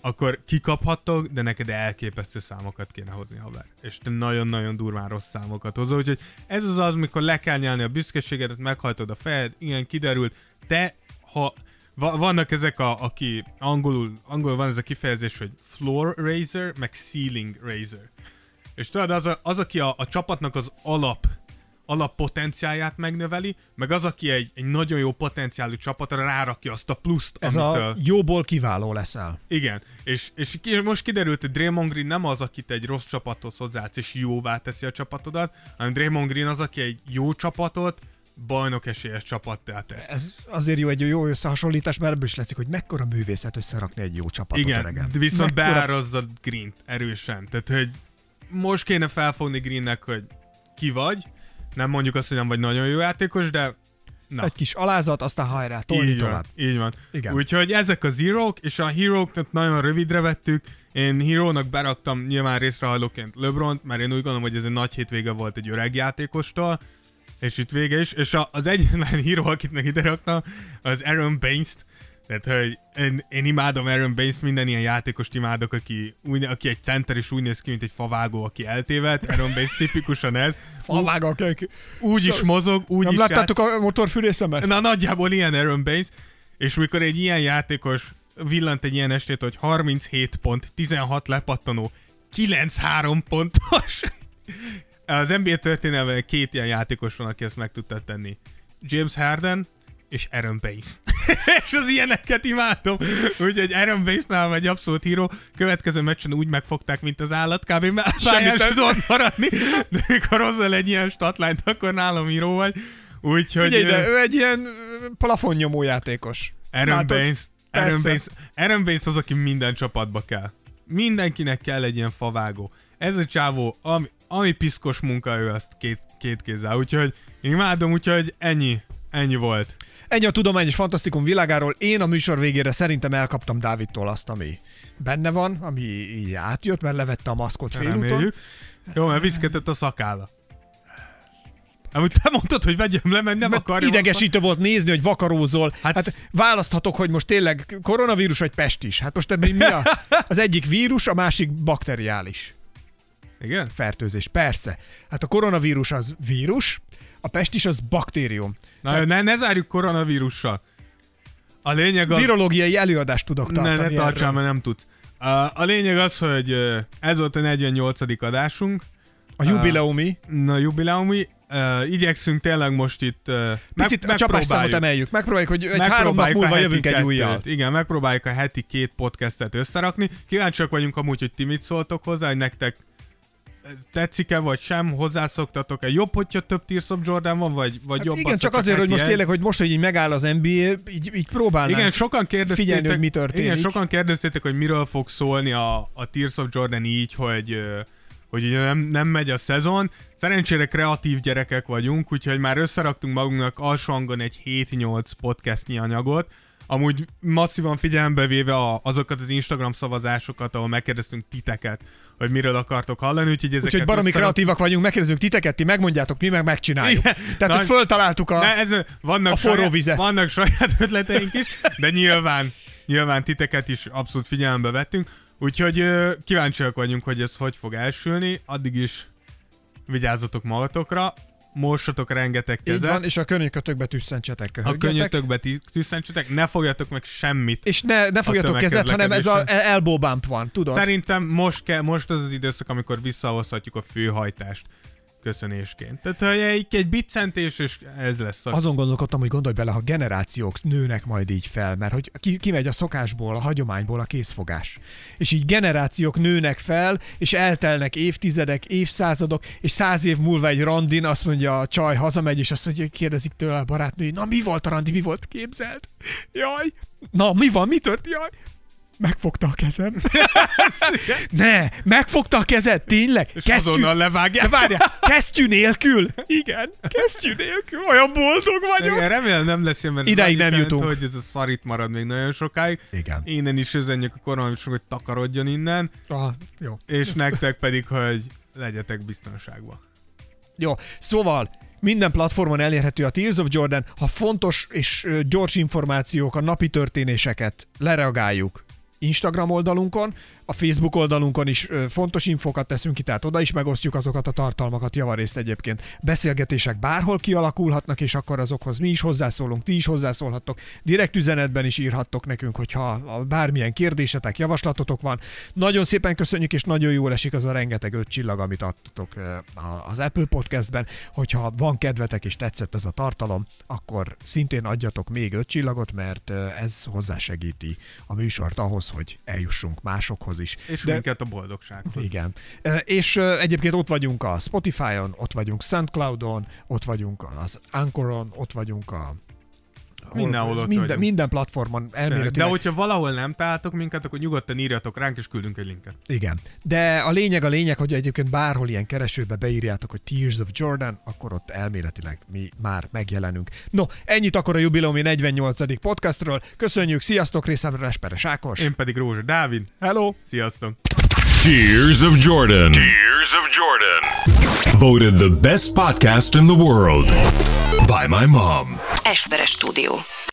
akkor kikaphattok, de neked elképesztő számokat kéne hozni, haver. És te nagyon-nagyon durván rossz számokat hozol, úgyhogy ez az az, mikor le kell nyelni a büszkeségedet, meghajtod a fejed, igen, kiderült, te, ha va- vannak ezek a, aki angolul, angolul van ez a kifejezés, hogy floor raiser, meg ceiling raiser. És tudod, az, a, az aki a, a csapatnak az alap alap potenciáját megnöveli, meg az, aki egy, egy nagyon jó potenciálú csapatra rárakja azt a pluszt, Ez amitől... a jóból kiváló leszel. Igen, és, és most kiderült, hogy Draymond Green nem az, akit egy rossz csapathoz hozzáadsz, és jóvá teszi a csapatodat, hanem Draymond Green az, aki egy jó csapatot bajnok esélyes csapattá tesz. Ez azért jó egy jó összehasonlítás, mert ebből is látszik, hogy mekkora művészet összerakni egy jó csapatot Igen, öregem. de viszont mekkora... beárazzad Green-t erősen. Tehát, hogy most kéne felfogni Greennek, hogy ki vagy, nem mondjuk azt, hogy nem vagy nagyon jó játékos, de na. Egy kis alázat, aztán hajrá, tolni így tovább. Van, így van. Igen. Úgyhogy ezek az hírók, és a híróknak nagyon rövidre vettük. Én hírónak beraktam nyilván részrehajlóként LeBron-t, mert én úgy gondolom, hogy ez egy nagy hétvége volt egy öreg játékostól, és itt vége is. És a, az egyetlen híró, akit meg ide raktam, az Aaron Baines-t. Tehát, hogy én, én imádom Aaron baines minden ilyen játékost imádok, aki, úgy, aki egy center és úgy néz ki, mint egy favágó, aki eltévedt. Aaron Baines tipikusan ez. Favág, akik... Úgy is mozog, úgy Nem is láttátok a motorfűrészemet? Na nagyjából ilyen Aaron Baines, és mikor egy ilyen játékos villant egy ilyen estét, hogy 37 pont, 16 lepattanó, 9-3 pontos. Az NBA történelmében két ilyen játékos van, aki ezt meg tudta tenni. James Harden és Aaron Baines. és az ilyeneket imádom. Úgyhogy Aaron Baines nálam egy abszolút híró. Következő meccsen úgy megfogták, mint az állat, kb. már pályán sem tudott maradni. De mikor hozzal egy ilyen statline akkor nálam híró vagy. Úgyhogy... Figyelj, de ő egy ilyen plafonnyomó játékos. Aaron Látod? Baines, Aaron. Baines, Aaron Baines az, aki minden csapatba kell. Mindenkinek kell egy ilyen favágó. Ez a csávó, ami, ami piszkos munka, ő azt két, két kézzel. Úgyhogy én imádom, úgyhogy ennyi, ennyi volt. Ennyi a tudományos fantasztikum világáról. Én a műsor végére szerintem elkaptam Dávidtól azt, ami benne van, ami így átjött, mert levette a maszkot félúton. Jó, mert viszketett a szakálla. Amit te mondtad, hogy vegyem le, mert nem akarja. Idegesítő volt nézni, hogy vakarózol. Hát, Hát- választhatok, hogy most tényleg koronavírus vagy pestis. Hát most mi, mi a, az egyik vírus, a másik bakteriális Igen? fertőzés. Persze. Hát a koronavírus az vírus, a pestis az baktérium. Na, ne, ne zárjuk koronavírussal. A lényeg az... Virológiai előadást tudok Ne, tartani. ne tartsál, erről. mert nem tudsz. A, a lényeg az, hogy ez volt a 48. adásunk. A jubileumi. Na, jubileumi. Uh, igyekszünk tényleg most itt uh, Picit a csapásszámot emeljük. Megpróbáljuk, hogy egy három nap múlva jövünk egy újjal. Igen, megpróbáljuk a heti két podcastet összerakni. Kíváncsiak vagyunk amúgy, hogy ti mit szóltok hozzá, hogy nektek tetszik-e vagy sem, hozzászoktatok-e? Jobb, hogyha több Tears of Jordan van, vagy, vagy hát jobb Igen, csak azért, hogy most tényleg, hogy most, hogy így megáll az NBA, így, így próbálnánk igen, sokan figyelni, hogy mi történik. Igen, sokan kérdeztétek, hogy miről fog szólni a, a Tears of Jordan így, hogy hogy ugye nem, nem megy a szezon. Szerencsére kreatív gyerekek vagyunk, úgyhogy már összeraktunk magunknak alsóangon egy 7-8 podcastnyi anyagot, amúgy masszívan figyelembe véve a, azokat az Instagram szavazásokat, ahol megkérdeztünk titeket, hogy miről akartok hallani, úgyhogy ezeket Úgyhogy baromi összerak... kreatívak vagyunk, megkérdezünk titeket, ti megmondjátok, mi meg megcsináljuk. Igen. Tehát, hogy föltaláltuk a, ne, ez, vannak a forró saját, vizet. Vannak saját ötleteink is, de nyilván, nyilván titeket is abszolút figyelembe vettünk. Úgyhogy kíváncsiak vagyunk, hogy ez hogy fog elsülni, addig is vigyázzatok magatokra, mossatok rengeteg kezet. Így van, és a könyökötökbe tüsszentsetek. A könyökötökbe tüsszentsetek, ne fogjatok meg semmit. És ne, ne fogjatok kezet, hanem ez a elbow bump van, tudod? Szerintem most, kell, most az az időszak, amikor visszahozhatjuk a főhajtást köszönésként. Tehát hogy egy, egy biccentés, és ez lesz. A... Azon gondolkodtam, hogy gondolj bele, ha generációk nőnek majd így fel, mert hogy ki, kimegy a szokásból, a hagyományból a készfogás. És így generációk nőnek fel, és eltelnek évtizedek, évszázadok, és száz év múlva egy randin azt mondja a csaj, hazamegy, és azt mondja, kérdezik tőle a barátnő, na mi volt a randi, mi volt képzelt? Jaj, na mi van, mi tört? Jaj, megfogta a kezem. ne, megfogta a kezed, tényleg? És kesztyű. azonnal levágja. Várjál, kesztyű nélkül? Igen, kesztyű nélkül. Olyan boldog vagyok. Igen, remélem nem lesz ilyen, mert Ideig nem jutunk. hogy ez a szarit marad még nagyon sokáig. Igen. Innen is üzenjük a koronavírusnak, hogy takarodjon innen. Ah, jó. És nektek pedig, hogy legyetek biztonságban. Jó, szóval minden platformon elérhető a Tears of Jordan. Ha fontos és gyors információk, a napi történéseket lereagáljuk, Instagram oldalunkon, a Facebook oldalunkon is fontos infokat teszünk ki, tehát oda is megosztjuk azokat a tartalmakat, javarészt egyébként. Beszélgetések bárhol kialakulhatnak, és akkor azokhoz mi is hozzászólunk, ti is hozzászólhattok. Direkt üzenetben is írhattok nekünk, hogyha bármilyen kérdésetek, javaslatotok van. Nagyon szépen köszönjük, és nagyon jól esik az a rengeteg öt csillag, amit adtatok az Apple Podcastben. Hogyha van kedvetek és tetszett ez a tartalom, akkor szintén adjatok még öt csillagot, mert ez hozzásegíti a műsort ahhoz, hogy eljussunk másokhoz is. És De, minket a boldogsághoz. Igen. És egyébként ott vagyunk a Spotify-on, ott vagyunk SoundCloud-on, ott vagyunk az Anchoron, ott vagyunk a Mindenhol ott minden, minden platformon elméletileg. De hogyha valahol nem találtok minket, akkor nyugodtan írjatok ránk, és küldünk egy linket. Igen. De a lényeg a lényeg, hogy egyébként bárhol ilyen keresőbe beírjátok, hogy Tears of Jordan, akkor ott elméletileg mi már megjelenünk. No, ennyit akkor a jubileumi 48. podcastról. Köszönjük, sziasztok, részemre Esperes Ákos. Én pedig Rózsa Dávid. Hello. Sziasztok. Tears of Jordan. Tears of Jordan. Voted the best podcast in the world by my mom. Esperes Stúdió.